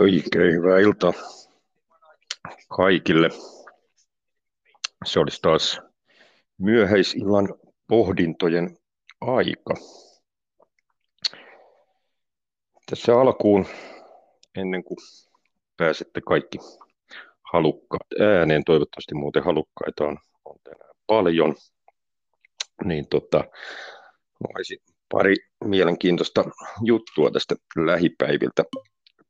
Oikein hyvää iltaa kaikille. Se olisi taas myöhäisillan pohdintojen aika. Tässä alkuun, ennen kuin pääsette kaikki halukkaat ääneen, toivottavasti muuten halukkaita on, on tänään paljon, niin tota, olisi pari mielenkiintoista juttua tästä lähipäiviltä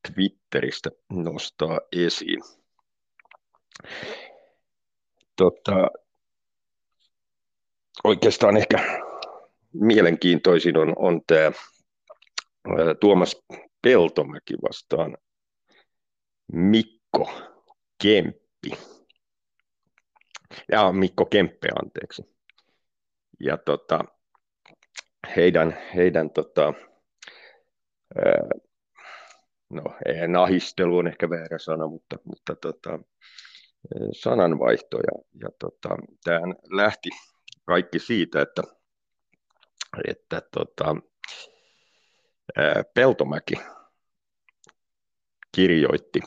Twitteristä nostaa esiin. Tota, oikeastaan ehkä mielenkiintoisin on, on tämä Tuomas Peltomäki vastaan Mikko Kemppi. Ja Mikko Kemppe, anteeksi. Ja tota, heidän, heidän tota, no ei nahistelu on ehkä väärä sana, mutta, mutta tota, sananvaihto. Ja, ja tota, tämähän lähti kaikki siitä, että, että tota, Peltomäki kirjoitti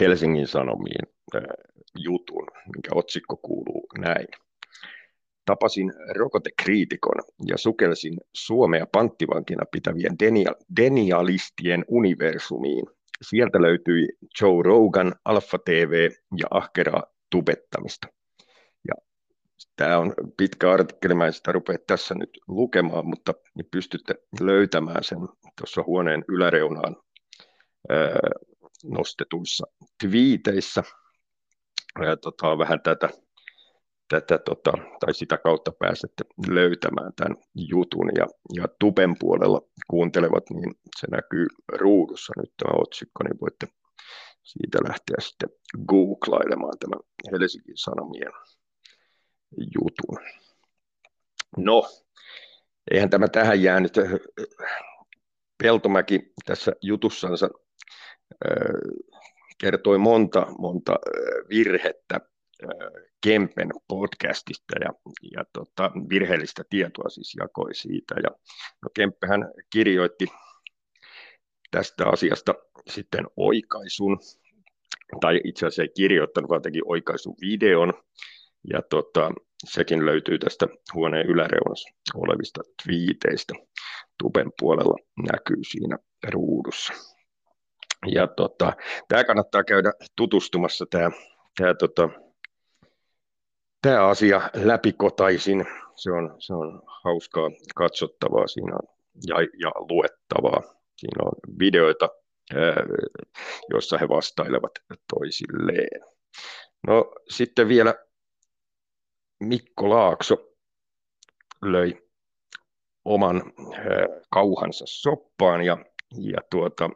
Helsingin Sanomiin jutun, minkä otsikko kuuluu näin. Tapasin rokotekriitikon ja sukelsin Suomea panttivankina pitävien denialistien universumiin. Sieltä löytyi Joe Rogan, Alpha TV ja ahkeraa tubettamista. Ja tämä on pitkä artikkeli, mä en sitä rupea tässä nyt lukemaan, mutta pystytte löytämään sen tuossa huoneen yläreunaan nostetuissa twiiteissä. Ja tota, vähän tätä tätä, tota, tai sitä kautta pääsette löytämään tämän jutun. Ja, ja Tuben puolella kuuntelevat, niin se näkyy ruudussa nyt tämä otsikko, niin voitte siitä lähteä sitten googlailemaan tämän Helsingin Sanomien jutun. No, eihän tämä tähän jäänyt. Peltomäki tässä jutussansa kertoi monta, monta virhettä Kempen podcastista ja, ja tota, virheellistä tietoa siis jakoi siitä. Ja, no Kemppehän kirjoitti tästä asiasta sitten oikaisun, tai itse asiassa ei kirjoittanut, vaan teki oikaisun videon, ja tota, sekin löytyy tästä huoneen yläreunassa olevista twiiteistä. Tuben puolella näkyy siinä ruudussa. Ja tota, tämä kannattaa käydä tutustumassa, tämä, tämä tota, tämä asia läpikotaisin. Se on, se on hauskaa katsottavaa siinä ja, ja luettavaa. Siinä on videoita, joissa he vastailevat toisilleen. No sitten vielä Mikko Laakso löi oman kauhansa soppaan ja, ja tuota,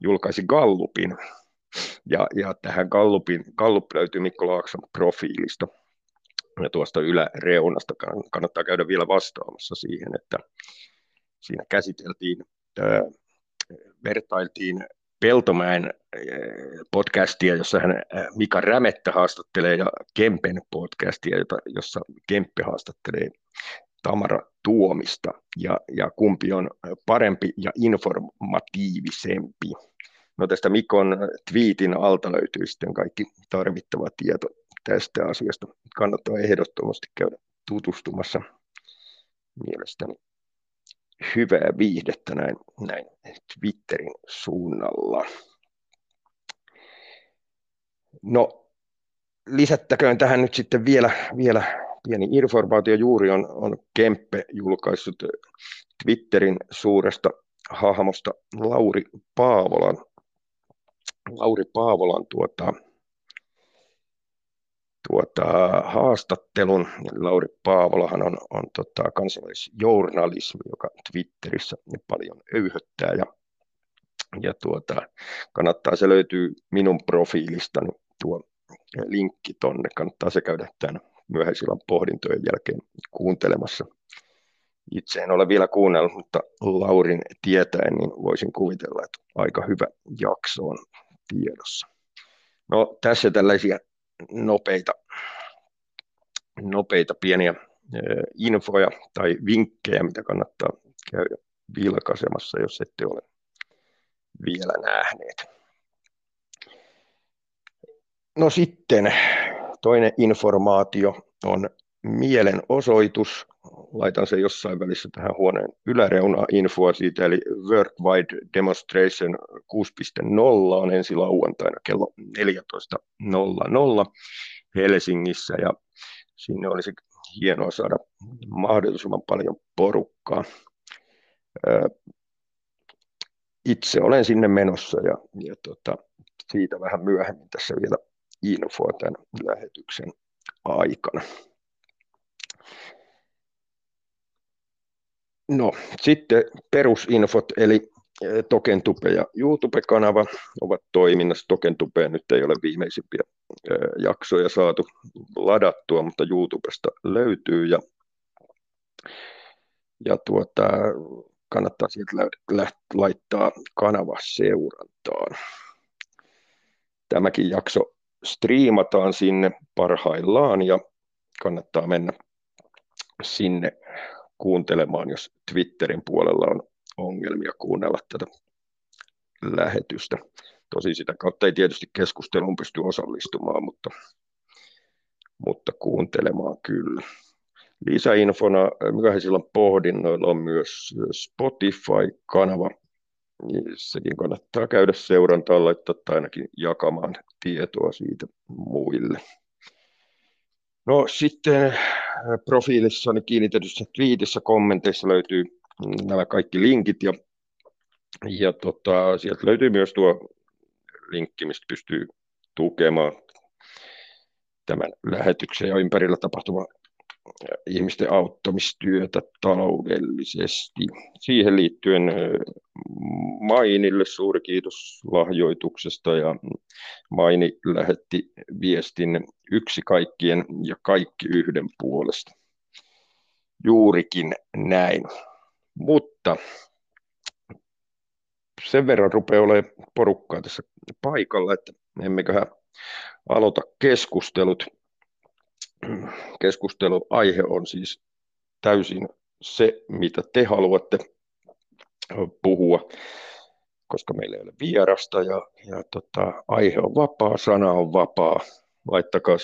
julkaisi Gallupin. Ja, ja tähän Gallupin, Gallup löytyy Mikko Laakson profiilista ja tuosta yläreunasta kannattaa käydä vielä vastaamassa siihen, että siinä käsiteltiin, vertailtiin Peltomäen podcastia, jossa hän Mika Rämettä haastattelee, ja Kempen podcastia, jossa Kemppe haastattelee Tamara Tuomista, ja, ja kumpi on parempi ja informatiivisempi. No tästä Mikon twiitin alta löytyy sitten kaikki tarvittava tieto tästä asiasta kannattaa ehdottomasti käydä tutustumassa mielestäni hyvää viihdettä näin, näin Twitterin suunnalla. No, lisättäköön tähän nyt sitten vielä, vielä pieni informaatio. Juuri on, on Kemppe julkaissut Twitterin suuresta hahmosta Lauri Paavolan, Lauri Paavolan tuota, tuota, haastattelun. Lauri Paavolahan on, on tota, kansainvälisjournalismi, joka Twitterissä paljon öyhöttää ja, ja tuota, kannattaa, se löytyy minun profiilistani tuo linkki tonne, kannattaa se käydä tämän myöhäisillan pohdintojen jälkeen kuuntelemassa. Itse en ole vielä kuunnellut, mutta Laurin tietäen, niin voisin kuvitella, että aika hyvä jakso on tiedossa. No tässä tällaisia nopeita, nopeita pieniä infoja tai vinkkejä, mitä kannattaa käydä vilkaisemassa, jos ette ole vielä nähneet. No sitten toinen informaatio on mielenosoitus. Laitan se jossain välissä tähän huoneen yläreunaan infoa siitä, eli Worldwide Demonstration 6.0 on ensi lauantaina kello 14.00 Helsingissä, ja sinne olisi hienoa saada mahdollisimman paljon porukkaa. Itse olen sinne menossa ja, ja tota, siitä vähän myöhemmin tässä vielä infoa tämän lähetyksen aikana. No, sitten perusinfot, eli eh, Tokentube ja YouTube-kanava ovat toiminnassa. Tokentubeen nyt ei ole viimeisimpiä eh, jaksoja saatu ladattua, mutta YouTubesta löytyy ja, ja tuota, kannattaa sieltä laittaa kanava seurantaan. Tämäkin jakso striimataan sinne parhaillaan ja kannattaa mennä sinne kuuntelemaan, jos Twitterin puolella on ongelmia kuunnella tätä lähetystä. Tosi sitä kautta ei tietysti keskusteluun pysty osallistumaan, mutta, mutta kuuntelemaan kyllä. Lisäinfona myöhäisillä pohdinnoilla on myös Spotify-kanava. Sekin kannattaa käydä seurantaan, laittaa tai ainakin jakamaan tietoa siitä muille. No sitten äh, profiilissani kiinnitetyssä twiitissä kommenteissa löytyy nämä kaikki linkit ja, ja tota, sieltä löytyy myös tuo linkki, mistä pystyy tukemaan tämän lähetyksen ja ympärillä tapahtuvaa ihmisten auttamistyötä taloudellisesti. Siihen liittyen Mainille suuri kiitos lahjoituksesta ja Maini lähetti viestin yksi kaikkien ja kaikki yhden puolesta. Juurikin näin. Mutta sen verran rupeaa olemaan porukkaa tässä paikalla, että emmeköhän aloita keskustelut keskusteluaihe on siis täysin se, mitä te haluatte puhua, koska meillä ei ole vierasta ja, ja tota, aihe on vapaa, sana on vapaa. Laittakaa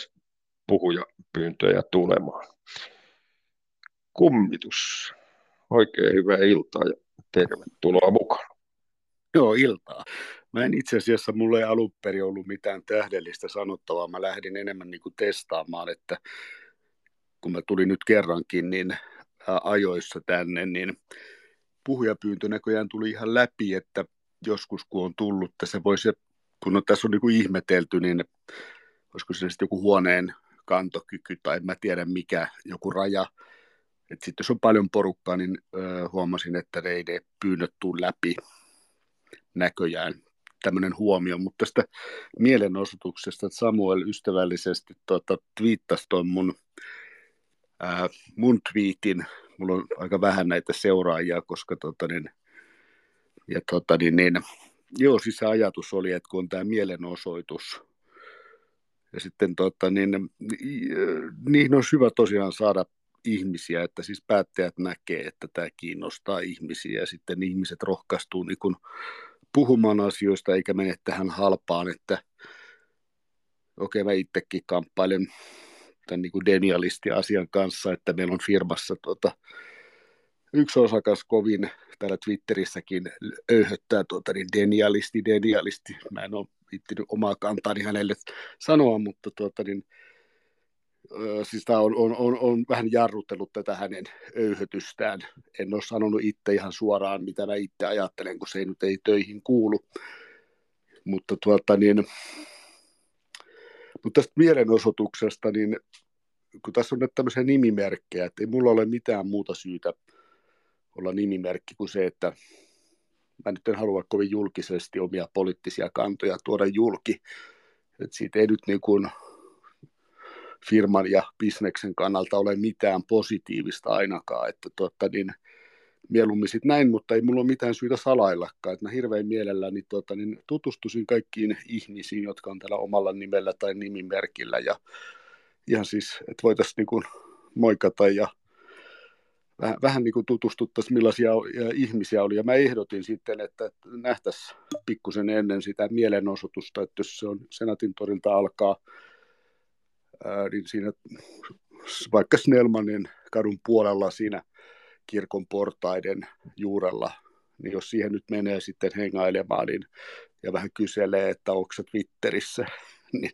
puhuja pyyntöjä tulemaan. Kummitus. Oikein hyvää iltaa ja tervetuloa mukaan. Joo, iltaa. Mä en itse asiassa, mulle ei alun perin ollut mitään tähdellistä sanottavaa. Mä lähdin enemmän niin kuin testaamaan, että kun mä tulin nyt kerrankin niin ajoissa tänne, niin puhujapyyntö näköjään tuli ihan läpi, että joskus kun on tullut, että se voisi, kun on, tässä on niin kuin ihmetelty, niin olisiko se sitten joku huoneen kantokyky tai en mä tiedä mikä, joku raja. Sitten jos on paljon porukkaa, niin ö, huomasin, että ne ei ne pyynnöt tule läpi näköjään tämmöinen huomio, mutta tästä mielenosoituksesta, että Samuel ystävällisesti tuota, twiittasi tuon mun, mun twiitin, mulla on aika vähän näitä seuraajia, koska tota, niin, ja tota, niin, niin, joo, siis se ajatus oli, että kun on tämä mielenosoitus, ja sitten tota, niin, niihin olisi hyvä tosiaan saada ihmisiä, että siis päättäjät näkee, että tämä kiinnostaa ihmisiä ja sitten ihmiset rohkaistuu niin kuin puhumaan asioista eikä mene tähän halpaan, että okei okay, mä itsekin kamppailen tämän niin kuin denialisti-asian kanssa, että meillä on firmassa tuota, yksi osakas kovin täällä Twitterissäkin öyhöttää tuota, niin denialisti, denialisti. Mä en ole viittinyt omaa kantaani hänelle sanoa, mutta tuota, niin, siis tämä on, on, on, on, vähän jarrutellut tätä hänen öyhötystään. En ole sanonut itse ihan suoraan, mitä mä itse ajattelen, kun se ei nyt ei töihin kuulu. Mutta, tuota, niin, mutta tästä mielenosoituksesta, niin kun tässä on nyt tämmöisiä nimimerkkejä, että ei mulla ole mitään muuta syytä olla nimimerkki kuin se, että mä nyt en halua kovin julkisesti omia poliittisia kantoja tuoda julki. Että siitä ei nyt niin kuin firman ja bisneksen kannalta ole mitään positiivista ainakaan, että tuota, niin, mieluummin sit näin, mutta ei mulla ole mitään syytä salaillakaan. Että mä hirveän mielelläni tuota, niin tutustuisin kaikkiin ihmisiin, jotka on tällä omalla nimellä tai nimimerkillä ja ihan siis, että voitaisiin niin moikata ja vähän, vähän niin tutustuttaisiin, millaisia ihmisiä oli. Ja mä ehdotin sitten, että nähtäisiin pikkusen ennen sitä mielenosoitusta, että jos se on Senatin torilta alkaa, ää, niin siinä vaikka Snellmanin kadun puolella siinä kirkon portaiden juurella, niin jos siihen nyt menee sitten hengailemaan niin, ja vähän kyselee, että onko se Twitterissä, niin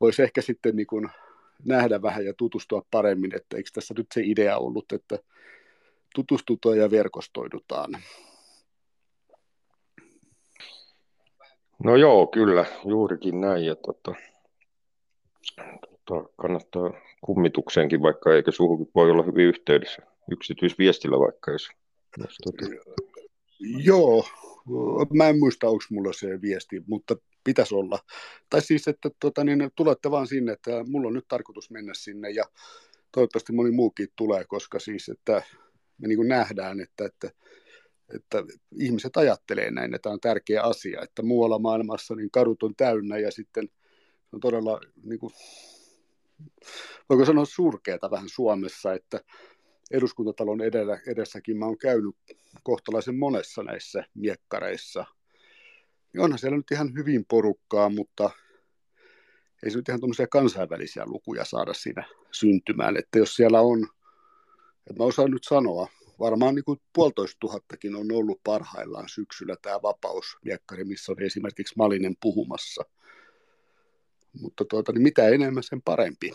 voisi ehkä sitten niin kuin nähdä vähän ja tutustua paremmin, että eikö tässä nyt se idea ollut, että tutustutaan ja verkostoidutaan. No joo, kyllä, juurikin näin. Ja tota, tota, kannattaa kummitukseenkin, vaikka eikä suhukin voi olla hyvin yhteydessä yksityisviestillä vaikka, jos, jos tota... Joo, mä en muista, onko mulla se viesti, mutta pitäisi olla. Tai siis, että tota, niin, tulette vaan sinne, että mulla on nyt tarkoitus mennä sinne ja toivottavasti moni muukin tulee, koska siis, että me niin nähdään, että, että, että ihmiset ajattelee näin, että tämä on tärkeä asia, että muualla maailmassa niin kadut on täynnä ja sitten on todella, niin kuin, voiko sanoa surkeata vähän Suomessa, että eduskuntatalon edellä, edessäkin mä oon käynyt kohtalaisen monessa näissä miekkareissa. Onhan siellä nyt ihan hyvin porukkaa, mutta ei se nyt ihan tuommoisia kansainvälisiä lukuja saada siinä syntymään. Että jos siellä on et mä osaan nyt sanoa, varmaan niin kuin puolitoista tuhattakin on ollut parhaillaan syksyllä tämä vapausmiekkari, missä oli esimerkiksi Malinen puhumassa. Mutta tuota, niin mitä enemmän sen parempi.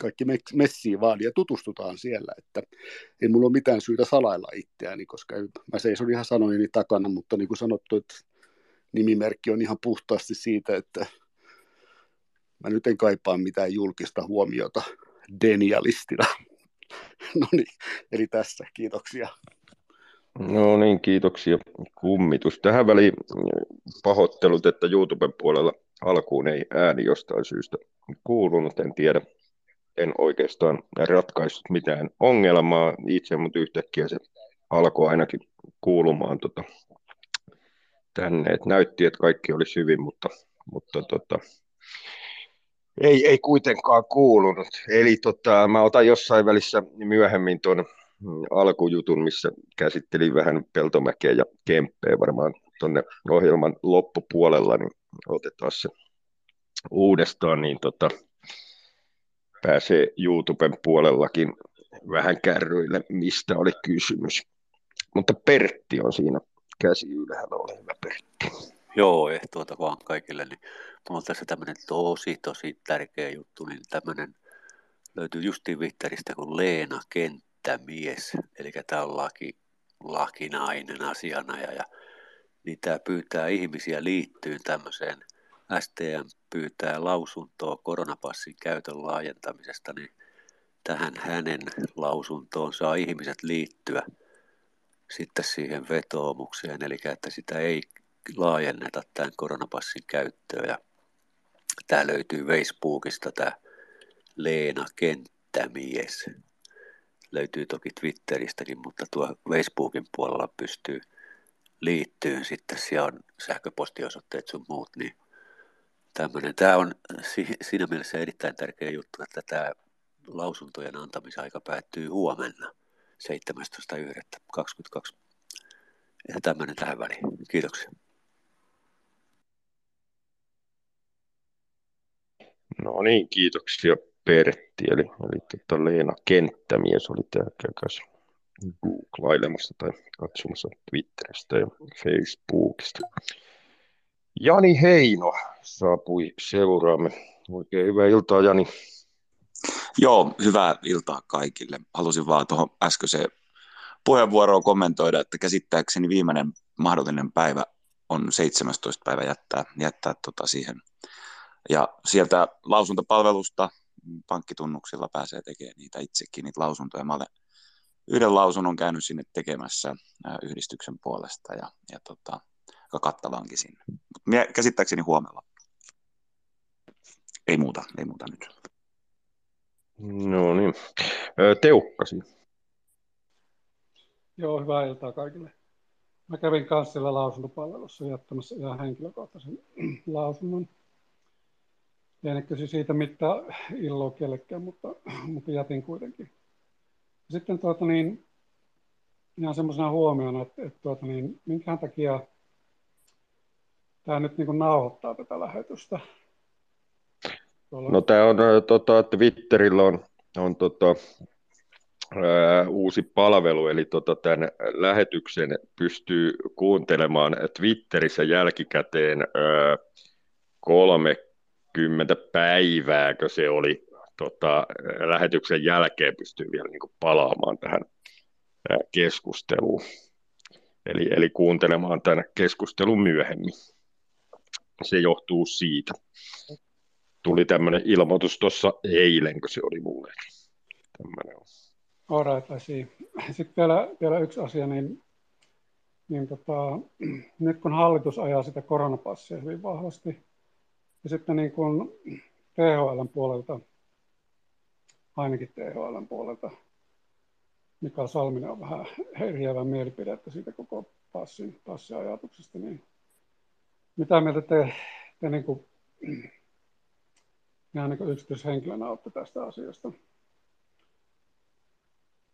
Kaikki messiin vaan ja tutustutaan siellä, että ei mulla ole mitään syytä salailla itseäni, koska mä seison ihan sanojeni takana, mutta niin kuin sanottu, että nimimerkki on ihan puhtaasti siitä, että mä nyt en kaipaa mitään julkista huomiota denialistina. no niin, eli tässä, kiitoksia. No niin, kiitoksia. Kummitus. Tähän väliin pahoittelut, että YouTuben puolella alkuun ei ääni jostain syystä kuulunut, en tiedä. En oikeastaan ratkaissut mitään ongelmaa itse, mutta yhtäkkiä se alkoi ainakin kuulumaan tota, tänne. Et näytti, että kaikki oli hyvin, mutta, mutta tota, ei, ei kuitenkaan kuulunut. Eli tota, mä otan jossain välissä myöhemmin tuon mm, alkujutun, missä käsittelin vähän Peltomäkeä ja Kemppeä varmaan tuonne ohjelman loppupuolella, niin otetaan se uudestaan, niin tota, pääsee YouTuben puolellakin vähän kärryille, mistä oli kysymys. Mutta Pertti on siinä käsi ylhäällä, ole hyvä Pertti. Joo, ehtoota vaan kaikille. Niin mulla on tässä tämmöinen tosi, tosi tärkeä juttu, niin tämmöinen löytyy justiin Twitteristä kuin Leena Kenttämies, eli tämä on laki, lakinainen asianaja, ja niin tämä pyytää ihmisiä liittyyn tämmöiseen, STM pyytää lausuntoa koronapassin käytön laajentamisesta, niin tähän hänen lausuntoon saa ihmiset liittyä sitten siihen vetoomukseen, eli että sitä ei laajenneta tämän koronapassin käyttöä. Ja tämä löytyy Facebookista, tämä Leena Kenttämies. Löytyy toki Twitteristäkin, mutta tuo Facebookin puolella pystyy liittyyn sitten, siellä on sähköpostiosoitteet sun muut, niin tämmöinen. Tämä on siinä mielessä erittäin tärkeä juttu, että tämä lausuntojen antamisaika päättyy huomenna 17.1.22. Ja tämmöinen tähän väliin. Kiitoksia. No niin, kiitoksia Pertti. Eli, eli tota Leena Kenttämies oli tämä käkäs googlailemassa tai katsomassa Twitteristä ja Facebookista. Jani Heino saapui seuraamme. Oikein hyvää iltaa, Jani. Joo, hyvää iltaa kaikille. Halusin vaan tuohon äskeiseen puheenvuoroon kommentoida, että käsittääkseni viimeinen mahdollinen päivä on 17. päivä jättää, jättää tota siihen ja sieltä lausuntopalvelusta pankkitunnuksilla pääsee tekemään niitä itsekin, niitä lausuntoja. Mä olen yhden lausunnon käynyt sinne tekemässä yhdistyksen puolesta ja, ja tota, aika kattavankin sinne. Mut käsittääkseni huomella. Ei muuta, ei muuta nyt. No niin. Teukkasi. Joo, hyvää iltaa kaikille. Mä kävin kanssa siellä lausuntopalvelussa jättämässä ihan henkilökohtaisen lausunnon Lienekö se siitä mitä illoa kellekään, mutta, mutta jätin kuitenkin. Sitten tuota niin, ihan semmoisena huomiona, että, että tuota niin, minkähän takia tämä nyt niin kuin nauhoittaa tätä lähetystä? Tuolla... No tämä on, tota, Twitterillä on, on tota, ää, uusi palvelu, eli tota, tämän lähetyksen pystyy kuuntelemaan Twitterissä jälkikäteen ää, 30 päivääkö se oli tota, lähetyksen jälkeen pystyy vielä niin kuin palaamaan tähän keskusteluun. Eli, eli kuuntelemaan tämän keskustelun myöhemmin. Se johtuu siitä. Tuli tämmöinen ilmoitus tuossa eilen, kun se oli mulle. Tämmöinen on. Sitten vielä, vielä yksi asia, niin, niin tota, nyt kun hallitus ajaa sitä koronapassia hyvin vahvasti, ja sitten niin kun THLn puolelta, ainakin THLn puolelta, Mika Salminen on vähän eriävän mielipidettä siitä koko passin, passiajatuksesta, niin mitä mieltä te, te niin kuin, ihan niin kuin yksityishenkilönä olette tästä asiasta?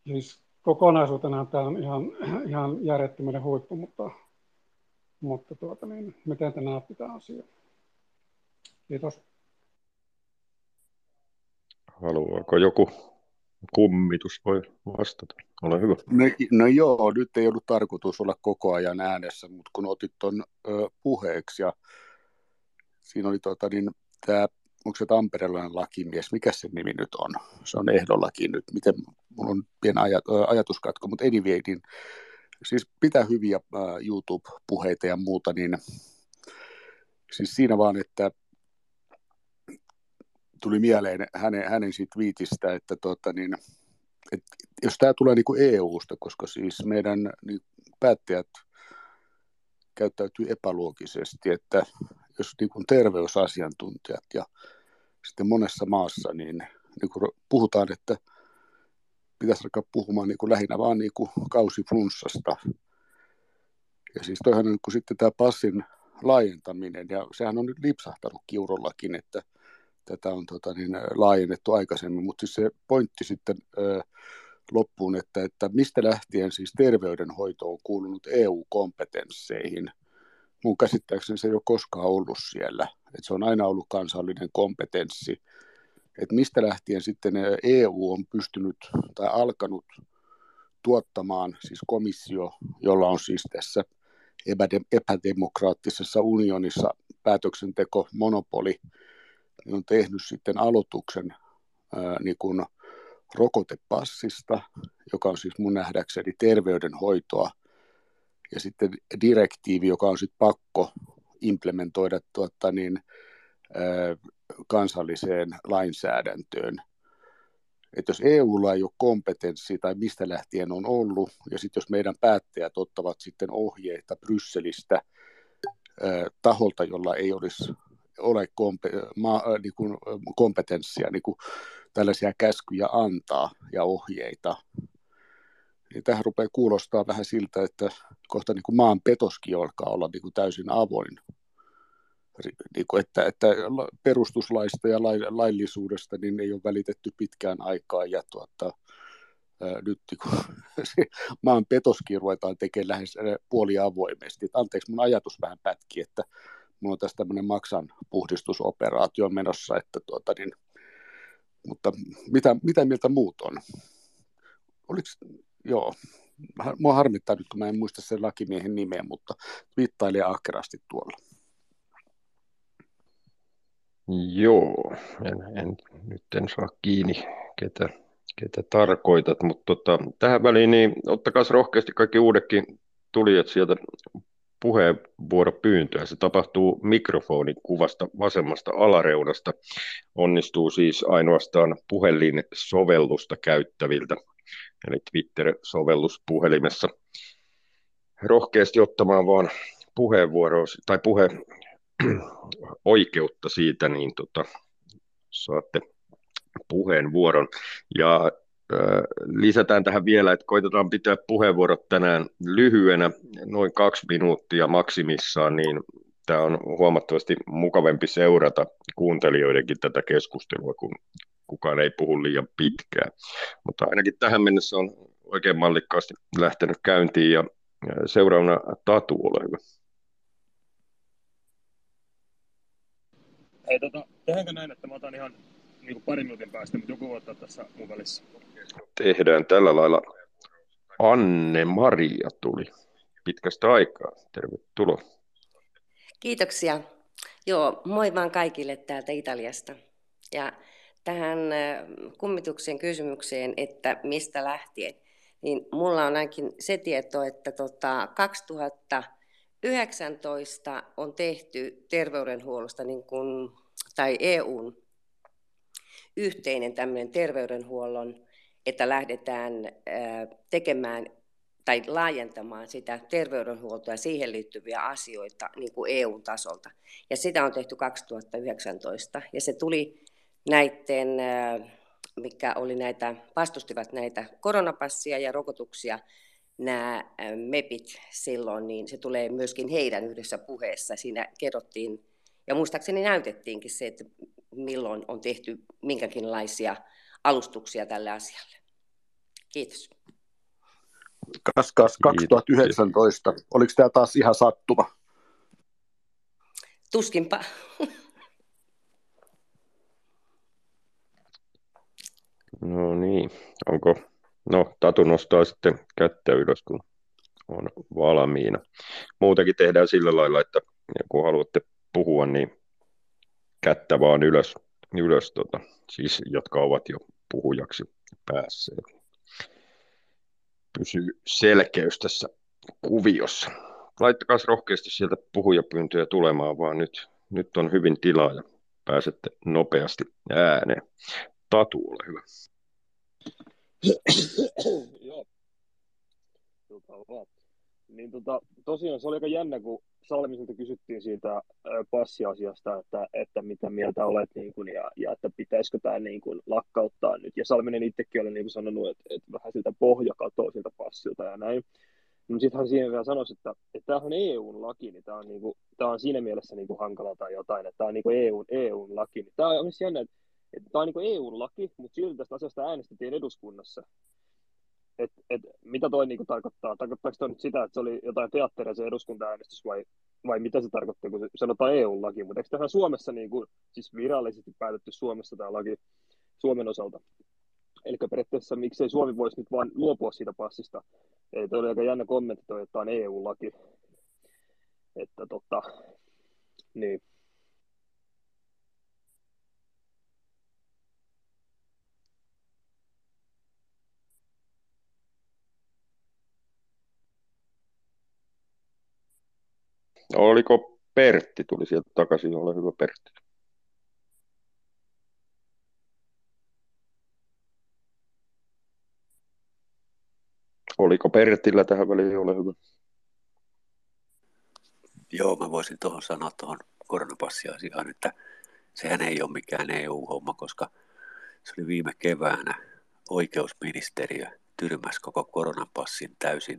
Siis kokonaisuutena tämä on ihan, ihan järjettömyyden huippu, mutta, mutta tuota niin, miten te näette tämä asia? Kiitos. Haluaako joku kummitus voi vastata? Ole hyvä. No, no joo, nyt ei ollut tarkoitus olla koko ajan äänessä, mutta kun otit tuon puheeksi ja siinä oli tota, niin, tämä onko se tamperelainen lakimies, mikä se nimi nyt on? Se on ehdollakin nyt, miten, mulla on pieni ajat, ajatuskatko, mutta anyway, niin, siis pitää hyviä uh, YouTube-puheita ja muuta, niin siis siinä vaan, että tuli mieleen hänen, hänen siitä viitistä, että tota, niin, et, jos tämä tulee niin EU-sta, koska siis meidän niin, päättäjät käyttäytyy epäluogisesti, että jos niin kuin terveysasiantuntijat ja sitten monessa maassa niin, niin kuin puhutaan, että pitäisi alkaa puhumaan niin kuin lähinnä vaan niin kuin kausiflunssasta. Ja siis toihan on niin kuin sitten tämä passin laajentaminen, ja sehän on nyt lipsahtanut kiurollakin, että tätä on tota, niin, laajennettu aikaisemmin, mutta siis se pointti sitten ö, loppuun, että, että mistä lähtien siis terveydenhoito on kuulunut EU-kompetensseihin – mun käsittääkseni se ei ole koskaan ollut siellä. Et se on aina ollut kansallinen kompetenssi. Et mistä lähtien sitten EU on pystynyt tai alkanut tuottamaan, siis komissio, jolla on siis tässä epädemokraattisessa unionissa päätöksenteko monopoli, on tehnyt sitten aloituksen ää, niin kuin rokotepassista, joka on siis mun nähdäkseni terveydenhoitoa ja sitten direktiivi, joka on sitten pakko implementoida tuota, niin, ö, kansalliseen lainsäädäntöön. Et jos EUlla ei ole kompetenssi tai mistä lähtien on ollut, ja sitten jos meidän päättäjät ottavat sitten ohjeita Brysselistä taholta, jolla ei olisi ole kompe- ma- niin kuin kompetenssia niin kuin tällaisia käskyjä antaa ja ohjeita, niin tähän rupeaa kuulostaa vähän siltä, että kohta niin kuin maan petoskin alkaa olla niin kuin täysin avoin. Niin kuin että, että perustuslaista ja laillisuudesta niin ei ole välitetty pitkään aikaa ja tuota, ää, nyt niin kuin, se maan petoskin ruvetaan tekemään lähes puoli avoimesti. Anteeksi, mun ajatus vähän pätki, että mulla on tässä tämmöinen maksan puhdistusoperaatio menossa, että tuota, niin, mutta mitä, mitä mieltä muut on? Oliko, joo, mua harmittaa nyt, kun mä en muista sen lakimiehen nimeä, mutta viittailee ahkerasti tuolla. Joo, en, en, nyt en saa kiinni, ketä, ketä tarkoitat, mutta tota, tähän väliin niin ottakaa rohkeasti kaikki uudekin tulijat sieltä puheenvuoropyyntöä. Se tapahtuu mikrofonin kuvasta vasemmasta alareunasta. Onnistuu siis ainoastaan puhelinsovellusta käyttäviltä eli Twitter-sovellus puhelimessa rohkeasti ottamaan vaan puheenvuoroa tai puhe oikeutta siitä, niin tota, saatte puheenvuoron. Ja lisätään tähän vielä, että koitetaan pitää puheenvuorot tänään lyhyenä, noin kaksi minuuttia maksimissaan, niin tämä on huomattavasti mukavampi seurata kuuntelijoidenkin tätä keskustelua, kun kukaan ei puhu liian pitkään. Mutta ainakin tähän mennessä on oikein mallikkaasti lähtenyt käyntiin ja seuraavana Tatu, ole hyvä. Hei, tota, tehdäänkö näin, että mä otan ihan niin kuin parin minuutin päästä, mutta joku voi ottaa tässä mun välissä. Tehdään tällä lailla. Anne-Maria tuli pitkästä aikaa. Tervetuloa. Kiitoksia. Joo, moi vaan kaikille täältä Italiasta. Ja tähän kummituksen kysymykseen, että mistä lähtien, niin mulla on ainakin se tieto, että tota 2019 on tehty terveydenhuollosta niin kuin, tai EUn yhteinen tämmöinen terveydenhuollon, että lähdetään tekemään tai laajentamaan sitä terveydenhuoltoa ja siihen liittyviä asioita niin kuin EU-tasolta. Ja sitä on tehty 2019 ja se tuli näiden, mikä oli näitä, vastustivat näitä koronapassia ja rokotuksia, nämä MEPit silloin, niin se tulee myöskin heidän yhdessä puheessa. Siinä kerrottiin, ja muistaakseni näytettiinkin se, että milloin on tehty minkäkinlaisia alustuksia tälle asialle. Kiitos. Kas, kas 2019. Kiitos. Oliko tämä taas ihan sattuma? Tuskinpa. No niin, onko, no Tatu nostaa sitten kättä ylös, kun on valmiina. Muutenkin tehdään sillä lailla, että kun haluatte puhua, niin kättä vaan ylös, ylös tota, siis jotka ovat jo puhujaksi päässeet. Pysyy selkeys tässä kuviossa. Laittakaa rohkeasti sieltä puhujapyyntöjä tulemaan, vaan nyt, nyt on hyvin tilaa ja pääsette nopeasti ääneen. Tatu, ole hyvä. Joo. Niin tota, tosiaan se oli aika jännä, kun Salmiselta kysyttiin siitä passiasiasta, että, että mitä mieltä olet niin kuin, ja, ja, että pitäisikö tämä niin kuin, lakkauttaa nyt. Ja Salminen itsekin oli niin sanonut, että, että vähän siltä pohja katoaa siltä passilta ja näin. No sitten hän siihen vielä sanoisi, että, että tämä on EUn laki, niin tämä on, niin kuin, tämä on siinä mielessä niin kuin hankala tai jotain, että tämä on niin kuin EUn, EUn laki. Niin tämä on myös jännä, että, että tämä on niin kuin EUn laki, mutta silti tästä asiasta äänestettiin eduskunnassa et, et, mitä toi niinku tarkoittaa? Tarkoittaako toi nyt sitä, että se oli jotain teatteria se eduskunta-äänestys vai, vai mitä se tarkoittaa, kun sanotaan EU-laki? Mutta eikö tähän Suomessa niinku, siis virallisesti päätetty Suomessa tämä laki Suomen osalta? Eli periaatteessa miksei Suomi voisi nyt vain luopua siitä passista? Ei, toi oli aika jännä kommentti toi, että tämä on EU-laki. Että tota, niin. Oliko Pertti, tuli sieltä takaisin, ole hyvä Pertti. Oliko Pertillä tähän väliin, ole hyvä. Joo, mä voisin tuohon sanoa tuohon koronapassiasiaan, että sehän ei ole mikään EU-homma, koska se oli viime keväänä oikeusministeriö tyrmäsi koko koronapassin täysin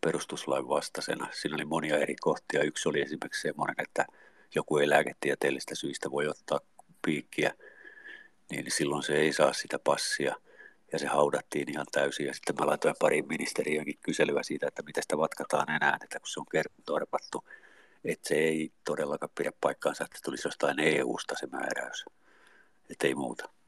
perustuslain vastaisena. Siinä oli monia eri kohtia. Yksi oli esimerkiksi semmoinen, että joku ei lääketieteellistä syistä voi ottaa piikkiä, niin silloin se ei saa sitä passia. Ja se haudattiin ihan täysin. Ja sitten mä laitoin pariin ministeriöönkin kyselyä siitä, että miten sitä vatkataan enää, että kun se on torpattu, että se ei todellakaan pidä paikkaansa, että tulisi jostain EU-sta se määräys. Että ei muuta.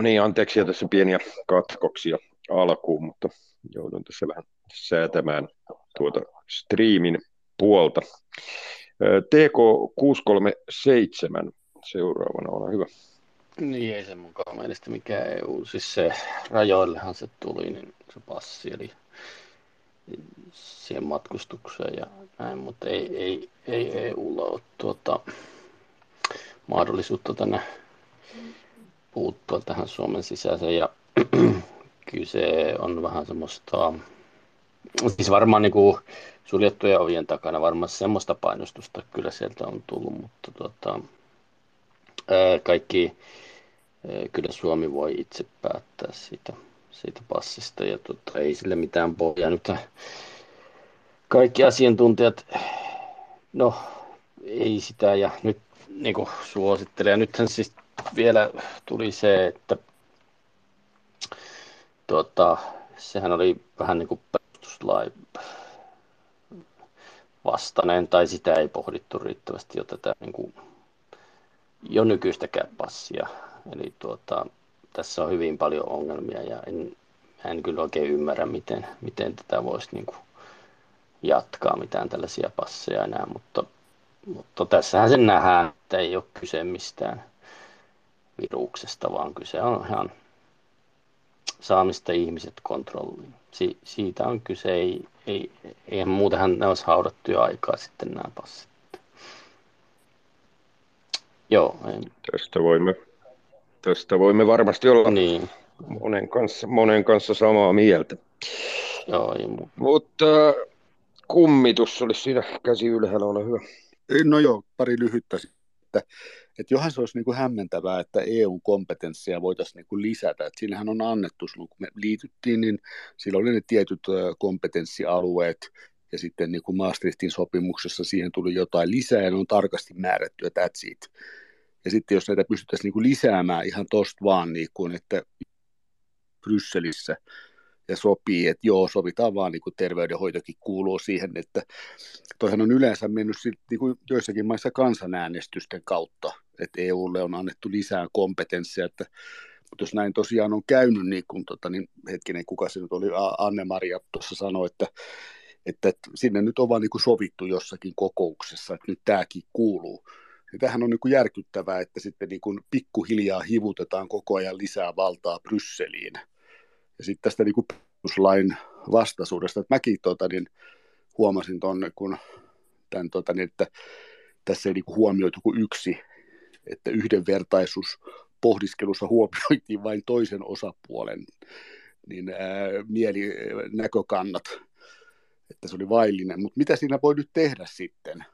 No niin, anteeksi tässä pieniä katkoksia alkuun, mutta joudun tässä vähän säätämään tuota striimin puolta. TK637 seuraavana, ole hyvä. Niin ei se mukaan mielestä mikä EU, siis se rajoillehan se tuli, niin se passi, eli siihen matkustukseen ja näin, mutta ei, ei, ei EUlla ole tuota, mahdollisuutta tänne puuttua tähän Suomen sisäiseen ja kyse on vähän semmoista, siis varmaan niin kuin suljettujen ovien takana varmaan semmoista painostusta kyllä sieltä on tullut, mutta tota, kaikki, kyllä Suomi voi itse päättää siitä, siitä passista ja tota, ei sille mitään pohjaa nyt kaikki asiantuntijat, no ei sitä ja nyt niin kuin suosittelen. Ja nythän siis vielä tuli se, että tuota, sehän oli vähän niin kuin perustuslain vastainen, tai sitä ei pohdittu riittävästi jo tätä niin kuin, jo nykyistäkään passia. Eli tuota, tässä on hyvin paljon ongelmia ja en, en kyllä oikein ymmärrä, miten, miten tätä voisi niin kuin, jatkaa mitään tällaisia passeja enää, mutta, mutta tässähän sen nähdään, että ei ole kyse mistään viruksesta, vaan kyse on ihan saamista ihmiset kontrolliin. Si- siitä on kyse, ei, ei, eihän muutenhan ne olisi haudattu jo aikaa sitten nämä passit. Joo. Ei. Tästä voimme, tästä voimme varmasti olla niin. monen, kanssa, monen kanssa samaa mieltä. Joo, ei muuta. Mutta kummitus olisi siinä käsi ylhäällä, ole hyvä. No joo, pari lyhyttä. Että, että johan se olisi niin kuin hämmentävää, että EU-kompetenssia voitaisiin niin kuin lisätä. Että siinähän on annettu, kun me liityttiin, niin silloin oli ne tietyt kompetenssialueet, ja sitten niin kuin Maastrichtin sopimuksessa siihen tuli jotain lisää, ja ne on tarkasti määrätty, ja that's it. Ja sitten jos näitä pystyttäisiin niin kuin lisäämään ihan tosta vaan, niin kuin, että Brysselissä ja sopii, että joo, sovitaan vaan niin kuin terveydenhoitokin kuuluu siihen, että toihan on yleensä mennyt niin kuin joissakin maissa kansanäänestysten kautta, että EUlle on annettu lisää kompetenssia, että mutta jos näin tosiaan on käynyt, niin, kun, tota, niin hetkinen, kuka se nyt oli, Anne-Maria tuossa sanoi, että, että, että sinne nyt on vaan niin kuin sovittu jossakin kokouksessa, että nyt tämäkin kuuluu. Ja tämähän on niin kuin järkyttävää, että sitten niin kuin pikkuhiljaa hivutetaan koko ajan lisää valtaa Brysseliin. Ja sitten tästä niin perustuslain vastaisuudesta, että mäkin tota, niin, huomasin tuonne, kun tämän, tota, niin, että tässä ei niin huomioitu kuin yksi, että yhdenvertaisuus pohdiskelussa huomioitiin vain toisen osapuolen niin ää, mielinäkökannat, että se oli vaillinen. Mutta mitä siinä voi nyt tehdä sitten?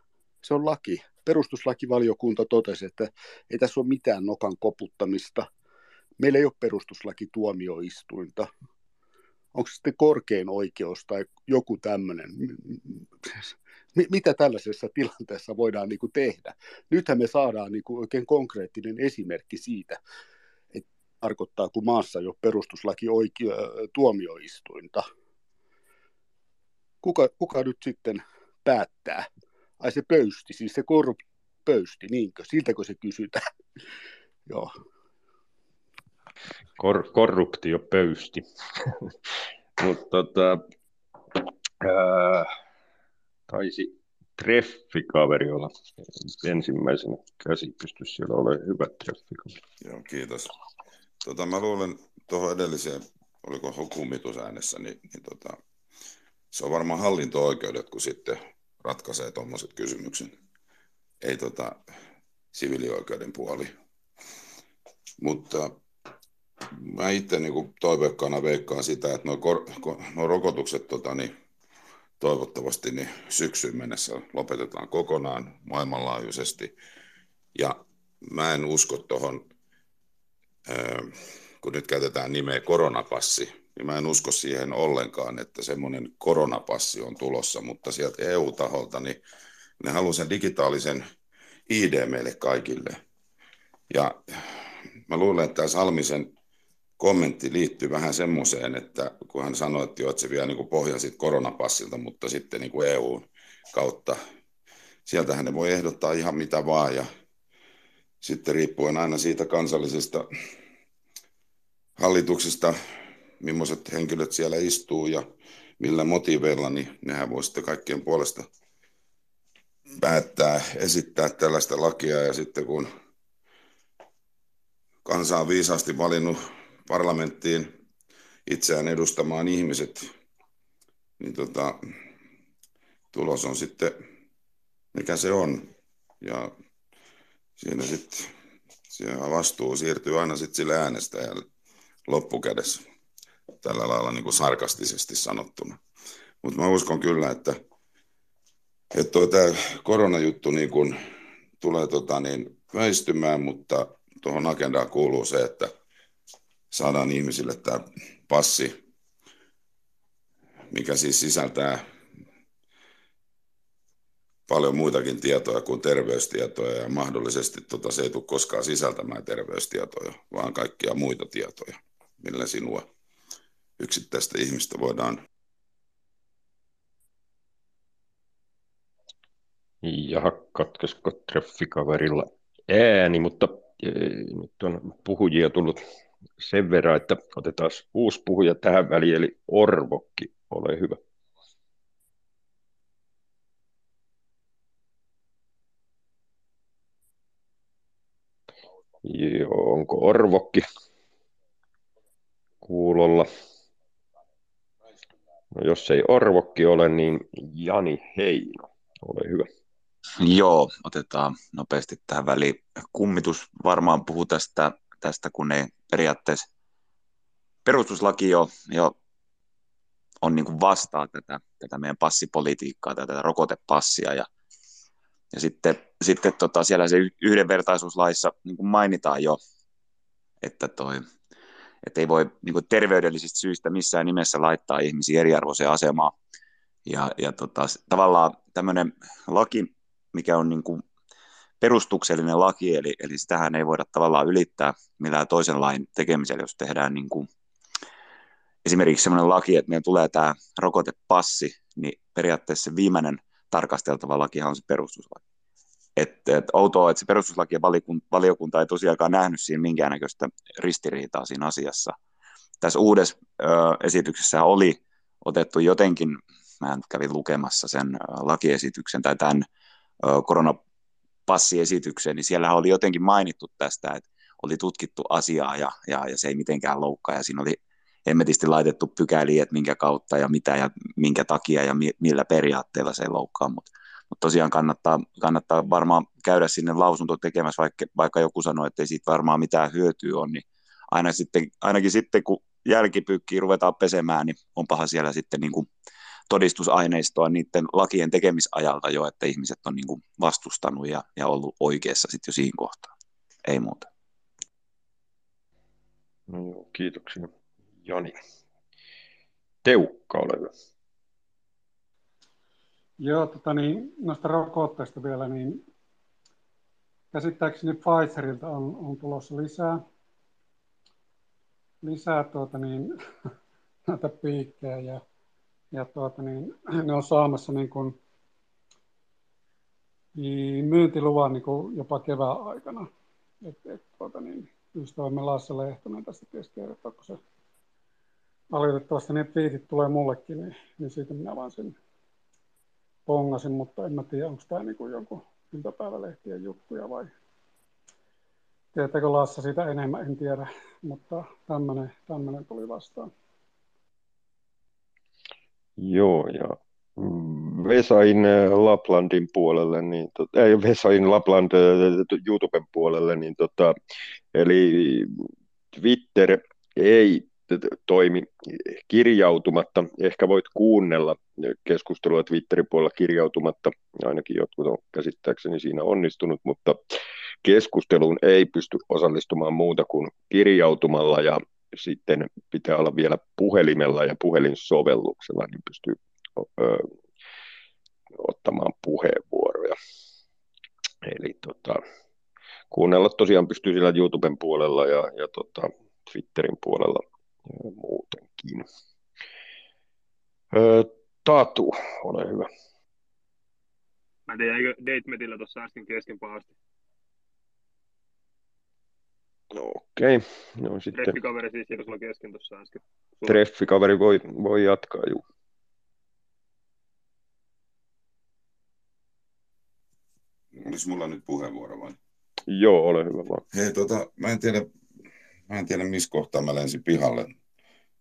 Se on laki. Perustuslakivaliokunta totesi, että ei tässä ole mitään nokan koputtamista. Meillä ei ole perustuslakituomioistuinta. Onko se sitten korkein oikeus tai joku tämmöinen? Mitä tällaisessa tilanteessa voidaan niin kuin tehdä? Nythän me saadaan niin kuin oikein konkreettinen esimerkki siitä, että tarkoittaa, kun maassa jo perustuslaki oikeu- tuomioistuinta. Kuka, kuka nyt sitten päättää? Ai se pöysti, siis se korrupt pöysti, niinkö? Siltäkö se kysytään? Joo. Kor- korruptio pöysti. Mutta tota, ää, taisi treffikaveri olla ensimmäisenä käsi pysty siellä ole hyvä treffikaveri. Joo, kiitos. Tota, mä luulen tuohon edelliseen, oliko kumitusäänessä, niin, niin tota, se on varmaan hallinto-oikeudet, kun sitten ratkaisee tuommoiset kysymykset. Ei tota, siviilioikeuden puoli. Mutta mä itse niin toiveikkaana veikkaan sitä, että nuo, kor, nuo rokotukset tota, niin, toivottavasti niin syksyyn mennessä lopetetaan kokonaan maailmanlaajuisesti. Ja mä en usko tuohon, kun nyt käytetään nimeä koronapassi, niin mä en usko siihen ollenkaan, että semmoinen koronapassi on tulossa, mutta sieltä EU-taholta niin ne haluaa sen digitaalisen ID meille kaikille. Ja mä luulen, että tämä Salmisen kommentti liittyy vähän semmoiseen, että kun hän sanoi, että, jo, että se vie niin pohjan siitä koronapassilta, mutta sitten niin kuin EU kautta, sieltähän ne voi ehdottaa ihan mitä vaan ja sitten riippuen aina siitä kansallisesta hallituksesta, millaiset henkilöt siellä istuu ja millä motiiveilla, niin nehän voi sitten kaikkien puolesta päättää esittää tällaista lakia. Ja sitten kun kansa on viisaasti valinnut parlamenttiin itseään edustamaan ihmiset, niin tota, tulos on sitten mikä se on. Ja siinä sitten vastuu siirtyy aina sitten sille äänestäjälle loppukädessä. Tällä lailla niin kuin sarkastisesti sanottuna. Mutta mä uskon kyllä, että, että tämä koronajuttu niin kuin tulee tota niin, väistymään, mutta tuohon agendaan kuuluu se, että saadaan ihmisille tämä passi, mikä siis sisältää paljon muitakin tietoja kuin terveystietoja ja mahdollisesti tota, se ei tule koskaan sisältämään terveystietoja, vaan kaikkia muita tietoja, millä sinua yksittäistä ihmistä voidaan Ja katkaisiko treffikaverilla ääni, mutta e, nyt on puhujia tullut sen verran, että otetaan uusi puhuja tähän väliin, eli Orvokki, ole hyvä. Joo, onko Orvokki kuulolla? No jos ei Orvokki ole, niin Jani Heino, ole hyvä. Joo, otetaan nopeasti tähän väliin. Kummitus varmaan puhuu tästä, tästä kun ei periaatteessa perustuslaki jo, jo on niin kuin vastaa tätä, tätä meidän passipolitiikkaa, tätä rokotepassia ja, ja sitten, sitten tota, siellä se yhdenvertaisuuslaissa niin kuin mainitaan jo, että toi, että ei voi niin kuin terveydellisistä syistä missään nimessä laittaa ihmisiä eriarvoiseen asemaan. Ja, ja tota, tavallaan tämmöinen laki, mikä on niin kuin perustuksellinen laki, eli, eli sitähän ei voida tavallaan ylittää millään toisen lain tekemisellä, jos tehdään niin kuin esimerkiksi sellainen laki, että meillä tulee tämä rokotepassi, niin periaatteessa se viimeinen tarkasteltava lakihan on se perustuslaki. Et, et outoa, että se perustuslaki ja valiokunta ei tosiaankaan nähnyt siinä minkäännäköistä ristiriitaa siinä asiassa. Tässä uudessa ö, esityksessä oli otettu jotenkin, mä kävin lukemassa sen lakiesityksen tai tämän ö, koronapassiesityksen, niin siellä oli jotenkin mainittu tästä, että oli tutkittu asiaa ja, ja, ja se ei mitenkään loukkaa. Ja siinä oli hemmetisti laitettu pykäliä, että minkä kautta ja mitä ja minkä takia ja mi- millä periaatteella se ei loukkaa, mutta mut tosiaan kannattaa, kannattaa varmaan käydä sinne lausunto tekemässä, vaikka, vaikka joku sanoo, että ei siitä varmaan mitään hyötyä on, niin aina sitten, ainakin sitten kun jälkipyykkiä ruvetaan pesemään, niin onpahan siellä sitten niin kuin todistusaineistoa niiden lakien tekemisajalta jo, että ihmiset on niin kuin vastustanut ja, ja ollut oikeassa sitten jo siinä kohtaa. Ei muuta. No joo, kiitoksia. Joni. Teukka, ole hyvä. Joo, tota niin, noista rokotteista vielä, niin käsittääkseni Pfizerilta on, on tulossa lisää, lisää tuota niin, näitä piikkejä ja, ja tuota niin, ne on saamassa niin kuin, niin myyntiluvan niin kuin jopa kevään aikana. Et, et, tuota niin, ystävämme Lasse Lehtonen tästä ties kertoo, se valitettavasti ne piitit tulee mullekin, niin, niin siitä minä vaan sen pongasin, mutta en mä tiedä, onko tämä niin jonkun iltapäivälehtien juttuja vai tietääkö Lassa siitä enemmän, en tiedä, mutta tämmöinen tuli vastaan. Joo, ja Vesain äh, Laplandin puolelle, niin, ei Vesain Lapland äh, YouTuben puolelle, niin tota, eli Twitter ei toimi kirjautumatta. Ehkä voit kuunnella keskustelua Twitterin puolella kirjautumatta, ainakin jotkut on käsittääkseni siinä onnistunut, mutta keskusteluun ei pysty osallistumaan muuta kuin kirjautumalla ja sitten pitää olla vielä puhelimella ja puhelinsovelluksella, niin pystyy ö, ottamaan puheenvuoroja. Eli tota, kuunnella tosiaan pystyy siellä YouTuben puolella ja, ja tota, Twitterin puolella muutenkin. Öö, Tatu, ole hyvä. Mä tiedä, eikö Datemetillä tuossa äsken kesken pahasti? No okei, okay. no sitten... Treffikaveri siis jos sulla kesken tuossa äsken. Sulla... Treffikaveri voi, voi jatkaa, juu. Olisi mulla nyt puheenvuoro vai? Joo, ole hyvä vaan. Hei, tota, mä en tiedä, mä en tiedä missä kohtaa mä lensin pihalle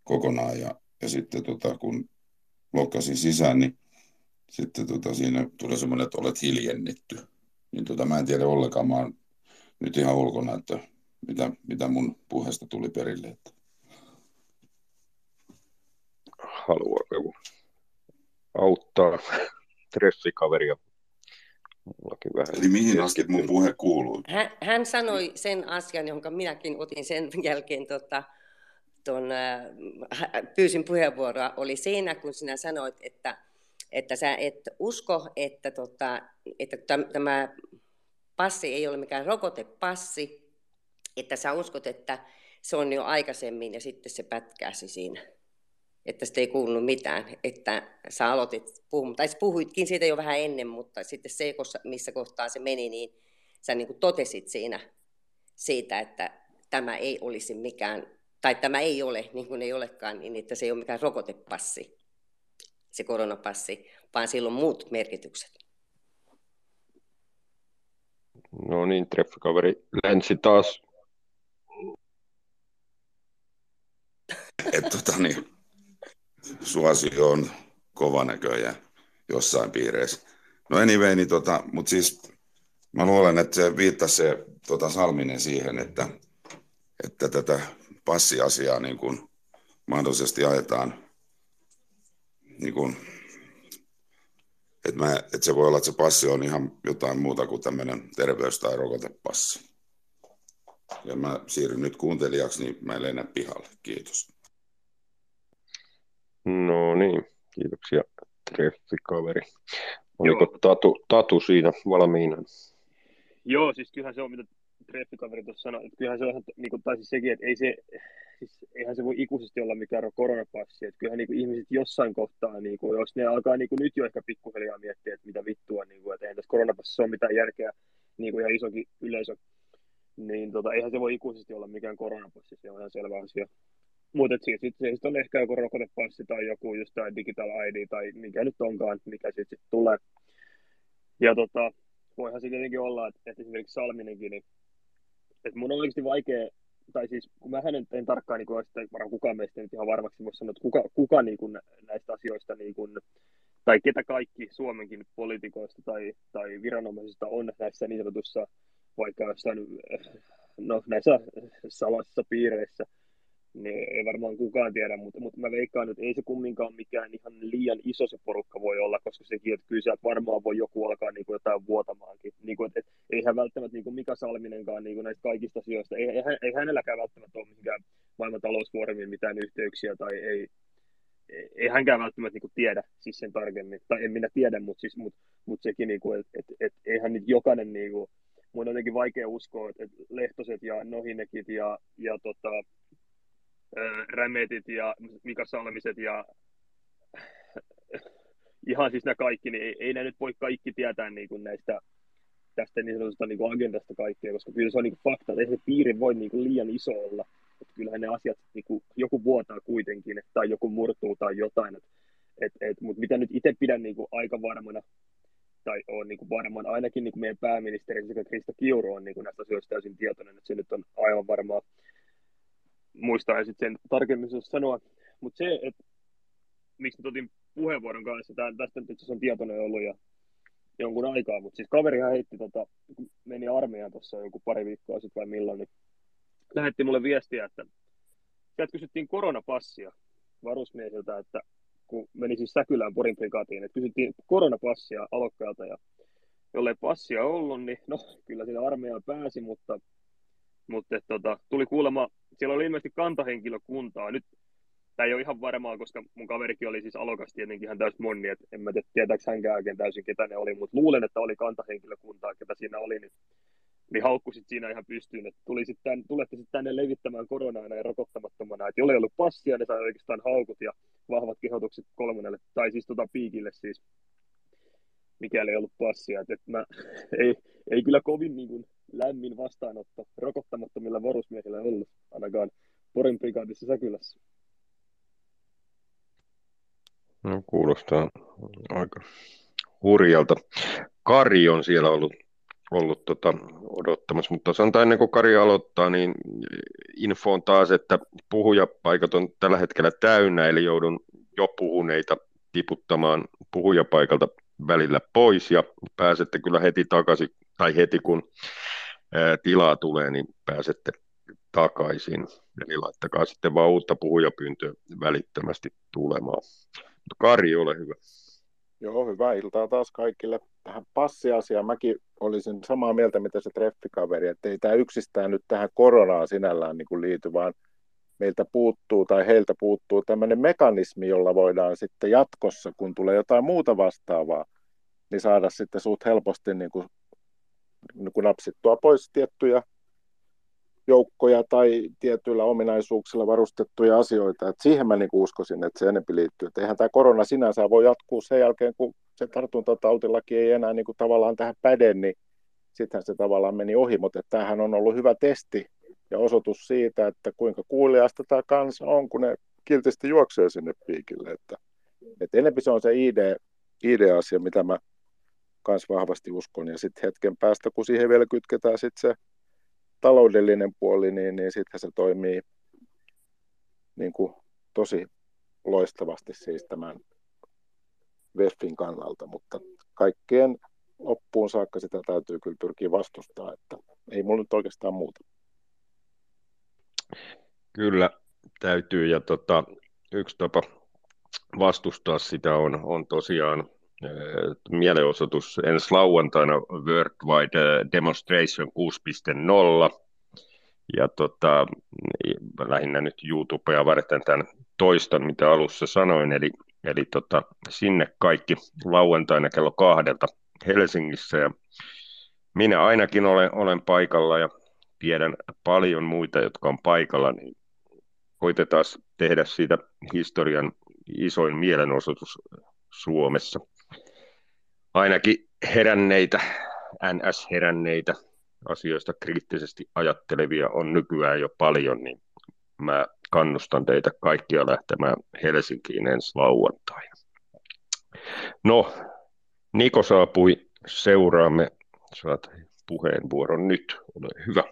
kokonaan ja, ja sitten tota, kun lokkasin sisään, niin sitten tota, siinä tuli semmoinen, että olet hiljennetty. Niin tota, mä en tiedä ollenkaan, mä oon nyt ihan ulkona, että mitä, mitä mun puheesta tuli perille. Että... Haluaako auttaa treffikaveria vähän Eli mihin asti mun puhe kuuluu? Hän, hän sanoi sen asian, jonka minäkin otin sen jälkeen tota, ton, äh, pyysin puheenvuoroa, oli siinä, kun sinä sanoit, että että sä et usko, että, tota, että tämä passi ei ole mikään rokotepassi, että sä uskot, että se on jo aikaisemmin ja sitten se pätkäsi siinä. Että sitten ei kuulunut mitään, että sä aloitit puhumaan, tai puhuitkin siitä jo vähän ennen, mutta sitten se, missä kohtaa se meni, niin sä niin kuin totesit siinä siitä, että tämä ei olisi mikään, tai tämä ei ole, niin kuin ei olekaan, niin että se ei ole mikään rokotepassi, se koronapassi, vaan sillä on muut merkitykset. No niin, treffikaveri lensi taas. Et, tota, niin, suosio on kova näköjään jossain piireissä. No anyway, niin tota, mutta siis mä luulen, että se viittasi se tota Salminen siihen, että, että tätä passiasiaa niin kuin mahdollisesti ajetaan niin kuin, että, mä, että se voi olla, että se passi on ihan jotain muuta kuin tämmöinen terveys- tai rokotepassi. Ja mä siirryn nyt kuuntelijaksi, niin mä lennän pihalle. Kiitos. No niin, kiitoksia treffikaveri. Oliko tatu, tatu siinä valmiina? Joo, siis kyllähän se on, mitä treffikaveri tuossa sanoi, että kyllähän se on, niin kuin, tai siis sekin, että ei se, siis eihän se voi ikuisesti olla mikään koronapassi, että kyllähän niin kuin, ihmiset jossain kohtaa, niin kuin, jos ne alkaa niin kuin, nyt jo ehkä pikkuhiljaa miettiä, että mitä vittua, niin kuin, että eihän tässä koronapassissa ole mitään järkeä, niin kuin ihan isokin yleisö, niin tota, eihän se voi ikuisesti olla mikään koronapassi, se on ihan selvä asia. Mutta siis sitten sit on ehkä joku rokotepassi tai joku just tämä digital ID tai mikä nyt onkaan, mikä sitten sit tulee. Ja tota, voihan se tietenkin olla, että, että esimerkiksi Salminenkin, niin että mun on oikeasti vaikea, tai siis kun mä hänen en tarkkaan niin kuin, varmaan kukaan meistä nyt ihan varmaksi voisi sanoa, että kuka, kuka niin kuin näistä asioista niin kuin, tai ketä kaikki Suomenkin poliitikoista tai, tai viranomaisista on näissä niin sanotussa vaikka jossain, no, näissä salaisissa piireissä, niin ei varmaan kukaan tiedä, mutta, mutta mä veikkaan, että ei se kumminkaan mikään ihan liian iso se porukka voi olla, koska sekin, että kyllä sieltä varmaan voi joku alkaa niin kuin jotain vuotamaankin. Niin kuin, että, että eihän välttämättä niin kuin Mika Salminenkaan niin kuin näistä kaikista asioista, ei, ei, ei hänelläkään välttämättä ole mihinkään maailman talousvuoremiin mitään yhteyksiä tai ei, ei hänkään välttämättä niin tiedä siis sen tarkemmin, tai en minä tiedä, mutta, siis, mutta, mutta sekin, niin kuin, että, että, että eihän nyt jokainen, niin kuin, mun on jotenkin vaikea uskoa, että, että Lehtoset ja Nohinekit ja, ja tota, Rämetit ja Mika Salmiset ja ihan siis nämä kaikki, niin ei, ei nyt voi kaikki tietää niin kuin näistä tästä niin sanotusta niin kuin agendasta kaikkea, koska kyllä se on niin kuin fakta, että ei se piiri voi niin kuin liian iso olla. Että kyllähän ne asiat, niin kuin, joku vuotaa kuitenkin, tai joku murtuu tai jotain. Et, et, et, Mutta mitä nyt itse pidän niin kuin aika varmana, tai on niin kuin varmaan ainakin niin kuin meidän pääministeri sekä Krista Kiuru on niin kuin näistä asioista täysin tietoinen, että se nyt on aivan varmaa muistaa ja sitten sen tarkemmin sanoa. Mutta se, että miksi nyt otin puheenvuoron kanssa, tää, tästä nyt on tietoinen ollut ja jonkun aikaa, mutta siis kaverihan heitti, tota, meni armeijaan tuossa joku pari viikkoa sitten vai milloin, niin lähetti mulle viestiä, että sieltä kysyttiin koronapassia varusmiesiltä, että kun meni siis Säkylään Porin prikaatiin, että kysyttiin koronapassia alokkailta ja jollei passia ollut, niin no kyllä siinä armeijaan pääsi, mutta, mutta et, tota, tuli kuulemma siellä oli ilmeisesti kantahenkilökuntaa. Nyt tämä ei ole ihan varmaa, koska mun kaverikin oli siis alokas tietenkin ihan täysin monni, että en mä tiedä tietääkö hänkään oikein täysin ketä ne oli, mutta luulen, että oli kantahenkilökuntaa, ketä siinä oli, niin, niin haukku sitten siinä ihan pystyyn, että tuli sit tämän, tulette sitten tänne levittämään koronaa ja rokottamattomana, että jolle ei ollut passia, ne sai oikeastaan haukut ja vahvat kehotukset kolmannelle, tai siis tota piikille siis, mikäli ei ollut passia, että, että mä, ei, ei kyllä kovin niin kuin, lämmin vastaanotto rokottamattomilla varusmiehillä ollut, ainakaan Porin prikaatissa Säkylässä. No, kuulostaa aika hurjalta. Kari on siellä ollut, ollut tota, odottamassa, mutta sanotaan ennen kuin Kari aloittaa, niin info on taas, että puhujapaikat on tällä hetkellä täynnä, eli joudun jo puhuneita tiputtamaan puhujapaikalta välillä pois ja pääsette kyllä heti takaisin, tai heti kun tilaa tulee, niin pääsette takaisin. Eli laittakaa sitten vaan uutta puhujapyyntöä välittömästi tulemaan. Mutta Kari, ole hyvä. Joo, hyvää iltaa taas kaikille. Tähän passiasiaan mäkin olisin samaa mieltä, mitä se treffikaveri, että ei tämä yksistään nyt tähän koronaan sinällään niin kuin liity, vaan meiltä puuttuu tai heiltä puuttuu tämmöinen mekanismi, jolla voidaan sitten jatkossa, kun tulee jotain muuta vastaavaa, niin saada sitten suut helposti niin kuin, niin napsittua pois tiettyjä joukkoja tai tietyillä ominaisuuksilla varustettuja asioita. Et siihen mä niin uskoisin, että se enempi liittyy. Et eihän tämä korona sinänsä voi jatkuu sen jälkeen, kun se tartuntatautilaki ei enää niin kuin tavallaan tähän päde, niin sittenhän se tavallaan meni ohi, mutta tämähän on ollut hyvä testi ja osoitus siitä, että kuinka kuuliasta tämä kansa on, kun ne kiltisti juoksee sinne piikille. Että, että enempi se on se ID, ID-asia, mitä mä myös vahvasti uskon. Ja sitten hetken päästä, kun siihen vielä kytketään sitten se taloudellinen puoli, niin, niin sittenhän se toimii niin kuin tosi loistavasti siis tämän VEFin kannalta, mutta kaikkeen loppuun saakka sitä täytyy kyllä pyrkiä vastustaa, että ei mulla nyt oikeastaan muuta. Kyllä täytyy ja tota, yksi tapa vastustaa sitä on, on tosiaan mielenosoitus ensi lauantaina Worldwide Demonstration 6.0 ja tota, lähinnä nyt YouTubea varten tämän toistan, mitä alussa sanoin, eli, eli tota, sinne kaikki lauantaina kello kahdelta Helsingissä. Ja minä ainakin olen, olen paikalla ja tiedän paljon muita, jotka on paikalla, niin koitetaan tehdä siitä historian isoin mielenosoitus Suomessa. Ainakin heränneitä, NS-heränneitä, asioista kriittisesti ajattelevia on nykyään jo paljon, niin mä kannustan teitä kaikkia lähtemään Helsinkiin ensi lauantaina. No, Niko saapui seuraamme. Saat puheenvuoron nyt. Ole hyvä.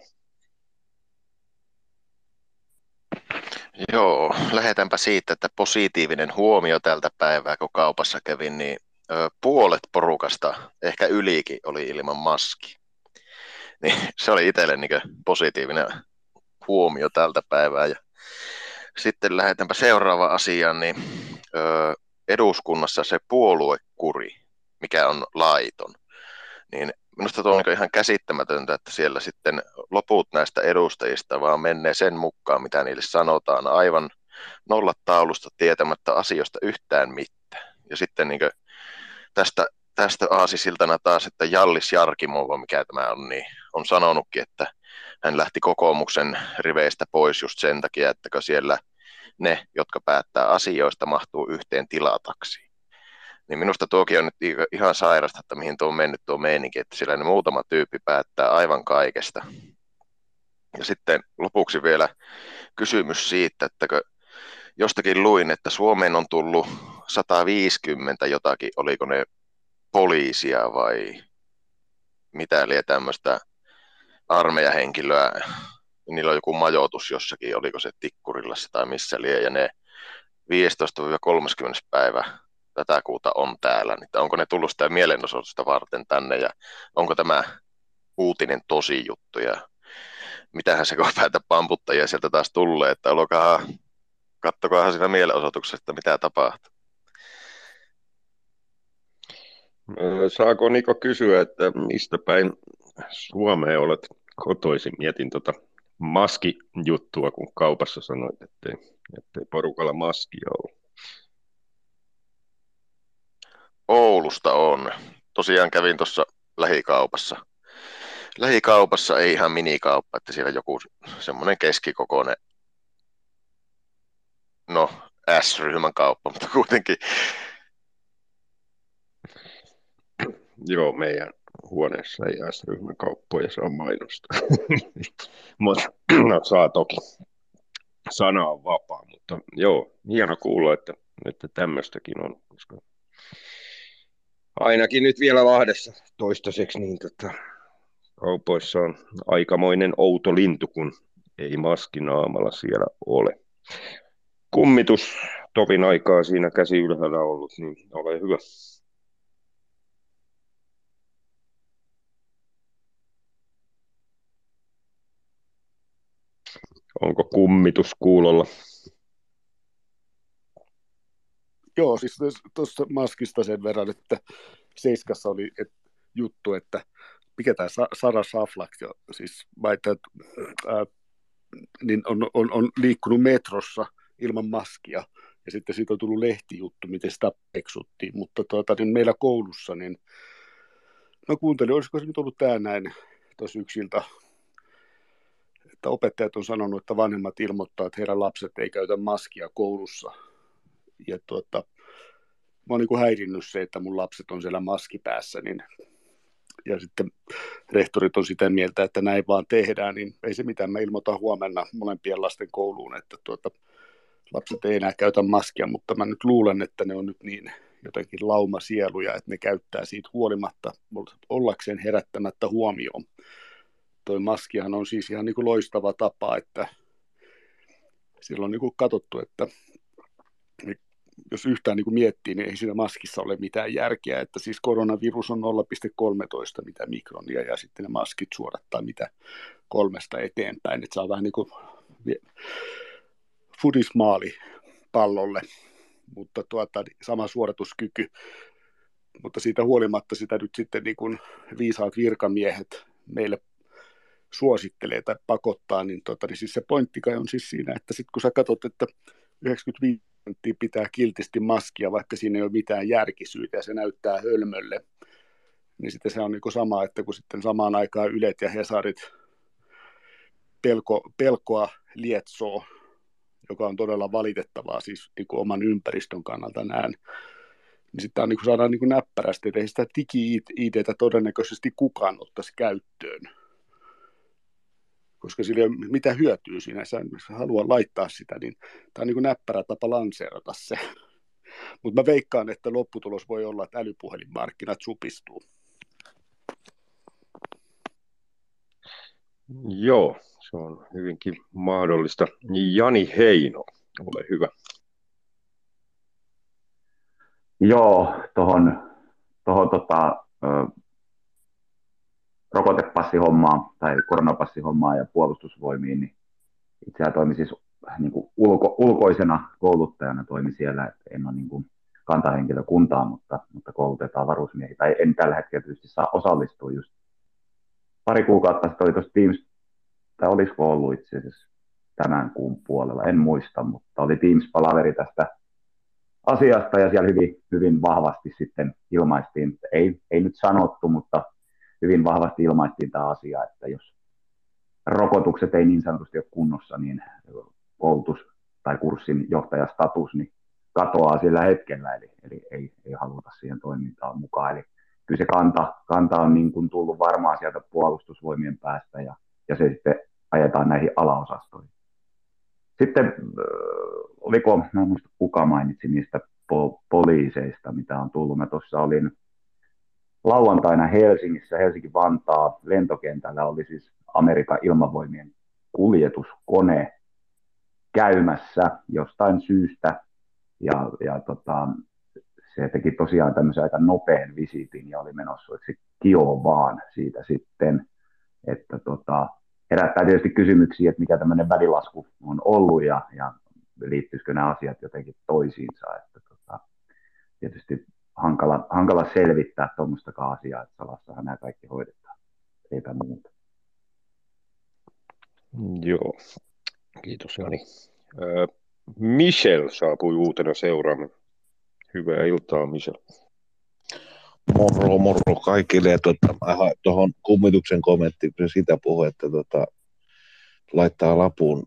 Joo, lähdetäänpä siitä, että positiivinen huomio tältä päivää, kun kaupassa kävin, niin puolet porukasta, ehkä ylikin, oli ilman maski. Niin se oli itselle niin positiivinen huomio tältä päivää. Ja sitten lähdetäänpä seuraavaan asiaan, niin eduskunnassa se puoluekuri, mikä on laiton, niin minusta tuo on niin ihan käsittämätöntä, että siellä sitten loput näistä edustajista vaan menee sen mukaan, mitä niille sanotaan, aivan nollat taulusta tietämättä asioista yhtään mitään. Ja sitten niin tästä, tästä aasisiltana taas, että Jallis Jarkimova, mikä tämä on, niin on sanonutkin, että hän lähti kokoomuksen riveistä pois just sen takia, että siellä ne, jotka päättää asioista, mahtuu yhteen tilataksiin. Niin minusta tuokin on nyt ihan sairasta, että mihin tuo on mennyt tuo meininki, että siellä ne muutama tyyppi päättää aivan kaikesta. Ja sitten lopuksi vielä kysymys siitä, että jostakin luin, että Suomeen on tullut 150 jotakin, oliko ne poliisia vai mitä liian tämmöistä armeijahenkilöä, niillä on joku majoitus jossakin, oliko se Tikkurilla tai missä liian, ja ne 15-30 päivä tätä kuuta on täällä, niin onko ne tullut sitä mielenosoitusta varten tänne ja onko tämä uutinen tosi juttu ja mitähän se päätä pamputtajia sieltä taas tulee, että olkaa, kattokaa siinä mielenosoituksessa, että mitä tapahtuu. Saako Niko kysyä, että mistä päin Suomeen olet kotoisin? Mietin tuota maskijuttua, kun kaupassa sanoit, ettei, ettei porukalla maskia ole. Oulusta on. Tosiaan kävin tuossa lähikaupassa. Lähikaupassa ei ihan minikauppa, että siellä joku semmoinen keskikokoinen, no S-ryhmän kauppa, mutta kuitenkin. Joo, meidän huoneessa ei S-ryhmän kauppoja saa mainostaa. mutta no, saa toki. Sana on vapaa, mutta joo, hieno kuulla, että, että tämmöistäkin on, koska ainakin nyt vielä Lahdessa toistaiseksi, niin tota, kaupoissa on aikamoinen outo lintu, kun ei maskinaamalla siellä ole. Kummitus tovin aikaa siinä käsi ylhäällä ollut, niin ole hyvä. Onko kummitus kuulolla? Joo, siis tuosta maskista sen verran, että Seiskassa oli et, juttu, että mikä tämä Sara Saflak, siis että, ää, niin on, on, on liikkunut metrossa ilman maskia. Ja sitten siitä on tullut lehtijuttu, miten sitä peksuttiin. Mutta tuota, niin meillä koulussa, niin no kuuntelin, olisiko se nyt ollut tämä näin tuossa yksiltä, että opettajat on sanonut, että vanhemmat ilmoittaa, että heidän lapset ei käytä maskia koulussa. Ja tuota, mä oon niin häirinnyt se, että mun lapset on siellä maskipäässä, niin ja sitten rehtorit on sitä mieltä, että näin vaan tehdään, niin ei se mitään. Mä ilmoitan huomenna molempien lasten kouluun, että tuota, lapset ei enää käytä maskia, mutta mä nyt luulen, että ne on nyt niin jotenkin laumasieluja, että ne käyttää siitä huolimatta ollakseen herättämättä huomioon. Toi maskihan on siis ihan niin kuin loistava tapa, että silloin on niin kuin katsottu, että jos yhtään niin kuin miettii, niin ei siinä maskissa ole mitään järkeä, että siis koronavirus on 0,13 mitä mikronia ja sitten ne maskit suodattaa mitä kolmesta eteenpäin, että saa vähän niin kuin fudismaali pallolle, mutta tuota, sama suorituskyky, mutta siitä huolimatta sitä nyt sitten niin kuin viisaat virkamiehet meille suosittelee tai pakottaa, niin, tuota, niin siis se pointti kai on siis siinä, että sitten kun sä katsot, että 95 pitää kiltisti maskia, vaikka siinä ei ole mitään järkisyyttä ja se näyttää hölmölle, niin sitten se on niin sama, että kun sitten samaan aikaan Ylet ja Hesarit pelko, pelkoa lietsoo, joka on todella valitettavaa siis niin kuin oman ympäristön kannalta näen, niin sitten niin saadaan niin kuin näppärästi, että ei sitä digi-IDtä todennäköisesti kukaan ottaisi käyttöön koska sillä ei ole mitään hyötyä siinä, jos haluaa laittaa sitä, niin tämä on niin kuin näppärä tapa lanseerata se. Mutta mä veikkaan, että lopputulos voi olla, että älypuhelinmarkkinat supistuu. Joo, se on hyvinkin mahdollista. Jani Heino, ole hyvä. Joo, tuohon tohon, tota, rokotepassihommaa tai koronapassihommaa ja puolustusvoimiin, niin itseään toimi siis niin kuin ulko, ulkoisena kouluttajana toimi siellä, että en ole niin kuin kantahenkilökuntaa, mutta, mutta koulutetaan varusmiehiä. Tai en tällä hetkellä tietysti saa osallistua just pari kuukautta sitten oli tuossa Teams, tai olisiko ollut itse asiassa tämän kuun puolella, en muista, mutta oli Teams-palaveri tästä asiasta ja siellä hyvin, hyvin vahvasti sitten ilmaistiin, ei, ei nyt sanottu, mutta hyvin vahvasti ilmaistiin tämä asia, että jos rokotukset ei niin sanotusti ole kunnossa, niin koulutus tai kurssin johtajastatus niin katoaa sillä hetkellä, eli, eli ei, ei haluta siihen toimintaan mukaan. Eli kyllä se kanta, kanta on niin kuin tullut varmaan sieltä puolustusvoimien päästä ja, ja se sitten ajetaan näihin alaosastoihin. Sitten oliko, mä en muista kuka mainitsi niistä po- poliiseista, mitä on tullut. Mä tuossa olin lauantaina Helsingissä, Helsinki-Vantaa lentokentällä oli siis Amerikan ilmavoimien kuljetuskone käymässä jostain syystä. Ja, ja tota, se teki tosiaan tämmöisen aika nopean visiitin ja oli menossa se kio vaan siitä sitten, että tota, herättää tietysti kysymyksiä, että mikä tämmöinen välilasku on ollut ja, ja liittyisikö nämä asiat jotenkin toisiinsa. Että tota, tietysti hankala, hankala selvittää tuommoistakaan asiaa, että salassahan nämä kaikki hoidetaan, eipä muuta. Joo, kiitos Jani. Michel saapui uutena seuraamaan. Hyvää iltaa, Michel. Moro, moro kaikille. Ja tuota, tuohon kummituksen kommentti, kun sitä puhui, että tuota, laittaa lapun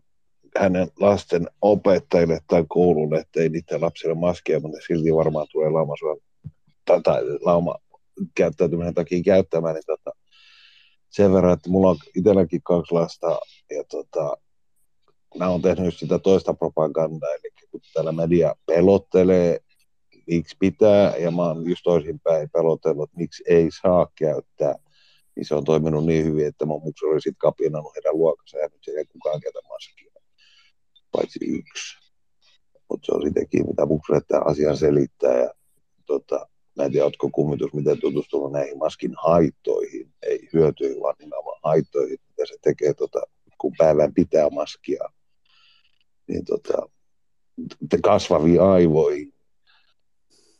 hänen lasten opettajille tai koululle, että ei niiden lapsille maskia, mutta silti varmaan tulee laumasuojan tai, tai lauma käyttäytymisen takia käyttämään, niin tota, sen verran, että mulla on itselläkin kaksi lasta ja tota, mä oon tehnyt sitä toista propagandaa, eli kun täällä media pelottelee, miksi pitää, ja mä oon just toisinpäin pelotellut, että miksi ei saa käyttää, niin se on toiminut niin hyvin, että mun muksu oli sitten kapinannut heidän luokassa, ja nyt ei kukaan käytä maskia, paitsi yksi. Mutta se on sittenkin, mitä muksu että asian selittää, ja tota, Mä en tiedä, oletko kummitus miten tutustunut näihin maskin haittoihin, ei hyötyihin, vaan nimenomaan haittoihin, mitä se tekee, tota, kun päivän pitää maskia, niin tota, kasvaviin aivoihin.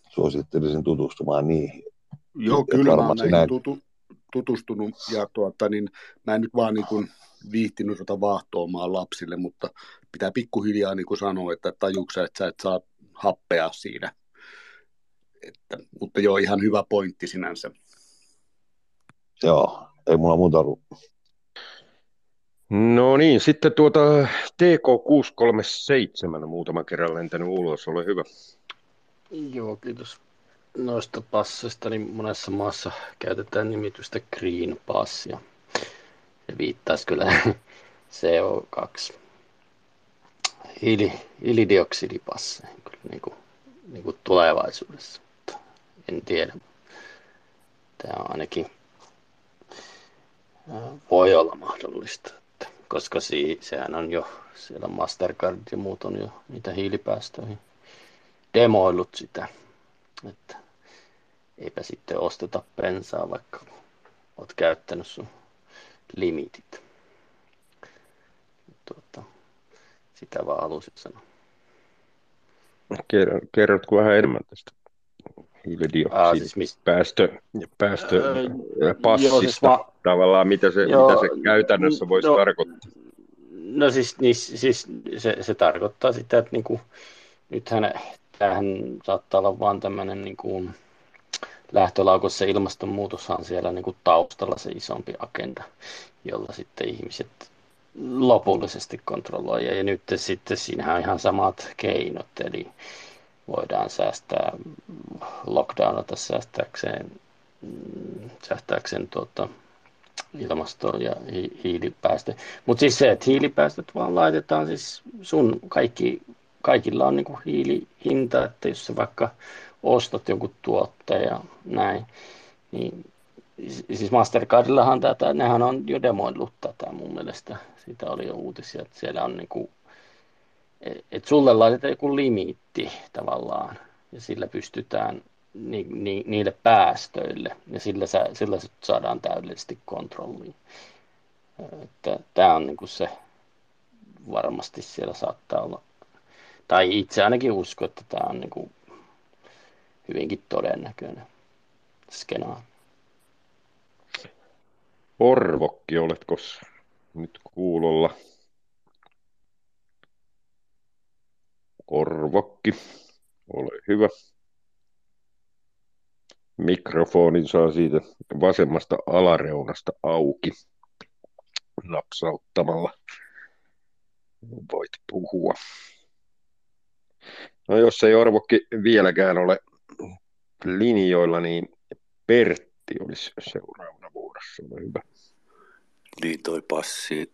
Suosittelisin tutustumaan niihin. Joo, kyllä mä näihin tutu, tutustunut ja tuota, niin mä en nyt vaan niin kuin viihtinyt ruveta vaahtoamaan lapsille, mutta pitää pikkuhiljaa niin kuin sanoa, että tajuksa, että sä et saa happea siinä. Että, mutta joo, ihan hyvä pointti sinänsä. Joo, ei mulla muuta ollut. No niin, sitten tuota TK637 muutama kerran lentänyt ulos, ole hyvä. Joo, kiitos. Noista passeista, niin monessa maassa käytetään nimitystä Green Passia. Se viittaisi kyllä CO2 hiili, hiilidioksidipasseihin kyllä niin kuin, niin kuin tulevaisuudessa. En tiedä. Tämä on ainakin voi olla mahdollista, koska sehän on jo, siellä Mastercard ja muut on jo niitä hiilipäästöihin demoillut sitä, että eipä sitten osteta bensaa, vaikka olet käyttänyt sun limitit. Tuota, sitä vaan halusin sanoa. Kerrotko vähän enemmän tästä hiilidioksidipäästö, siis päästöpassista, öö, siis va- tavallaan mitä se, joo, mitä se käytännössä voisi no, tarkoittaa? No siis, niin, siis se, se tarkoittaa sitä, että niinku, nythän tämähän saattaa olla vain tämmöinen niinku, lähtölaukossa ilmastonmuutoshan siellä niinku taustalla se isompi agenda, jolla sitten ihmiset lopullisesti kontrolloi. Ja nyt sitten siinähän on ihan samat keinot, eli voidaan säästää, lockdownata säästääkseen, säästääkseen tuota, ilmastoa ja hi- hiilipäästö. Mutta siis se, että hiilipäästöt vaan laitetaan, siis sun kaikki, kaikilla on niinku hiilihinta, että jos sä vaikka ostat jonkun tuotteen ja näin, niin siis Mastercardillahan tätä, nehän on jo demoillut tätä mun mielestä. Siitä oli jo uutisia, että siellä on niinku että sulle laitetaan joku limiitti tavallaan ja sillä pystytään ni, ni, niille päästöille ja sillä, sillä saadaan täydellisesti kontrolliin. Tämä on niinku se varmasti siellä saattaa olla, tai itse ainakin usko, että tämä on niinku hyvinkin todennäköinen skenaario. Orvokki, oletko nyt kuulolla? Korvokki, ole hyvä. Mikrofonin saa siitä vasemmasta alareunasta auki napsauttamalla. Voit puhua. No jos ei Orvokki vieläkään ole linjoilla, niin Pertti olisi seuraavana vuorossa. Ole hyvä. Niin toi passi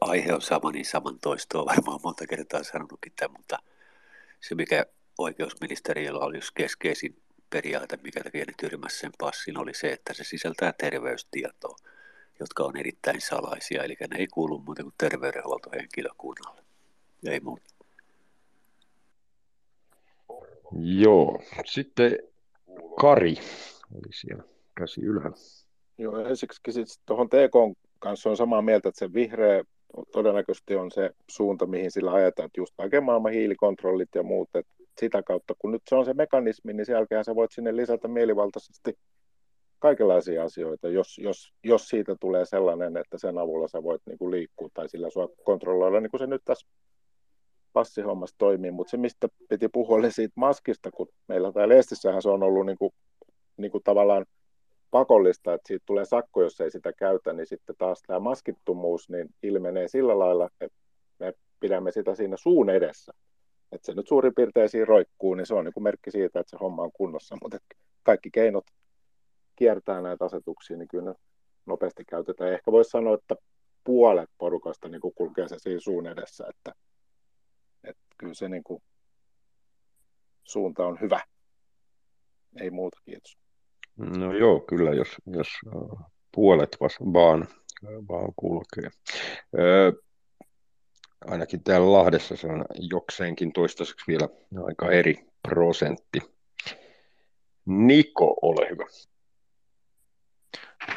aihe on sama, niin saman toistoa varmaan monta kertaa sanonutkin tämän, mutta se, mikä oikeusministeriöllä oli keskeisin periaate, mikä teki ne tyrmässä sen passin, oli se, että se sisältää terveystietoa, jotka on erittäin salaisia, eli ne ei kuulu muuten kuin terveydenhuoltohenkilökunnalle. Ei muuta. Joo, sitten Kari oli siellä käsi ylhäällä. Joo, ensiksi tuohon TK kanssa on samaa mieltä, että se vihreä todennäköisesti on se suunta, mihin sillä ajetaan, että just kaiken maailman hiilikontrollit ja muut, että sitä kautta, kun nyt se on se mekanismi, niin sen jälkeen sä voit sinne lisätä mielivaltaisesti kaikenlaisia asioita, jos, jos, jos siitä tulee sellainen, että sen avulla sä voit niin kuin liikkua tai sillä sua kontrolloida, niin kuin se nyt tässä passihommassa toimii, mutta se mistä piti puhua oli siitä maskista, kun meillä täällä Estissähän se on ollut niin kuin, niin kuin tavallaan pakollista, että siitä tulee sakko, jos ei sitä käytä, niin sitten taas tämä maskittomuus niin ilmenee sillä lailla, että me pidämme sitä siinä suun edessä. Että se nyt suurin piirtein siinä roikkuu, niin se on niin kuin merkki siitä, että se homma on kunnossa, mutta kaikki keinot kiertää näitä asetuksia, niin kyllä ne nopeasti käytetään. Ehkä voisi sanoa, että puolet porukasta niin kuin kulkee se siinä suun edessä, että, että kyllä se niin kuin suunta on hyvä. Ei muuta, kiitos. No joo, kyllä, jos, jos puolet vaan, vaan kulkee. Ö, ainakin täällä Lahdessa se on jokseenkin toistaiseksi vielä aika eri prosentti. Niko, ole hyvä.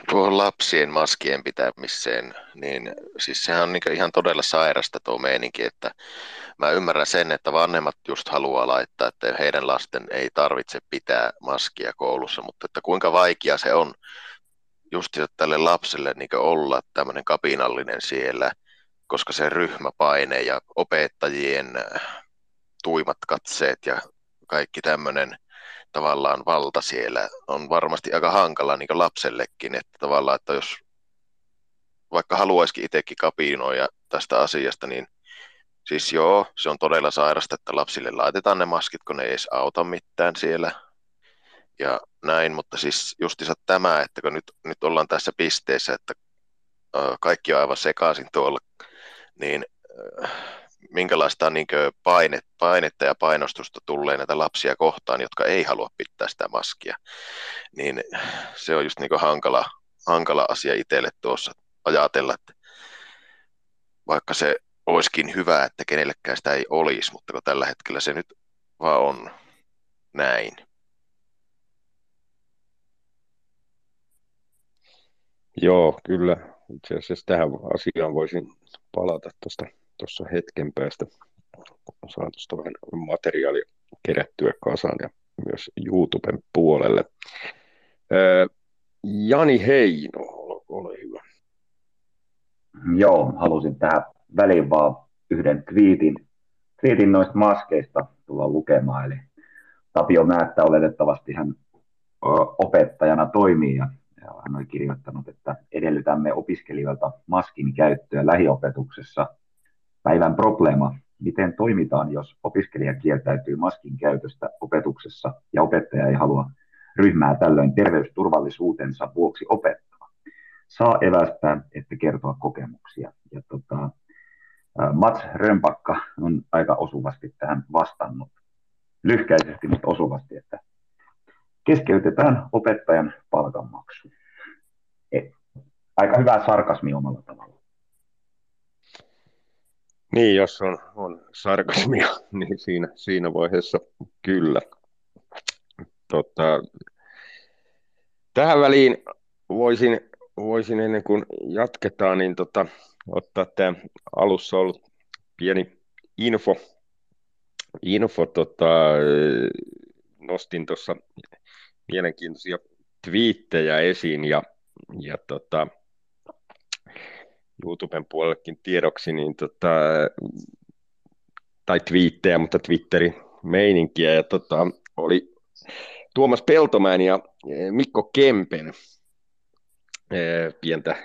Tuohon lapsien maskien pitämiseen, niin siis sehän on niin ihan todella sairasta tuo meininki, että mä ymmärrän sen, että vanhemmat just haluaa laittaa, että heidän lasten ei tarvitse pitää maskia koulussa, mutta että kuinka vaikea se on just tälle lapselle niin olla tämmöinen kapinallinen siellä, koska se ryhmäpaine ja opettajien tuimat katseet ja kaikki tämmöinen tavallaan valta siellä on varmasti aika hankala niin lapsellekin, että tavallaan, että jos vaikka haluaisikin itsekin kapinoida tästä asiasta, niin siis joo, se on todella sairasta, että lapsille laitetaan ne maskit, kun ne ei edes auta mitään siellä. Ja näin, mutta siis justiinsa tämä, että kun nyt, nyt ollaan tässä pisteessä, että kaikki on aivan sekaisin tuolla, niin minkälaista niin paine, painetta ja painostusta tulee näitä lapsia kohtaan, jotka ei halua pitää sitä maskia, niin se on just niin hankala, hankala asia itselle tuossa ajatella, että vaikka se olisikin hyvä, että kenellekään sitä ei olisi, mutta kun tällä hetkellä se nyt vaan on näin. Joo, kyllä. Itse asiassa tähän asiaan voisin palata tuosta tuossa hetken päästä, kun saan tuosta vähän materiaalia kerättyä kasaan ja myös YouTuben puolelle. Jani Heino, ole hyvä. Joo, halusin tähän väliin vaan yhden twiitin, twiitin noista maskeista tulla lukemaan. Eli Tapio Määttä oletettavasti hän opettajana toimii ja hän oli kirjoittanut, että edellytämme opiskelijoilta maskin käyttöä lähiopetuksessa. Päivän probleema, miten toimitaan, jos opiskelija kieltäytyy maskin käytöstä opetuksessa ja opettaja ei halua ryhmää tällöin terveysturvallisuutensa vuoksi opettaa. Saa evästää, että kertoa kokemuksia. Ja tota, Mats Römpakka on aika osuvasti tähän vastannut, lyhkäisesti, mutta osuvasti, että keskeytetään opettajan palkanmaksu. Et, aika hyvä sarkasmi omalla tavalla. Niin, jos on, on sarkasmia, niin siinä, siinä vaiheessa kyllä. Tota, tähän väliin voisin, voisin ennen kuin jatketaan, niin tota, ottaa tämä alussa ollut pieni info. info tota, nostin tuossa mielenkiintoisia twiittejä esiin ja, ja tota, YouTuben puolellekin tiedoksi, niin tota, tai twiittejä, mutta Twitteri meininkiä, ja tota, oli Tuomas Peltomäen ja Mikko Kempen pientä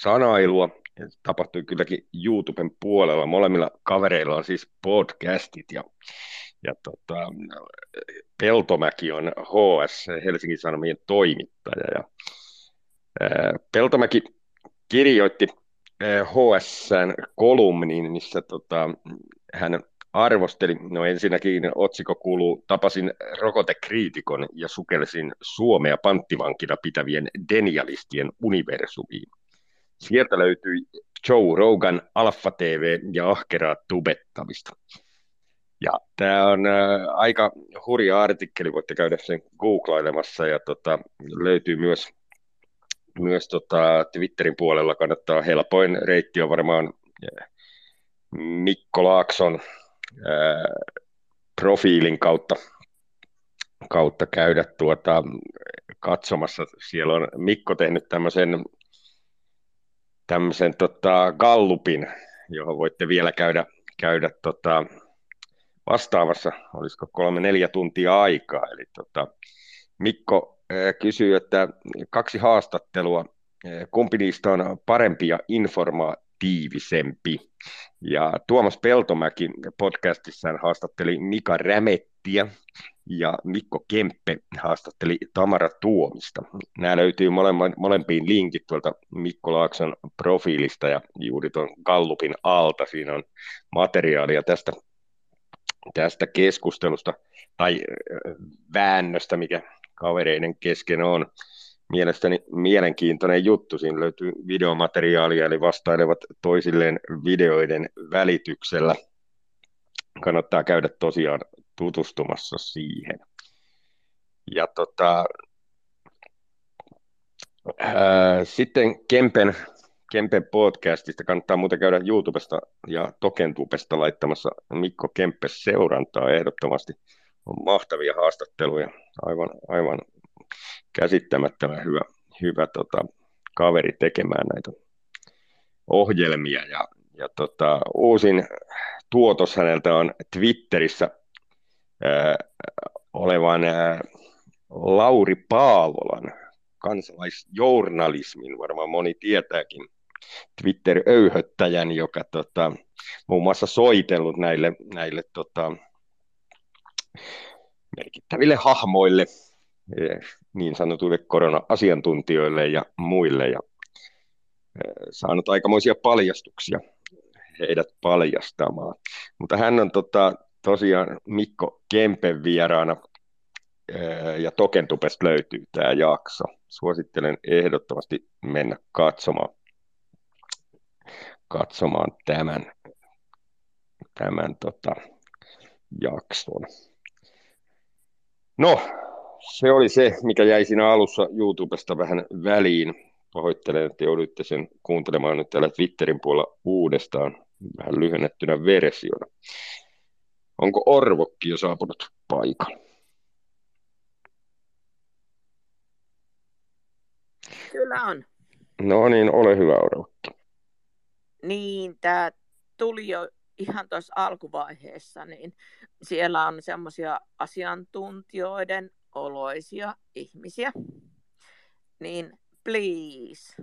sanailua, tapahtui kylläkin YouTuben puolella. Molemmilla kavereilla on siis podcastit ja, ja tota, Peltomäki on HS, Helsingin Sanomien toimittaja. Ja, ää, Peltomäki kirjoitti HSn kolumniin, missä tota, hän arvosteli, no ensinnäkin otsikko kuuluu, tapasin rokotekriitikon ja sukelsin Suomea panttivankina pitävien denialistien universumiin. Sieltä löytyi Joe Rogan, Alpha TV ja ahkeraa tubettamista. Ja tämä on äh, aika hurja artikkeli, voitte käydä sen googlailemassa ja tota, löytyy myös, myös tota, Twitterin puolella kannattaa helpoin reitti on varmaan äh, Mikko Laakson äh, profiilin kautta, kautta käydä tuota, katsomassa. Siellä on Mikko tehnyt tämmöisen tämmöisen tota, gallupin, johon voitte vielä käydä, käydä tota, vastaavassa, olisiko kolme-neljä tuntia aikaa. Eli tota, Mikko kysyy, että kaksi haastattelua, kumpi niistä on parempi ja informatiivisempi. Ja Tuomas Peltomäki podcastissaan haastatteli Mika Rämettiä, ja Mikko Kemppe haastatteli Tamara Tuomista. Nämä löytyy molempiin linkit tuolta Mikko Laakson profiilista ja juuri tuon Gallupin alta. Siinä on materiaalia tästä, tästä keskustelusta tai väännöstä, mikä kavereiden kesken on. Mielestäni mielenkiintoinen juttu. Siinä löytyy videomateriaalia, eli vastailevat toisilleen videoiden välityksellä. Kannattaa käydä tosiaan tutustumassa siihen. Ja tota, ää, sitten Kempen, Kempen podcastista kannattaa muuten käydä YouTubesta ja Tokentubesta laittamassa Mikko Kempe seurantaa ehdottomasti. On mahtavia haastatteluja, aivan, aivan käsittämättömän hyvä, hyvä tota, kaveri tekemään näitä ohjelmia. Ja, ja tota, uusin tuotos häneltä on Twitterissä ää, olevan ää, Lauri Paavolan kansalaisjournalismin, varmaan moni tietääkin, Twitter-öyhöttäjän, joka tota, muun muassa soitellut näille, näille tota, merkittäville hahmoille, e, niin sanotuille korona-asiantuntijoille ja muille, ja e, saanut aikamoisia paljastuksia heidät paljastamaan. Mutta hän on tota, tosiaan Mikko Kempen vieraana e, ja Tokentupesta löytyy tämä jakso. Suosittelen ehdottomasti mennä katsomaan, katsomaan tämän, tämän tota, jakson. No, se oli se, mikä jäi siinä alussa YouTubesta vähän väliin. Pahoittelen, että jouduitte sen kuuntelemaan nyt täällä Twitterin puolella uudestaan vähän lyhennettynä versiona. Onko Orvokki jo saapunut paikalle? Kyllä on. No niin, ole hyvä Orvokki. Niin, tämä tuli jo ihan tuossa alkuvaiheessa, niin siellä on semmoisia asiantuntijoiden oloisia ihmisiä. Niin please,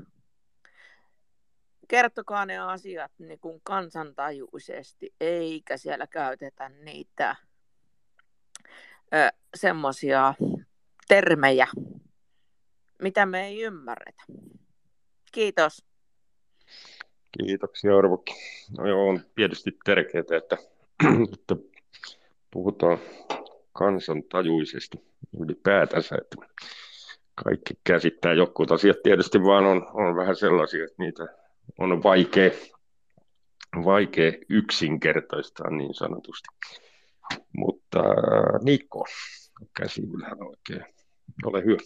kertokaa ne asiat niin kuin kansantajuisesti, eikä siellä käytetä niitä semmoisia termejä, mitä me ei ymmärretä. Kiitos. Kiitoksia Arvokki. No joo, on tietysti tärkeää, että, että puhutaan kansantajuisesti ylipäätänsä, että kaikki käsittää jotkut asiat tietysti vaan on, on vähän sellaisia, että niitä on vaikea, vaikea yksinkertaistaa niin sanotusti. Mutta Nikko, käsi ylhäällä oikein, ole hyvä.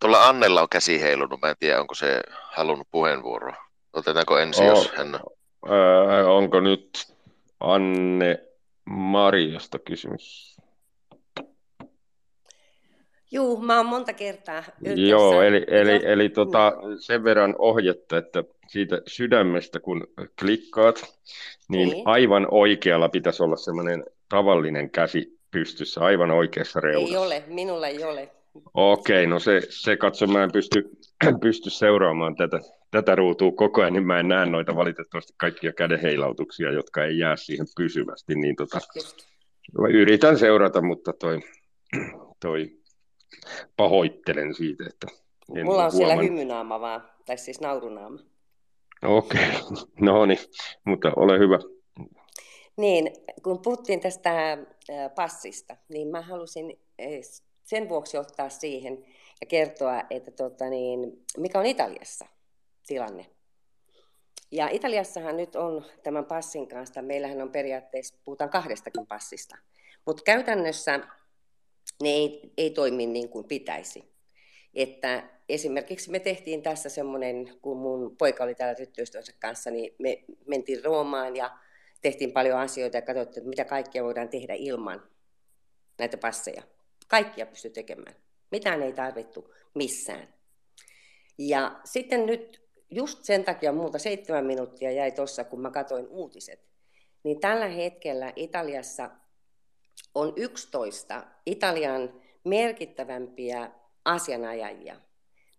Tuolla Annella on käsi heilunut, mä en tiedä onko se halunnut puheenvuoroa. Otetaanko ensin, oh, jos hän... Äh, onko nyt Anne Marjasta kysymys? Juu, mä oon monta kertaa yhdessä. Joo, eli, eli, eli tota, sen verran ohjetta, että siitä sydämestä kun klikkaat, niin, niin. aivan oikealla pitäisi olla semmoinen tavallinen käsi pystyssä, aivan oikeassa reunassa. Ei ole, minulla ei ole. Okei, no se, se katso, mä en pysty, pysty seuraamaan tätä, tätä ruutua koko ajan, niin mä en näe noita valitettavasti kaikkia kädenheilautuksia, jotka ei jää siihen pysyvästi, niin tota, yritän seurata, mutta toi, toi pahoittelen siitä, että en Mulla on huoman... siellä hymynaama vaan, tai siis naurunaama. Okei, okay. no niin, mutta ole hyvä. Niin, kun puhuttiin tästä passista, niin mä halusin sen vuoksi ottaa siihen ja kertoa, että tota niin, mikä on Italiassa tilanne. Ja Italiassahan nyt on tämän passin kanssa, meillähän on periaatteessa, puhutaan kahdestakin passista, mutta käytännössä ne ei, ei toimi niin kuin pitäisi. Että esimerkiksi me tehtiin tässä semmoinen, kun mun poika oli täällä tyttöystävänsä kanssa, niin me mentiin Roomaan ja tehtiin paljon asioita ja katsottiin, että mitä kaikkea voidaan tehdä ilman näitä passeja. Kaikkia pystyi tekemään. Mitään ei tarvittu missään. Ja sitten nyt just sen takia muuta seitsemän minuuttia jäi tuossa, kun mä katsoin uutiset, niin tällä hetkellä Italiassa on 11 Italian merkittävämpiä asianajajia.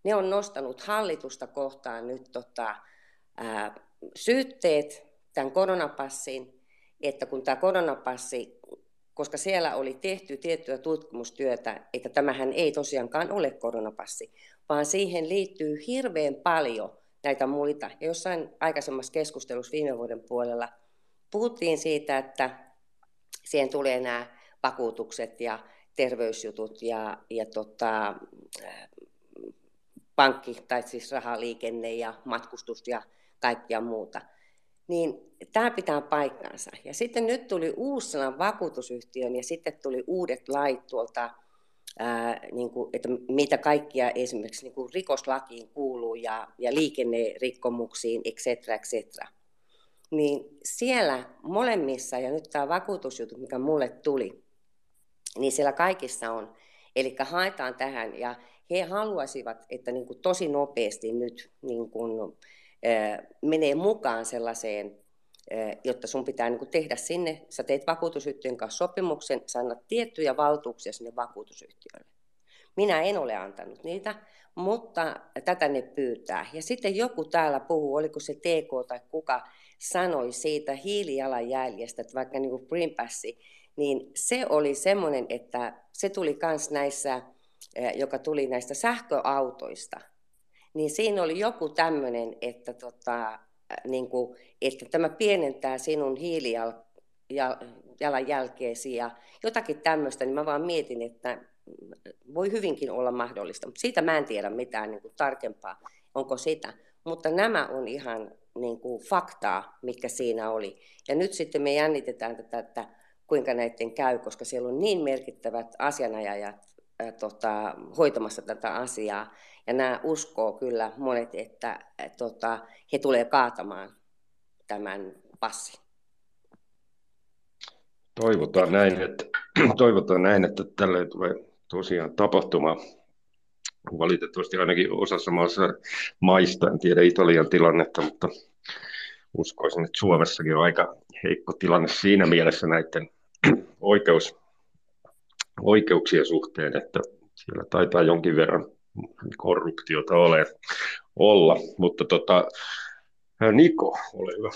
Ne on nostanut hallitusta kohtaan nyt tota, ää, syytteet tämän koronapassin, että kun tämä koronapassi koska siellä oli tehty tiettyä tutkimustyötä, että tämähän ei tosiaankaan ole koronapassi, vaan siihen liittyy hirveän paljon näitä muita. Ja jossain aikaisemmassa keskustelussa viime vuoden puolella puhuttiin siitä, että siihen tulee nämä vakuutukset ja terveysjutut ja, ja tota, pankki, tai siis rahaliikenne ja matkustus ja kaikkia muuta – niin tämä pitää paikkansa. Ja sitten nyt tuli uusi sana vakuutusyhtiön ja sitten tuli uudet lait tuolta, ää, niin kuin, että mitä kaikkia esimerkiksi niin kuin rikoslakiin kuuluu ja, ja liikennerikkomuksiin, etc. etc. Niin siellä molemmissa, ja nyt tämä vakuutusjuttu, mikä mulle tuli, niin siellä kaikissa on. Eli haetaan tähän, ja, he haluaisivat, että niin kuin tosi nopeasti nyt niin kuin, äh, menee mukaan sellaiseen, jotta sun pitää niin tehdä sinne, sä teet vakuutusyhtiön kanssa sopimuksen, sä annat tiettyjä valtuuksia sinne vakuutusyhtiölle. Minä en ole antanut niitä, mutta tätä ne pyytää. Ja sitten joku täällä puhuu, oliko se TK tai kuka, sanoi siitä hiilijalanjäljestä, että vaikka niin kuin Green Passi, niin se oli semmoinen, että se tuli myös näissä, eh, joka tuli näistä sähköautoista, niin siinä oli joku tämmöinen, että, tota, niin kuin, että tämä pienentää sinun hiilijalanjälkeesi ja jotakin tämmöistä, niin mä vaan mietin, että voi hyvinkin olla mahdollista, mutta siitä mä en tiedä mitään niin kuin tarkempaa, onko sitä. Mutta nämä on ihan niin kuin faktaa, mikä siinä oli. Ja nyt sitten me jännitetään tätä, että kuinka näiden käy, koska siellä on niin merkittävät asianajajat ää, tota, hoitamassa tätä asiaa. Ja nämä uskoo kyllä monet, että tota, he tulee kaatamaan tämän passin. Toivotaan näin, että, toivotaan näin, että tälle tulee tosiaan tapahtuma. Valitettavasti ainakin osassa maassa maista, en tiedä Italian tilannetta, mutta uskoisin, että Suomessakin on aika heikko tilanne siinä mielessä näiden oikeus, oikeuksien suhteen, että siellä taitaa jonkin verran korruptiota ole, olla. Mutta tota, Niko, ole hyvä.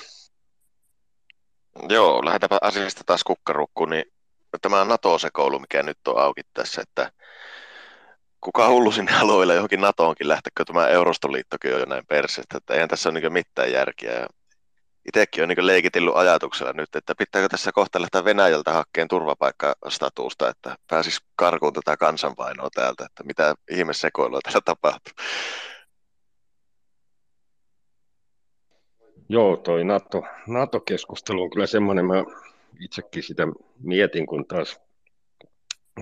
Joo, lähdetäänpä asiasta taas kukkarukkuun, niin tämä NATO-sekoulu, mikä nyt on auki tässä, että kuka hullu sinne alueelle johonkin NATOonkin lähtekö, tämä Eurostoliittokin on jo näin perseestä, että eihän tässä ole niin mitään järkeä. Itsekin on niin leikitillyt ajatuksella nyt, että pitääkö tässä kohta lähteä Venäjältä hakkeen turvapaikkastatusta, että pääsis karkuun tätä kansanpainoa täältä, että mitä ihmesekoilua täällä tapahtuu. Joo, toi NATO, NATO-keskustelu on kyllä semmoinen, mä itsekin sitä mietin, kun taas,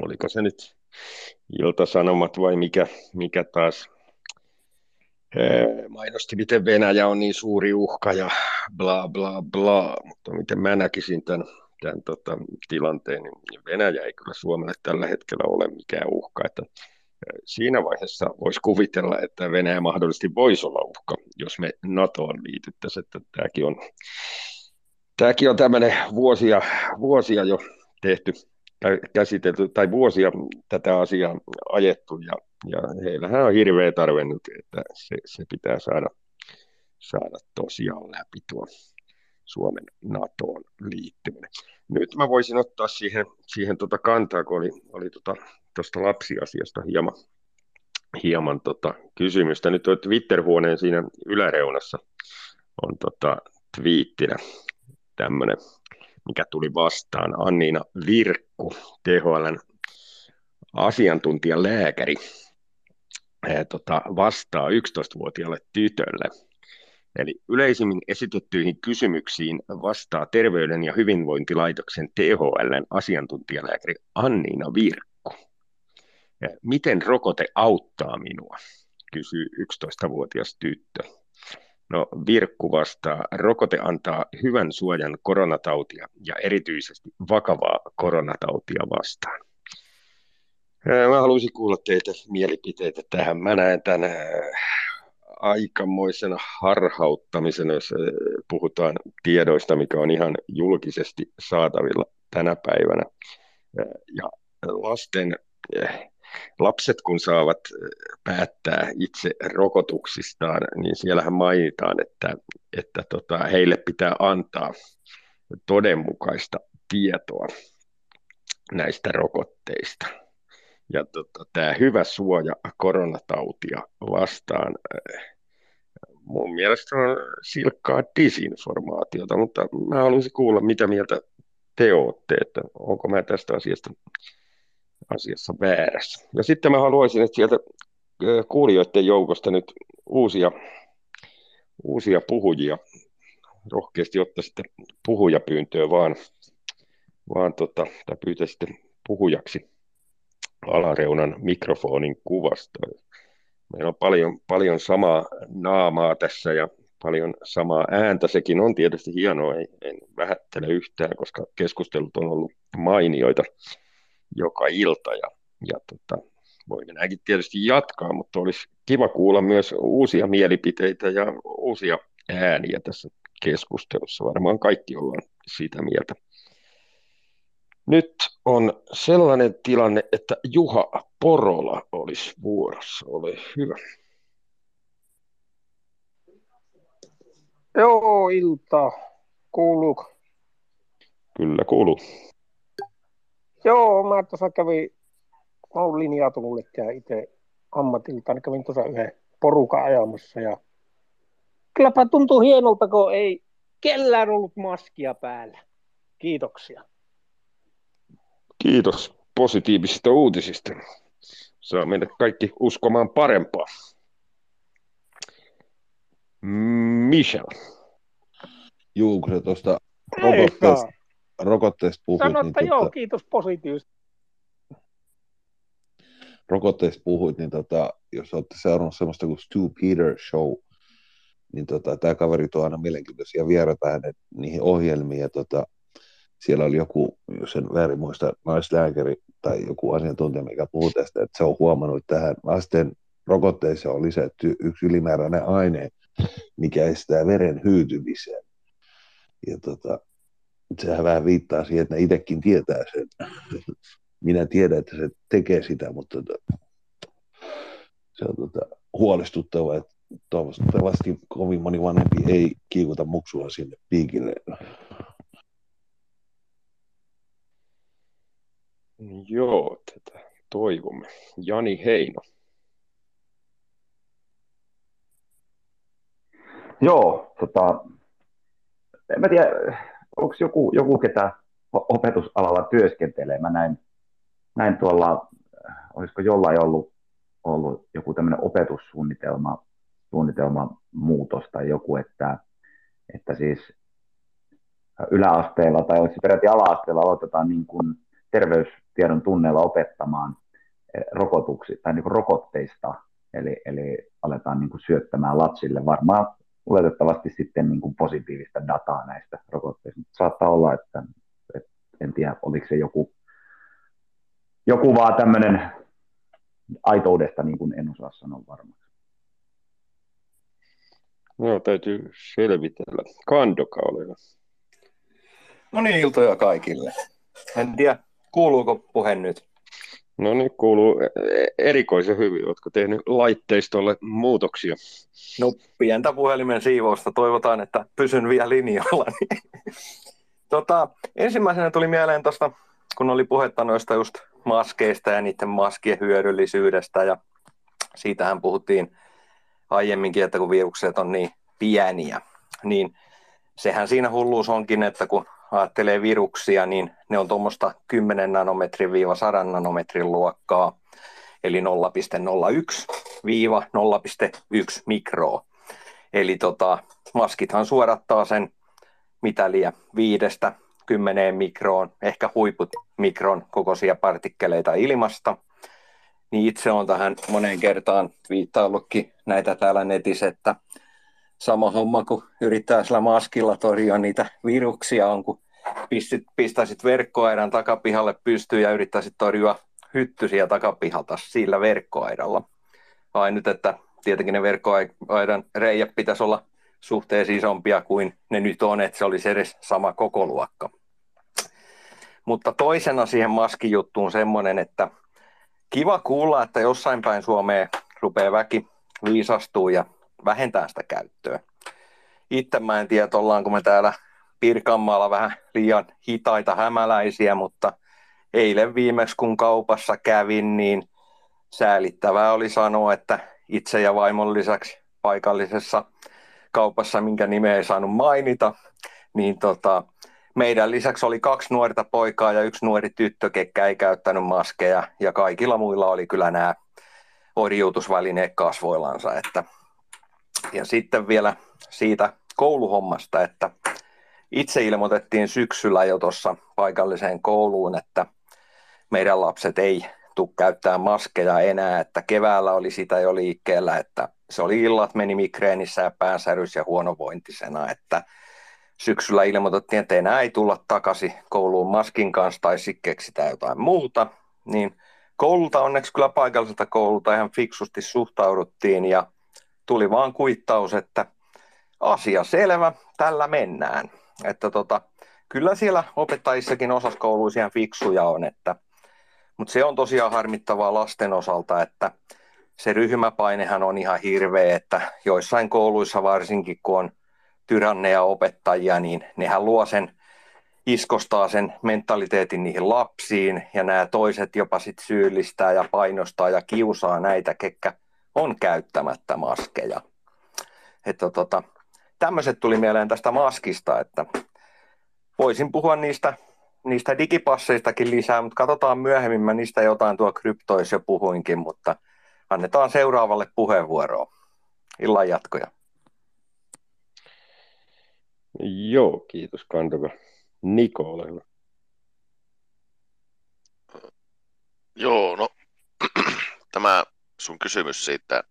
oliko se nyt Ilta-Sanomat vai mikä, mikä taas mainosti, miten Venäjä on niin suuri uhka ja bla bla bla, mutta miten mä näkisin tämän, tämän tota, tilanteen, niin Venäjä ei kyllä Suomelle tällä hetkellä ole mikään uhka, että siinä vaiheessa voisi kuvitella, että Venäjä mahdollisesti voisi olla uhka, jos me NATOon liityttäisiin, että tämäkin on, tämäkin on tämmöinen vuosia, vuosia jo tehty käsitelty, tai vuosia tätä asiaa ajettu, ja, ja heillähän on hirveä tarve nyt, että se, se pitää saada, saada tosiaan läpi tuo Suomen NATOon liittyminen. Nyt mä voisin ottaa siihen, siihen tota kantaa, kun oli, oli tota, tuosta lapsiasiasta hieman, hieman tota kysymystä. Nyt on Twitter-huoneen siinä yläreunassa on tota twiittinä tämmöinen mikä tuli vastaan. Anniina Virkku, THLn asiantuntijalääkäri, tota, vastaa 11-vuotiaalle tytölle. Eli yleisimmin esitettyihin kysymyksiin vastaa Terveyden ja hyvinvointilaitoksen THLn asiantuntijalääkäri Anniina Virkku. Miten rokote auttaa minua, kysyy 11-vuotias tyttö. No Virkku vastaa, rokote antaa hyvän suojan koronatautia ja erityisesti vakavaa koronatautia vastaan. Mä haluaisin kuulla teitä mielipiteitä tähän. Mä näen tämän aikamoisena harhauttamisen, jos puhutaan tiedoista, mikä on ihan julkisesti saatavilla tänä päivänä. Ja lasten lapset kun saavat päättää itse rokotuksistaan, niin siellähän mainitaan, että, että tota, heille pitää antaa todenmukaista tietoa näistä rokotteista. Ja tota, tämä hyvä suoja koronatautia vastaan mun mielestä on silkkaa disinformaatiota, mutta mä haluaisin kuulla, mitä mieltä te olette, että onko mä tästä asiasta asiassa väärässä. Ja sitten mä haluaisin, että sieltä kuulijoiden joukosta nyt uusia, uusia puhujia, rohkeasti ottaisitte puhujapyyntöä vaan, vaan tota, tai pyytäisitte puhujaksi alareunan mikrofonin kuvasta. Meillä on paljon, paljon samaa naamaa tässä ja paljon samaa ääntä. Sekin on tietysti hienoa, ei, en vähättele yhtään, koska keskustelut on ollut mainioita joka ilta ja, ja tota, voi näinkin tietysti jatkaa, mutta olisi kiva kuulla myös uusia mielipiteitä ja uusia ääniä tässä keskustelussa. Varmaan kaikki ollaan siitä mieltä. Nyt on sellainen tilanne, että Juha Porola olisi vuorossa. Ole hyvä. Joo, ilta. Kuuluuko? Kyllä kuuluu. Joo, mä tuossa kävin, mä oon linjautunut itse ammatilta, niin kävin tuossa yhden porukan ajamassa ja kylläpä tuntuu hienolta, kun ei kellään ollut maskia päällä. Kiitoksia. Kiitos positiivisista uutisista. Saa meidät kaikki uskomaan parempaa. Michel. Juu, kun se tuosta rokotteesta, puhuit. Sano, että niin joo, tota, kiitos positiivista. rokotteesta puhuit, niin tota, jos olette seurannut semmoista kuin Stu Peter Show, niin tota, tämä kaveri tuo aina mielenkiintoisia vieraita hänet niihin ohjelmiin, ja tota, siellä oli joku, jos en väärin muista, naislääkäri tai joku asiantuntija, mikä puhuu tästä, että se on huomannut, että tähän lasten rokotteeseen on lisätty yksi ylimääräinen aine, mikä estää veren hyytymisen. Ja tota, sehän vähän viittaa siihen, että ne itsekin tietää sen. Minä tiedän, että se tekee sitä, mutta tota, se on tota, huolestuttavaa, että toivottavasti kovin moni vanhempi ei kiikuta muksua sinne piikille. Joo, tätä toivomme. Jani Heino. Joo, tota, en mä tiedä, onko joku, joku ketä opetusalalla työskentelee. Mä näin, näin tuolla, olisiko jollain ollut, ollut joku tämmöinen opetussuunnitelma suunnitelma muutos tai joku, että, että siis yläasteella tai olisi peräti ala-asteella aloitetaan niin kuin terveystiedon tunneilla opettamaan rokotuksi, tai niin kuin rokotteista, eli, eli aletaan niin kuin syöttämään lapsille varmaan oletettavasti sitten niin kuin positiivista dataa näistä rokotteista. Mutta saattaa olla, että, että en tiedä, oliko se joku, joku vaan tämmöinen aitoudesta, niin kuin en osaa sanoa varmaan. Joo, täytyy selvitellä. Kandoka ole hyvä. No niin, iltoja kaikille. En tiedä, kuuluuko puhe nyt? No niin, kuuluu erikoisen hyvin. Oletko tehnyt laitteistolle muutoksia? No, pientä puhelimen siivousta. Toivotaan, että pysyn vielä linjalla. tota, ensimmäisenä tuli mieleen tuosta, kun oli puhetta noista just maskeista ja niiden maskien hyödyllisyydestä. Ja siitähän puhuttiin aiemminkin, että kun virukset on niin pieniä, niin sehän siinä hulluus onkin, että kun ajattelee viruksia, niin ne on tuommoista 10 nanometrin viiva 100 nanometrin luokkaa, eli 0,01-0,1 mikroa. Eli tota, maskithan suodattaa sen mitä liian viidestä kymmeneen mikroon, ehkä huiput mikron kokoisia partikkeleita ilmasta. Niin itse on tähän moneen kertaan viittaillutkin näitä täällä netissä, että sama homma kuin yrittää sillä maskilla torjua niitä viruksia on, kun pistit, pistäisit verkkoaidan takapihalle pystyyn ja yrittäisit torjua hyttysiä takapihalta sillä verkkoaidalla. Ai nyt, että tietenkin ne verkkoaidan reijät pitäisi olla suhteessa isompia kuin ne nyt on, että se olisi edes sama koko luokka. Mutta toisena siihen maskijuttuun semmoinen, että kiva kuulla, että jossain päin Suomeen rupeaa väki viisastuu ja vähentää sitä käyttöä. Itse mä en tiedä, ollaanko me täällä Pirkanmaalla vähän liian hitaita hämäläisiä, mutta eilen viimeksi kun kaupassa kävin, niin säälittävää oli sanoa, että itse ja vaimon lisäksi paikallisessa kaupassa, minkä nimeä ei saanut mainita, niin tota, meidän lisäksi oli kaksi nuorta poikaa ja yksi nuori tyttö, ketkä ei käyttänyt maskeja, ja kaikilla muilla oli kyllä nämä orjuutusvälineet kasvoillansa. Että. Ja sitten vielä siitä kouluhommasta, että itse ilmoitettiin syksyllä jo tuossa paikalliseen kouluun, että meidän lapset ei tule käyttää maskeja enää, että keväällä oli sitä jo liikkeellä, että se oli illat meni migreenissä ja päänsärys ja huonovointisena, että syksyllä ilmoitettiin, että enää ei tulla takaisin kouluun maskin kanssa tai sitten keksitään jotain muuta, niin koululta onneksi kyllä paikalliselta koululta ihan fiksusti suhtauduttiin ja tuli vaan kuittaus, että asia selvä, tällä mennään. Että tota, kyllä siellä opettajissakin osaskouluissa ihan fiksuja on, että, mutta se on tosiaan harmittavaa lasten osalta, että se ryhmäpainehan on ihan hirveä, että joissain kouluissa varsinkin, kun on tyranneja opettajia, niin nehän luo sen, iskostaa sen mentaliteetin niihin lapsiin, ja nämä toiset jopa sit syyllistää ja painostaa ja kiusaa näitä, ketkä on käyttämättä maskeja. Että tota, tämmöiset tuli mieleen tästä maskista, että voisin puhua niistä, niistä digipasseistakin lisää, mutta katsotaan myöhemmin, mä niistä jotain tuo kryptoissa jo puhuinkin, mutta annetaan seuraavalle puheenvuoroa. Illan jatkoja. Joo, kiitos Kantova. Niko, ole hyvä. Joo, no tämä sun kysymys siitä,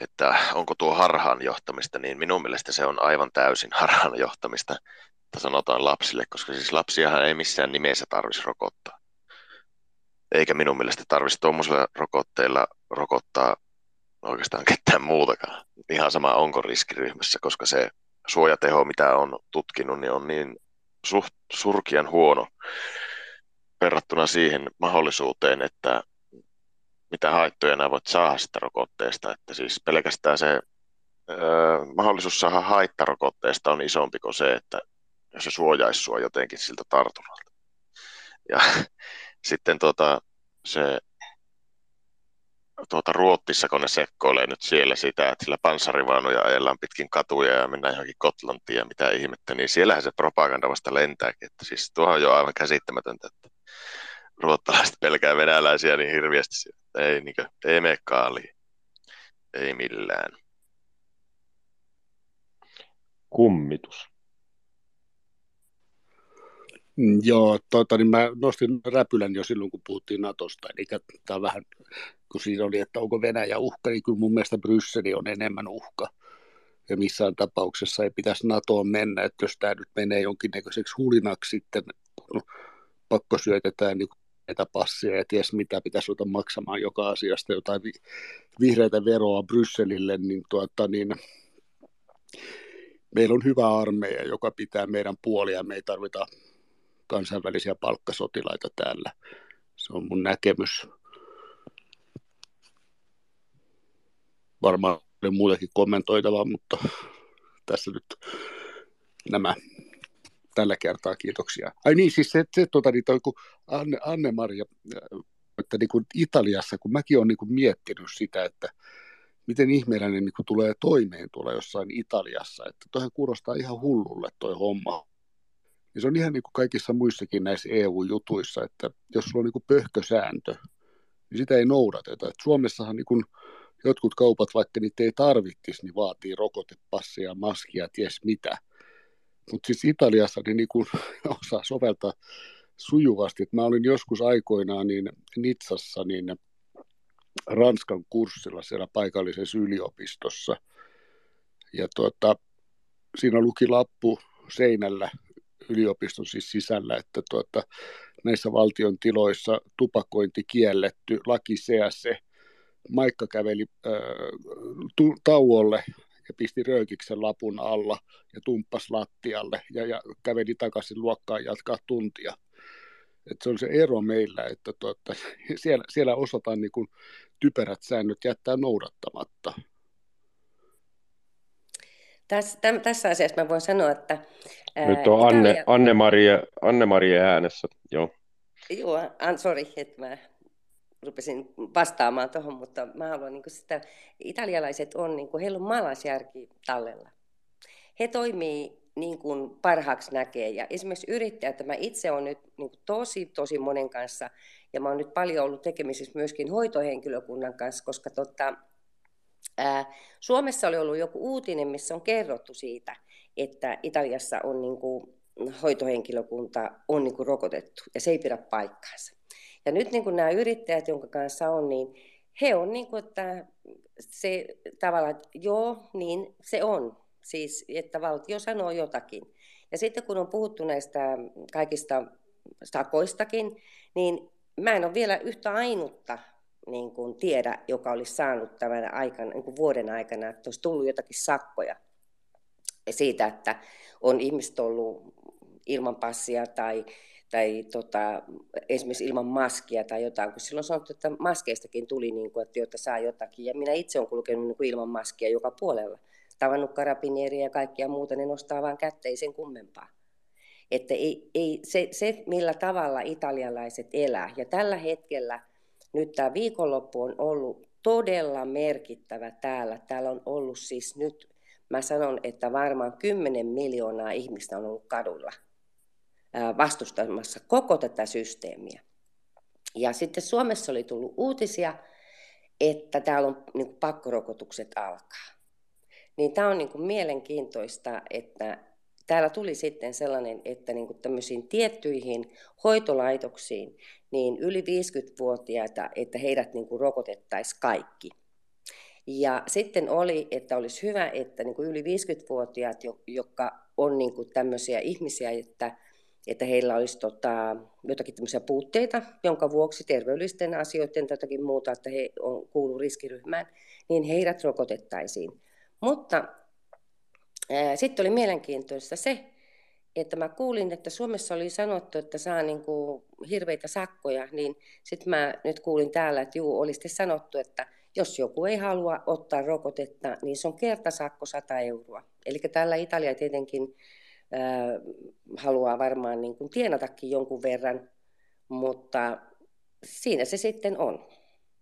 että onko tuo harhaan johtamista, niin minun mielestä se on aivan täysin harhaan johtamista, että sanotaan lapsille, koska siis lapsiahan ei missään nimessä tarvitsisi rokottaa. Eikä minun mielestä tarvitsisi tuommoisilla rokotteilla rokottaa oikeastaan ketään muutakaan. Ihan sama onko riskiryhmässä, koska se suojateho, mitä on tutkinut, niin on niin suht, surkian huono verrattuna siihen mahdollisuuteen, että mitä haittoja nämä voit saada sitä rokotteesta. Että siis pelkästään se öö, mahdollisuus saada haittarokotteesta on isompi kuin se, että jos se suojaisi sua jotenkin siltä tartunnalta. Ja sitten tuota, se tuota Ruottissa, kun ne sekkoilee nyt siellä sitä, että sillä panssarivaunuja ajellaan pitkin katuja ja mennään johonkin Kotlantiin ja mitä ihmettä, niin siellähän se propaganda vasta lentääkin. Että siis tuohon on jo aivan käsittämätöntä, että ruottalaiset pelkää venäläisiä niin hirviästi. Ei, niin kuin, ei mene kaaliin. Ei millään. Kummitus. Mm, joo, tota, niin mä nostin räpylän jo silloin, kun puhuttiin Natosta. Eli tämä vähän, kun siinä oli, että onko Venäjä uhka, niin kyllä mun mielestä Brysseli on enemmän uhka. Ja missään tapauksessa ei pitäisi NATOon mennä, että jos tämä nyt menee jonkinnäköiseksi hulinaksi sitten, no, pakko syötetään niin näitä passia ja ties mitä pitäisi ruveta maksamaan joka asiasta jotain vi- vihreitä veroa Brysselille, niin, tuota, niin meillä on hyvä armeija, joka pitää meidän puolia. Me ei tarvita kansainvälisiä palkkasotilaita täällä. Se on mun näkemys. Varmaan oli muutakin kommentoitavaa, mutta tässä nyt nämä tällä kertaa, kiitoksia. Ai niin, siis se, se tota, niin toi, kun Anne, Anne-Maria, äh, että niin kuin Italiassa, kun mäkin olen niin kuin miettinyt sitä, että miten ihmeellinen niin tulee toimeen tuolla jossain Italiassa, että toihan kuulostaa ihan hullulle toi homma. Ja se on ihan niin kuin kaikissa muissakin näissä EU-jutuissa, että jos sulla on niin kuin pöhkösääntö, niin sitä ei noudateta. Et Suomessahan niin kuin jotkut kaupat, vaikka niitä ei tarvittisi, niin vaatii rokotepassia, maskia, ties mitä. Mutta siis Italiassa niin, niin kuin osaa soveltaa sujuvasti. Et mä olin joskus aikoinaan niin Nitsassa niin Ranskan kurssilla siellä paikallisessa yliopistossa. Ja tuota, siinä luki lappu seinällä yliopiston siis sisällä, että tuota, näissä valtion tiloissa tupakointi kielletty, laki se. Maikka käveli äh, tu- tauolle ja pisti röykiksen lapun alla ja tumppas lattialle ja, ja käveli takaisin luokkaan jatkaa tuntia. Et se on se ero meillä, että tuota, siellä, siellä osataan niin kuin typerät säännöt jättää noudattamatta. Tässä, täm, tässä asiassa mä voin sanoa, että... Ää, Nyt on Anne, Italia... Anne-Maria, Anne-Maria äänessä, joo. Joo, an, sorry, että mä rupesin vastaamaan tuohon, mutta mä haluan niin sitä, italialaiset on, niin kuin, heillä on maalaisjärki tallella. He toimii niin kuin parhaaksi näkee. Ja esimerkiksi yrittäjät, mä itse olen nyt niin kuin tosi, tosi monen kanssa, ja mä oon nyt paljon ollut tekemisissä myöskin hoitohenkilökunnan kanssa, koska tota, ää, Suomessa oli ollut joku uutinen, missä on kerrottu siitä, että Italiassa on niin kuin, hoitohenkilökunta on niin kuin rokotettu, ja se ei pidä paikkaansa. Ja nyt niin nämä yrittäjät, jonka kanssa on, niin he on niin kuin, että se tavallaan, että joo, niin se on. Siis, että valtio sanoo jotakin. Ja sitten kun on puhuttu näistä kaikista sakoistakin, niin mä en ole vielä yhtä ainutta niin kuin tiedä, joka olisi saanut tämän aikana, niin kuin vuoden aikana, että olisi tullut jotakin sakkoja siitä, että on ihmiset ollut ilman passia tai, tai tota, esimerkiksi ilman maskia tai jotain, kun silloin sanottu, että maskeistakin tuli, niin kuin, että jotta saa jotakin. Ja minä itse olen kulkenut niin kuin ilman maskia joka puolella. Tavannut karabinieria ja kaikkia muuta, ne nostaa vaan kättä, ei sen kummempaa. Että ei, ei, se, se, millä tavalla italialaiset elää. Ja tällä hetkellä nyt tämä viikonloppu on ollut todella merkittävä täällä. Täällä on ollut siis nyt, mä sanon, että varmaan 10 miljoonaa ihmistä on ollut kadulla vastustamassa koko tätä systeemiä. Ja sitten Suomessa oli tullut uutisia, että täällä on niin kuin pakkorokotukset alkaa. Niin tämä on niin kuin mielenkiintoista, että täällä tuli sitten sellainen, että niin kuin tämmöisiin tiettyihin hoitolaitoksiin, niin yli 50-vuotiaita, että heidät niin kuin rokotettaisiin kaikki. Ja sitten oli, että olisi hyvä, että niin kuin yli 50-vuotiaat, jotka on niin kuin tämmöisiä ihmisiä, että, että heillä olisi tota, jotakin tämmöisiä puutteita, jonka vuoksi terveydellisten asioiden tai jotakin muuta, että he on, kuuluu riskiryhmään, niin heidät rokotettaisiin. Mutta sitten oli mielenkiintoista se, että mä kuulin, että Suomessa oli sanottu, että saa niin kuin hirveitä sakkoja, niin sitten mä nyt kuulin täällä, että juu, olisi sanottu, että jos joku ei halua ottaa rokotetta, niin se on kertasakko 100 euroa. Eli tällä Italia tietenkin haluaa varmaan niin kuin tienatakin jonkun verran, mutta siinä se sitten on.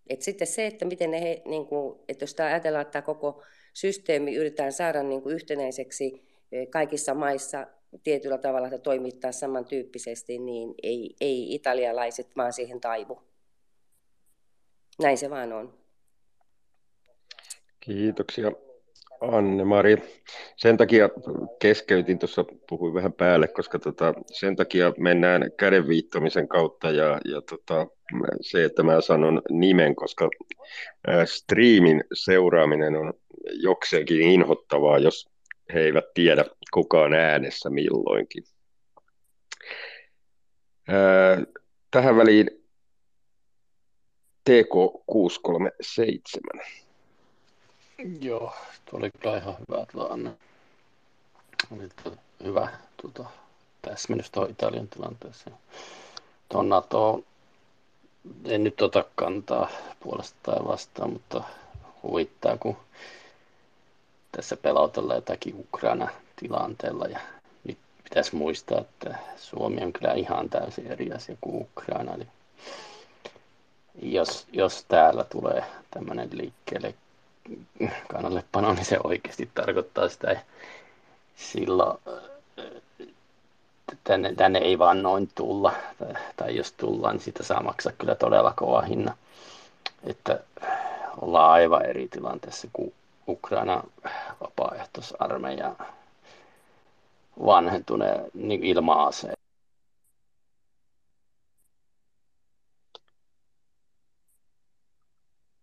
Et sitten se, että miten ne, he, niin kuin, että jos tämä ajatellaan, että tämä koko systeemi yritetään saada niin kuin yhtenäiseksi kaikissa maissa tietyllä tavalla, että toimittaa samantyyppisesti, niin ei, ei italialaiset vaan siihen taivu. Näin se vaan on. Kiitoksia Anne-Mari. Sen takia keskeytin tuossa, puhuin vähän päälle, koska tota, sen takia mennään kädenviittomisen kautta ja, ja tota, se, että mä sanon nimen, koska ää, streamin seuraaminen on jokseenkin inhottavaa, jos he eivät tiedä kuka on äänessä milloinkin. Tähän väliin TK637. Joo, tuo oli kyllä ihan hyvä tilanne. Oli hyvä tuota, täsmennys tuohon Italian tilanteeseen. Tuon NATO en nyt ota kantaa puolesta tai vastaan, mutta huvittaa, kun tässä pelotellaan jotakin Ukraina-tilanteella ja nyt pitäisi muistaa, että Suomi on kyllä ihan täysin eri asia kuin Ukraina. Eli jos, jos täällä tulee tämmöinen liikkeelle kannallepano, niin se oikeasti tarkoittaa sitä. Ja silloin tänne, tänne ei vaan noin tulla, tai, tai jos tullaan, niin sitä saa maksaa kyllä todella kova hinna. Että ollaan aivan eri tilanteessa kuin Ukraina vapaaehtoisarmeija vanhentuneen niin ilma-aseen.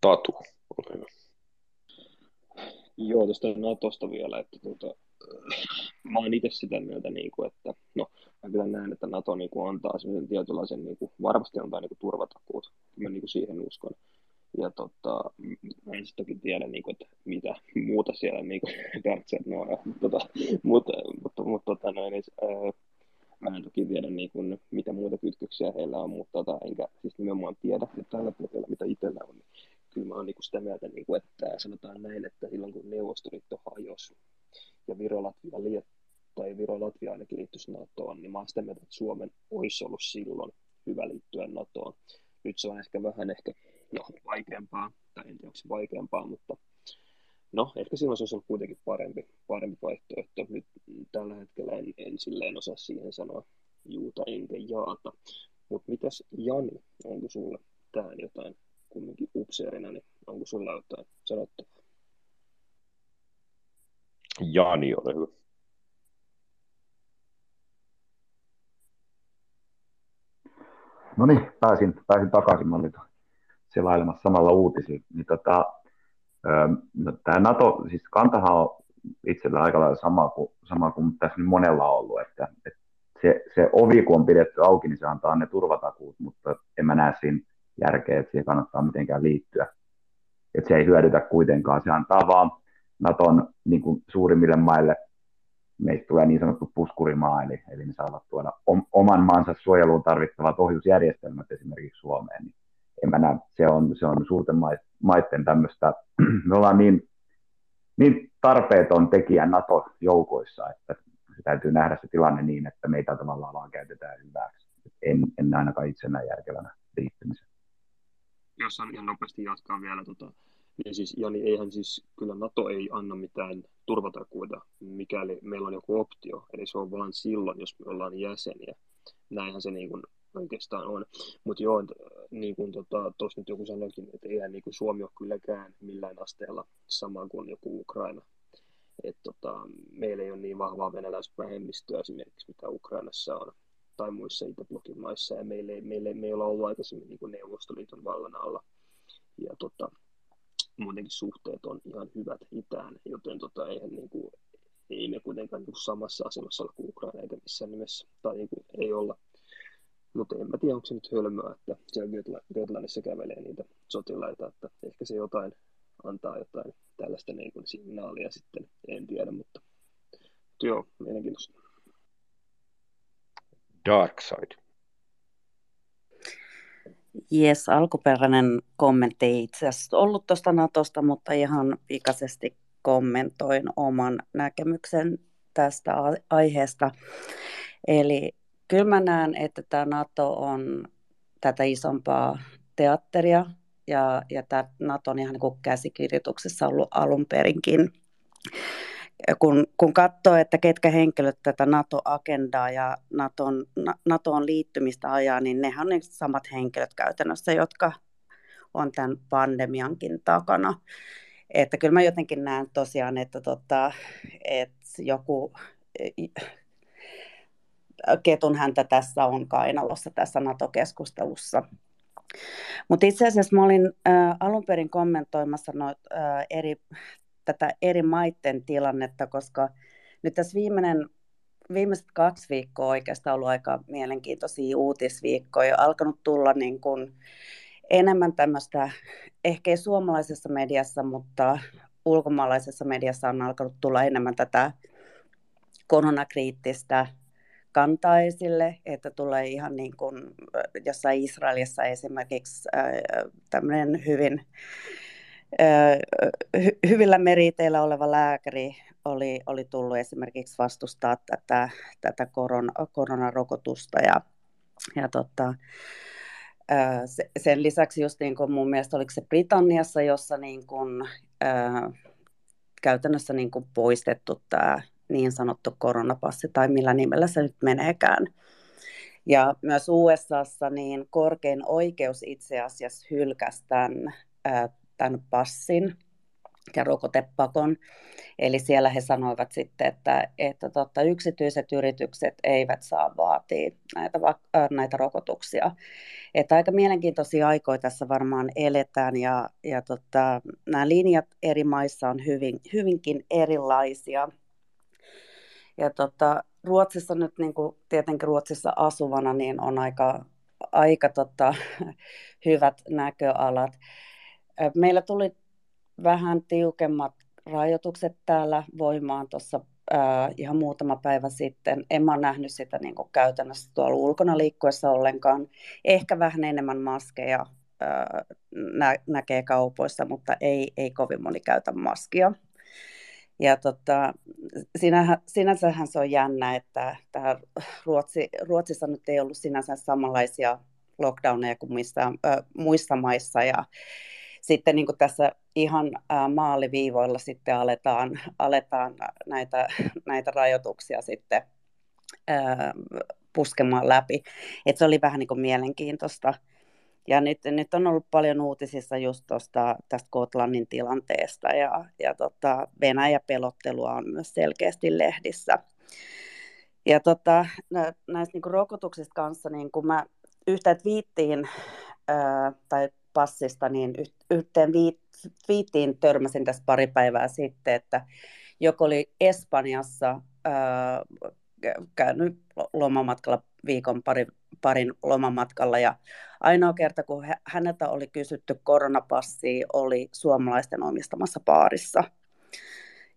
Tatu, ole hyvä. Joo, tuosta Natosta vielä, että tuota, mä oon itse sitä mieltä, niin kuin, että no, mä kyllä näen, että Nato niin kuin, antaa sellaisen tietynlaisen, niin kuin, varmasti antaa niin kuin, turvatakuut, mä niin kuin, siihen uskon. Ja tota, mä en toki tiedä, niin kuin, että mitä muuta siellä niin kuin, no, tota, mutta, mutta, mutta tota, noin, niin, ää, mä en toki tiedä, niin kuin, mitä muuta kytköksiä heillä on, mutta tota, enkä siis nimenomaan tiedä, että tällä pohjalla, mitä itsellä on, niin kyllä mä oon niin sitä mieltä, niin kuin, että sanotaan näin, että silloin kun Neuvostoliitto hajosi ja Viro, Latvia, Liet, tai Viro, Latvia ainakin liittyisi NATOon, niin mä oon sitä mieltä, että Suomen olisi ollut silloin hyvä liittyä NATOon. Nyt se on ehkä vähän ehkä no, vaikeampaa, tai en tiedä onko se vaikeampaa, mutta no, ehkä silloin se olisi kuitenkin parempi, parempi vaihtoehto. Nyt tällä hetkellä en, en silleen osaa siihen sanoa juuta enkä jaata. Mutta mitäs Jani, onko sulle tähän jotain kumminkin upseerina, niin onko sulla jotain sanottavaa? Jani, ole hyvä. No niin, pääsin, pääsin takaisin. Mä olin selailemassa samalla uutisia. Niin tota, no, tämä NATO, siis kantahan on itsellä aika lailla sama kuin, sama kuin tässä nyt monella on ollut, että, että se, se ovi, kun on pidetty auki, niin se antaa ne turvatakuut, mutta en mä näe siinä järkeä, että siihen kannattaa mitenkään liittyä. Että se ei hyödytä kuitenkaan, se antaa vaan Naton niin kuin suurimmille maille, meistä tulee niin sanottu puskurimaa, eli, eli ne saavat tuoda oman maansa suojeluun tarvittavat ohjusjärjestelmät esimerkiksi Suomeen, niin en mä näe, se on, se on suurten maiden tämmöistä, me ollaan niin, niin tarpeeton tekijä NATO-joukoissa, että se täytyy nähdä se tilanne niin, että meitä tavallaan vaan käytetään hyväksi. En, en ainakaan itse näe järkevänä liittymisen. Jos on ihan nopeasti jatkaa vielä, tota, niin siis Jani, eihän siis, kyllä NATO ei anna mitään turvatakuita, mikäli meillä on joku optio, eli se on vain silloin, jos me ollaan jäseniä. Näinhän se niin kuin oikeastaan on. Mutta joo, niin kuin tuossa tota, nyt joku sanoikin, että eihän niin kuin Suomi ole kylläkään millään asteella sama kuin joku Ukraina. Et tota, meillä ei ole niin vahvaa venäläisvähemmistöä esimerkiksi, mitä Ukrainassa on tai muissa Itäblokin maissa, ja meillä ei, meillä, ei, me ei olla ollut aikaisemmin niin kuin Neuvostoliiton vallan alla. Ja tota, muutenkin suhteet on ihan hyvät itään, joten tota, eihän niin kuin, ei me kuitenkaan niin kuin samassa asemassa olla kuin Ukraina eikä missään nimessä, tai niin kuin, ei olla. Mutta en mä tiedä, onko se nyt hölmöä, että siellä Götlannissa kävelee niitä sotilaita, että ehkä se jotain antaa jotain tällaista niin kuin signaalia sitten, en tiedä, mutta, mutta joo, mielenkiintoista. Dark side. Jes, alkuperäinen kommentti ei itse asiassa ollut tuosta Natosta, mutta ihan pikaisesti kommentoin oman näkemyksen tästä aiheesta. Eli kyllä mä näen, että tämä Nato on tätä isompaa teatteria, ja, ja tämä Naton ihan niin käsikirjoituksessa ollut alun perinkin. Kun, kun katsoo, että ketkä henkilöt tätä NATO-agendaa ja Naton, NATOon liittymistä ajaa, niin nehän on ne samat henkilöt käytännössä, jotka on tämän pandemiankin takana. Että kyllä mä jotenkin näen tosiaan, että, tota, että joku ketun häntä tässä on kainalossa tässä NATO-keskustelussa. Mutta itse asiassa mä olin äh, alun perin kommentoimassa noit, äh, eri, tätä eri maiden tilannetta, koska nyt tässä viimeinen, viimeiset kaksi viikkoa oikeastaan ollut aika mielenkiintoisia uutisviikkoja. Alkanut tulla niin kuin enemmän tämmöistä, ehkä ei suomalaisessa mediassa, mutta ulkomaalaisessa mediassa on alkanut tulla enemmän tätä koronakriittistä kantaa esille, että tulee ihan niin kuin jossain Israelissa esimerkiksi tämmöinen hyvin hy, hyvillä meriteillä oleva lääkäri oli, oli tullut esimerkiksi vastustaa tätä, tätä koron, koronarokotusta ja, ja tota, sen lisäksi just niin kuin mun mielestä oliko se Britanniassa, jossa niin kuin, käytännössä niin kuin poistettu tämä niin sanottu koronapassi tai millä nimellä se nyt meneekään. Ja myös USAssa niin korkein oikeus itse asiassa hylkäsi tämän, tämän passin ja rokotepakon. Eli siellä he sanoivat sitten, että, että totta, yksityiset yritykset eivät saa vaatia näitä, näitä rokotuksia. Että aika mielenkiintoisia aikoja tässä varmaan eletään ja, ja tota, nämä linjat eri maissa on hyvin, hyvinkin erilaisia. Ja tota, Ruotsissa nyt niin kuin tietenkin Ruotsissa asuvana niin on aika, aika tota, hyvät näköalat. Meillä tuli vähän tiukemmat rajoitukset täällä voimaan tuossa ihan muutama päivä sitten. En mä nähnyt sitä niin kuin käytännössä tuolla ulkona liikkuessa ollenkaan. Ehkä vähän enemmän maskeja nä- näkee kaupoissa, mutta ei, ei kovin moni käytä maskia. Ja tota, sinähän, sinänsähän se on jännä, että tämä Ruotsi, Ruotsissa nyt ei ollut sinänsä samanlaisia lockdowneja kuin missä, äh, muissa maissa. Ja sitten niin kuin tässä ihan maaliviivoilla sitten aletaan, aletaan näitä, näitä rajoituksia sitten äh, puskemaan läpi. Et se oli vähän niin kuin mielenkiintoista. Ja nyt, nyt on ollut paljon uutisissa just tosta, tästä Kotlannin tilanteesta ja, ja tota, Venäjä-pelottelua on myös selkeästi lehdissä. Ja tota, näistä niin rokotuksista kanssa, niin kun mä yhtä viittiin ää, tai passista, niin yhteen viittiin törmäsin tässä pari päivää sitten, että joko oli Espanjassa ää, käynyt lomamatkalla viikon pari, parin lomamatkalla ja ainoa kerta, kun häneltä oli kysytty koronapassia, oli suomalaisten omistamassa baarissa.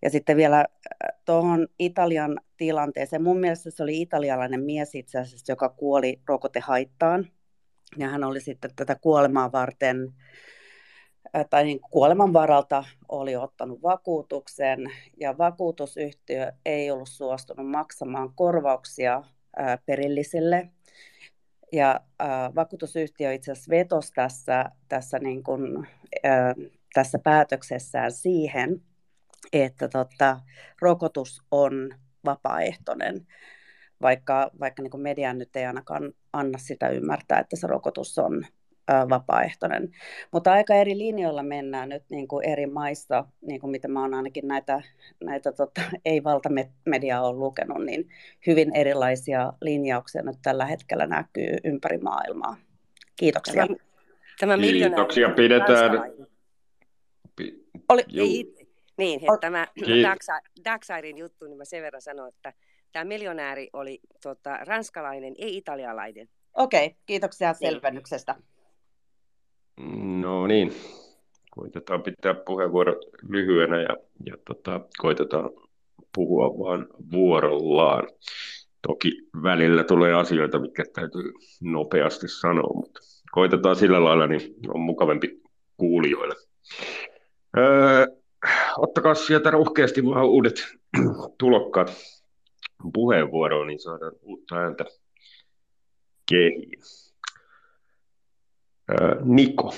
Ja sitten vielä tuohon Italian tilanteeseen, mun mielestä se oli italialainen mies itse asiassa, joka kuoli rokotehaittaan. Ja hän oli sitten tätä kuolemaa varten tai niin kuoleman varalta oli ottanut vakuutuksen ja vakuutusyhtiö ei ollut suostunut maksamaan korvauksia perillisille. Ja vakuutusyhtiö itse asiassa vetosi tässä, tässä, niin kuin, tässä päätöksessään siihen, että tota, rokotus on vapaaehtoinen, vaikka, vaikka niin kuin media nyt ei ainakaan anna sitä ymmärtää, että se rokotus on vapaaehtoinen. Mutta aika eri linjoilla mennään nyt niin kuin eri maissa, niin kuin mitä mä oon ainakin näitä, näitä tota, ei-valtamediaa on lukenut, niin hyvin erilaisia linjauksia nyt tällä hetkellä näkyy ympäri maailmaa. Kiitoksia. Tämä, tämä Kiitoksia, pidetään. Oli, ei, niin, että tämä Daxairin juttu, niin mä sen verran sanon, että tämä miljonääri oli tota, ranskalainen, ei italialainen. Okei, okay, kiitoksia niin. selvennyksestä. No niin, koitetaan pitää puheenvuoro lyhyenä ja, ja tota, koitetaan puhua vaan vuorollaan. Toki välillä tulee asioita, mitkä täytyy nopeasti sanoa, mutta koitetaan sillä lailla, niin on mukavampi kuulijoille. Öö, ottakaa sieltä rohkeasti vaan uudet tulokkaat puheenvuoroon, niin saadaan uutta ääntä kehiin. Niko.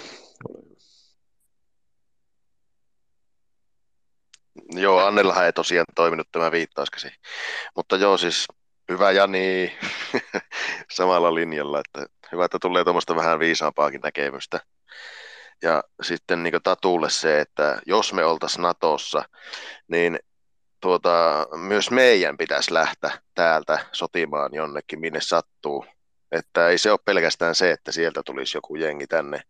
Joo, Annellahan ei tosiaan toiminut tämä viittauskäsi. Mutta joo, siis hyvä Jani samalla linjalla, että hyvä, että tulee tuommoista vähän viisaampaakin näkemystä. Ja sitten niin Tatulle se, että jos me oltaisiin Natossa, niin tuota, myös meidän pitäisi lähteä täältä sotimaan jonnekin, minne sattuu. Että ei se ole pelkästään se, että sieltä tulisi joku jengi tänne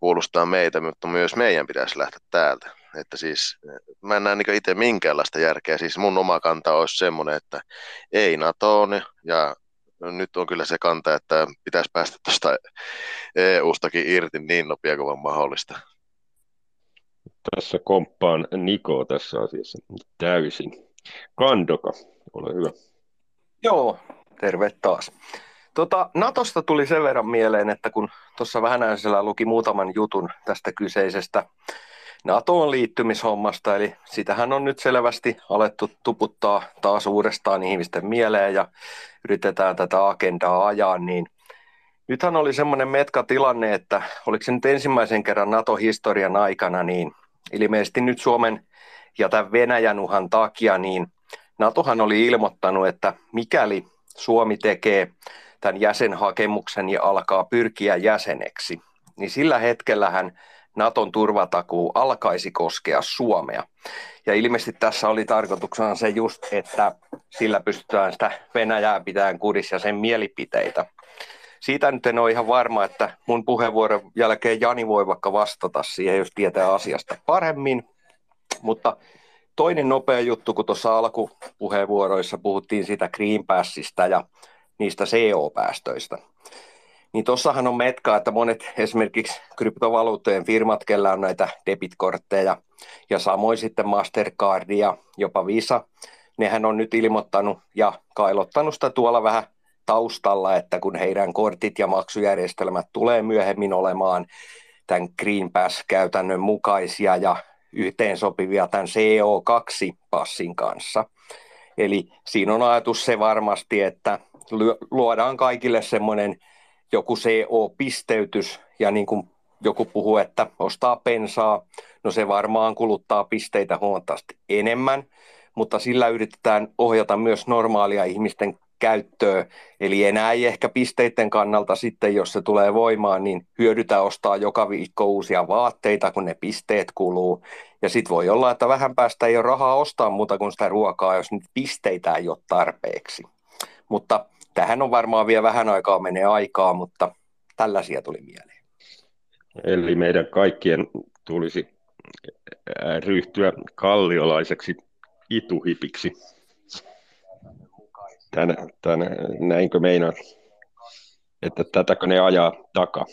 puolustaa meitä, mutta myös meidän pitäisi lähteä täältä. Että siis mä en näe niin itse minkäänlaista järkeä. Siis mun oma kanta olisi semmoinen, että ei NATOon ja nyt on kyllä se kanta, että pitäisi päästä tuosta EU-stakin irti niin nopea kuin mahdollista. Tässä komppaan Niko tässä asiassa täysin. Kandoka, ole hyvä. Joo, terve taas. Tota, Natosta tuli sen verran mieleen, että kun tuossa vähän luki muutaman jutun tästä kyseisestä NATOon liittymishommasta, eli sitähän on nyt selvästi alettu tuputtaa taas uudestaan ihmisten mieleen ja yritetään tätä agendaa ajaa, niin nythän oli semmoinen metka tilanne, että oliko se nyt ensimmäisen kerran NATO-historian aikana, niin ilmeisesti nyt Suomen ja tämän Venäjän uhan takia, niin NATOhan oli ilmoittanut, että mikäli Suomi tekee tämän jäsenhakemuksen ja alkaa pyrkiä jäseneksi, niin sillä hetkellähän Naton turvatakuu alkaisi koskea Suomea. Ja ilmeisesti tässä oli tarkoituksena se just, että sillä pystytään sitä Venäjää pitämään kurissa ja sen mielipiteitä. Siitä nyt en ole ihan varma, että mun puheenvuoron jälkeen Jani voi vaikka vastata siihen, jos tietää asiasta paremmin. Mutta toinen nopea juttu, kun tuossa alkupuheenvuoroissa puhuttiin siitä Green Passista ja niistä CO-päästöistä. Niin tuossahan on metkaa, että monet esimerkiksi kryptovaluuttojen firmat, kellä on näitä debitkortteja ja samoin sitten Mastercard ja jopa Visa, nehän on nyt ilmoittanut ja kailottanut sitä tuolla vähän taustalla, että kun heidän kortit ja maksujärjestelmät tulee myöhemmin olemaan tämän Green Pass-käytännön mukaisia ja yhteensopivia tämän CO2-passin kanssa. Eli siinä on ajatus se varmasti, että luodaan kaikille semmoinen joku CO-pisteytys ja niin kuin joku puhuu, että ostaa pensaa, no se varmaan kuluttaa pisteitä huomattavasti enemmän, mutta sillä yritetään ohjata myös normaalia ihmisten käyttöä, eli enää ei ehkä pisteiden kannalta sitten, jos se tulee voimaan, niin hyödytä ostaa joka viikko uusia vaatteita, kun ne pisteet kuluu, ja sitten voi olla, että vähän päästä ei ole rahaa ostaa muuta kuin sitä ruokaa, jos nyt pisteitä ei ole tarpeeksi. Mutta tähän on varmaan vielä vähän aikaa menee aikaa, mutta tällaisia tuli mieleen. Eli meidän kaikkien tulisi ryhtyä kalliolaiseksi ituhipiksi. Tän, tän, näinkö meinaa, että tätäkö ne ajaa takaa?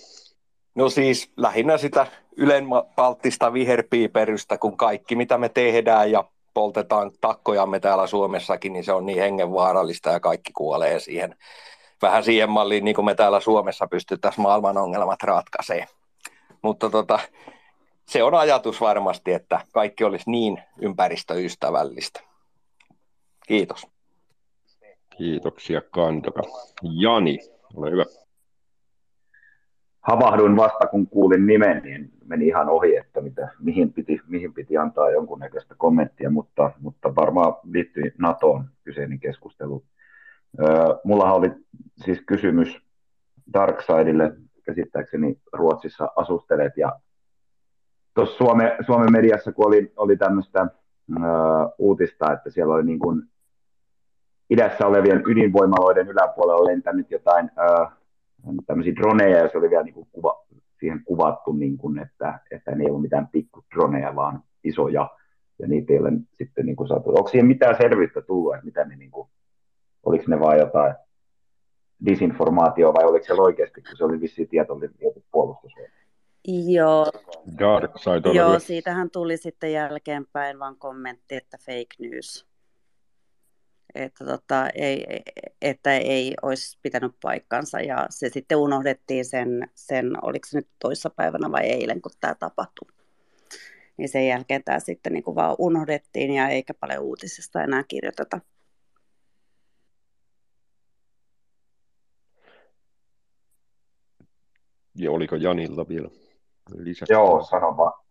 No siis lähinnä sitä ylenpalttista viherpiiperystä, kun kaikki mitä me tehdään ja poltetaan takkojamme täällä Suomessakin, niin se on niin hengenvaarallista ja kaikki kuolee siihen. Vähän siihen malliin, niin kuin me täällä Suomessa pystyttäisiin maailman ongelmat ratkaisemaan. Mutta tota, se on ajatus varmasti, että kaikki olisi niin ympäristöystävällistä. Kiitos. Kiitoksia Kantoka. Jani, ole hyvä. Havahduin vasta, kun kuulin nimen, niin meni ihan ohi, että mitä, mihin, piti, mihin piti antaa jonkunnäköistä kommenttia, mutta, mutta varmaan liittyi NATOon kyseinen keskustelu. Mulla oli siis kysymys Darksidelle, käsittääkseni Ruotsissa asustelet, ja tuossa Suomen, Suomen mediassa, kun oli, oli tämmöistä uutista, että siellä oli niin kuin idässä olevien ydinvoimaloiden yläpuolella lentänyt jotain öö, tämmöisiä droneja, ja se oli vielä niin kuin kuva, siihen kuvattu, niin kuin, että, että ne ei ole mitään pikkudroneja, vaan isoja, ja niitä ei ole sitten niin kuin saatu. Onko siihen mitään selvyyttä tullut, että mitä ne, niin kuin, oliko ne vain jotain disinformaatio vai oliko se oikeasti, kun se oli vissiin tietoinen puolustusvoima? Joo, Dark Side Joo siitähän tuli sitten jälkeenpäin vaan kommentti, että fake news että, tota, ei, että ei olisi pitänyt paikkansa ja se sitten unohdettiin sen, sen oliko se nyt toissapäivänä vai eilen, kun tämä tapahtui. Niin sen jälkeen tämä sitten niin kuin vaan unohdettiin ja eikä paljon uutisista enää kirjoiteta. Ja oliko Janilla vielä lisäksi? Joo, sano vaan.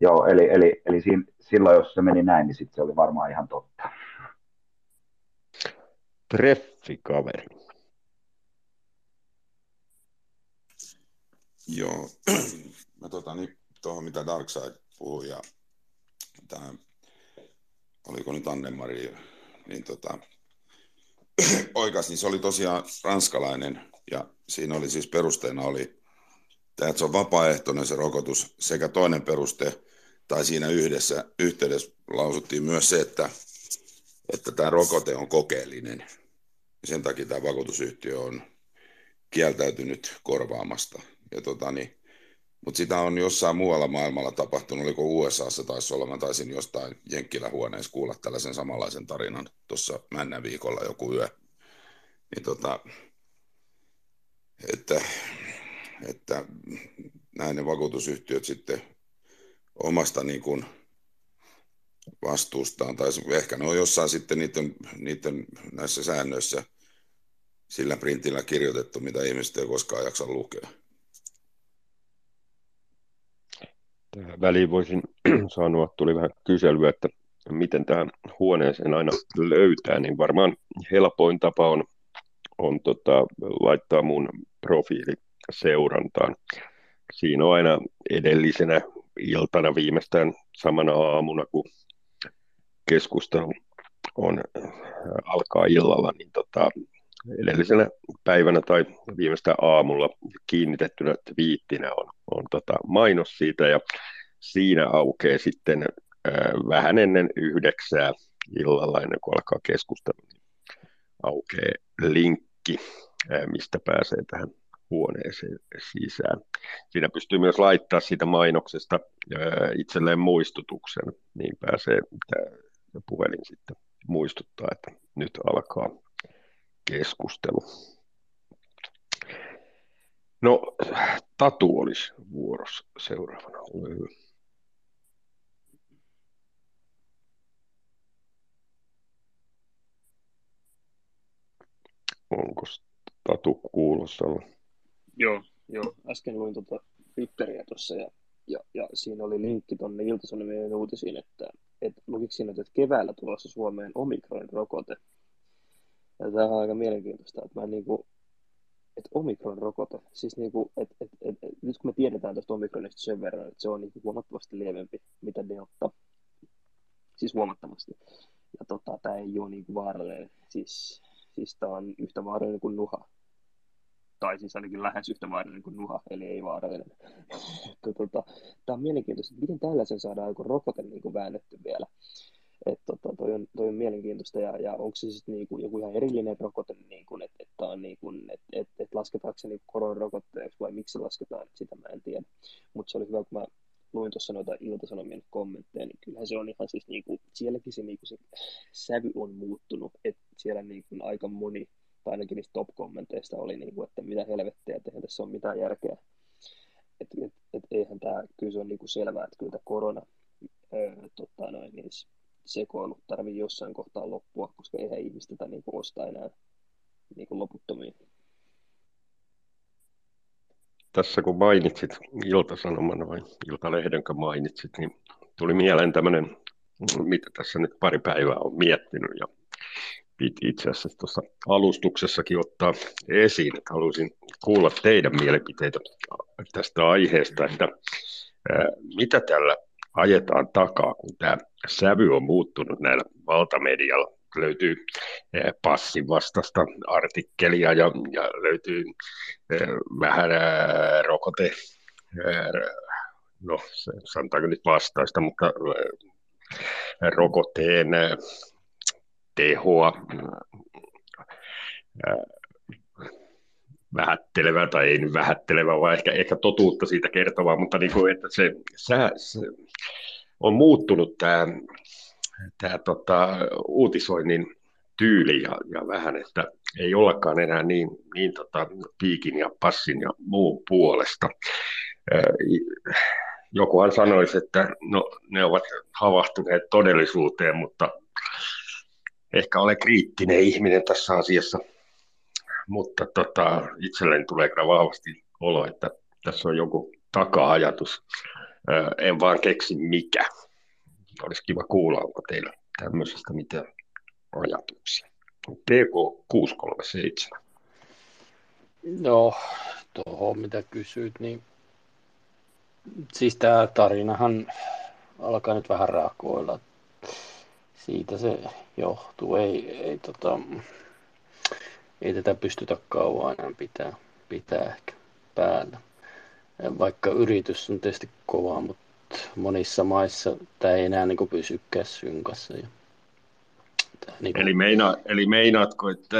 Joo, eli, eli, eli siinä, silloin jos se meni näin, niin sitten se oli varmaan ihan totta treffikaveri. Joo, mä tota, niin, tuohon mitä Darkside puhui ja tämä, oliko nyt Anne-Mari, niin tota, oikas, niin se oli tosiaan ranskalainen ja siinä oli siis perusteena oli, että se on vapaaehtoinen se rokotus sekä toinen peruste, tai siinä yhdessä yhteydessä lausuttiin myös se, että, että tämä rokote on kokeellinen sen takia tämä vakuutusyhtiö on kieltäytynyt korvaamasta. Ja tota, niin, mutta sitä on jossain muualla maailmalla tapahtunut, oliko USAssa taisi olla, mä taisin jostain Jenkkilähuoneessa kuulla tällaisen samanlaisen tarinan tuossa männä viikolla joku yö. Niin tota, että, että näin ne vakuutusyhtiöt sitten omasta niin kuin vastuustaan, tai ehkä ne on jossain sitten niiden, niiden näissä säännöissä sillä printillä kirjoitettu, mitä ihmiset ei koskaan jaksa lukea. Tähän väliin voisin sanoa, tuli vähän kyselyä, että miten tähän huoneeseen aina löytää, niin varmaan helpoin tapa on, on tota, laittaa mun profiili seurantaan. Siinä on aina edellisenä iltana viimeistään samana aamuna, kun keskustelu on, äh, alkaa illalla, niin tota, edellisenä päivänä tai viimeistä aamulla kiinnitettynä twiittinä on, on tota mainos siitä ja siinä aukeaa sitten äh, vähän ennen yhdeksää illalla ennen kuin alkaa keskustelu, niin aukeaa linkki, äh, mistä pääsee tähän huoneeseen sisään. Siinä pystyy myös laittaa siitä mainoksesta äh, itselleen muistutuksen, niin pääsee ja puhelin sitten muistuttaa, että nyt alkaa keskustelu. No, Tatu olisi vuorossa seuraavana. Ole hyvä. Onko Tatu kuulossa? Joo, joo. Äsken luin tuota Twitteriä tuossa ja, ja, ja, siinä oli linkki tuonne Ilta-Sanomien uutisiin, että että lukiko siinä, että keväällä tulossa Suomeen omikronin rokote. Ja tämä on aika mielenkiintoista, että mä niin kuin, että omikron rokote, siis niin kuin, että, että, että, että, nyt kun me tiedetään tästä omikronista sen verran, että se on niin kuin huomattavasti lievempi, mitä delta, siis huomattavasti. Ja tota, tämä ei ole niin kuin vaarallinen, siis, siis tämä on yhtä vaarallinen kuin nuha tai siis ainakin lähes yhtä vaarallinen kuin nuha, eli ei vaarallinen. tota, tämä on mielenkiintoista, miten tällaisen saadaan joku rokote niin kuin väännetty vielä. Et, tota, toi on, toi on mielenkiintoista, ja, ja onko se sitten niinku joku ihan erillinen rokote, niinku, että et, on niinku, et, et, et lasketaanko se niinku koronarokotteeksi vai miksi lasketaan, sitä mä en tiedä. Mutta se oli hyvä, kun mä luin tuossa noita iltasanomien kommentteja, niin kyllähän se on ihan siis, niinku, sielläkin se, niinku, se sävy on muuttunut, että siellä niinku, aika moni, tai ainakin niistä top-kommenteista oli, niinku, että mitä helvettiä, että eihän tässä ole mitään järkeä. Et, et, et, eihän tämä, kyllä se on niinku selvää, että kyllä tämä korona, öö, tota noin, niin sekoilut tarvii jossain kohtaa loppua, koska eihän ihmistä tätä niin osta enää niin loputtomiin. Tässä kun mainitsit Ilta-Sanoman vai Iltalehden, kun mainitsit, niin tuli mieleen tämmöinen, mitä tässä nyt pari päivää on miettinyt ja piti itse asiassa tuossa alustuksessakin ottaa esiin, haluaisin kuulla teidän mielipiteitä tästä aiheesta, että mitä tällä ajetaan takaa, kun tämä sävy on muuttunut näillä valtamedialla. Löytyy passin vastasta artikkelia ja, ja löytyy vähän rokote, no sanotaanko nyt vastaista, mutta rokotteen tehoa vähättelevä, tai ei nyt vähättelevä, vaan ehkä, ehkä totuutta siitä kertovaa, mutta niin kuin, että se, se, se on muuttunut tämä, tämä tota, uutisoinnin tyyli ja, ja vähän, että ei ollakaan enää niin, niin tota, piikin ja passin ja muun puolesta. Jokuhan sanoisi, että no, ne ovat havahtuneet todellisuuteen, mutta ehkä olen kriittinen ihminen tässä asiassa mutta tota, itselleni tulee kyllä vahvasti olo, että tässä on joku taka-ajatus. En vaan keksi mikä. Olisi kiva kuulla, onko teillä tämmöisestä mitään ajatuksia. TK637. No, tuohon mitä kysyit, niin siis tämä tarinahan alkaa nyt vähän raakoilla. Siitä se johtuu. Ei, ei tota, ei tätä pystytä kauan enää pitää, pitää ehkä päällä. Vaikka yritys on tietysti kova, mutta monissa maissa tämä ei enää niin pysykään synkassa. Ja niin kuin... eli, meina, eli meinaatko, että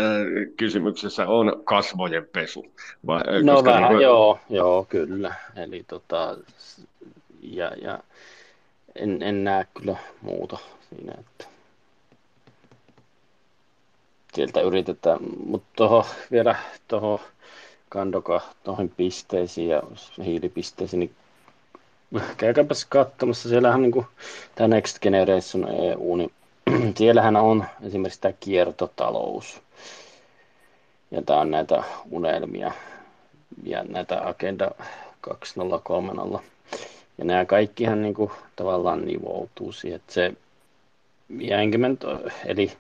kysymyksessä on kasvojen pesu? Vai, no vähän, niin... joo, joo, kyllä. Eli tota, ja, ja en, en näe kyllä muuta siinä, että sieltä yritetään, mutta toho, vielä tuohon kandoka tuohon pisteisiin ja hiilipisteisiin, niin käykääpäs katsomassa, siellähän niin tämä Next Generation EU, niin siellähän on esimerkiksi tämä kiertotalous. Ja tämä on näitä unelmia ja näitä Agenda 2030. Ja nämä kaikkihan niin kuin, tavallaan nivoutuu siihen, että se ja eli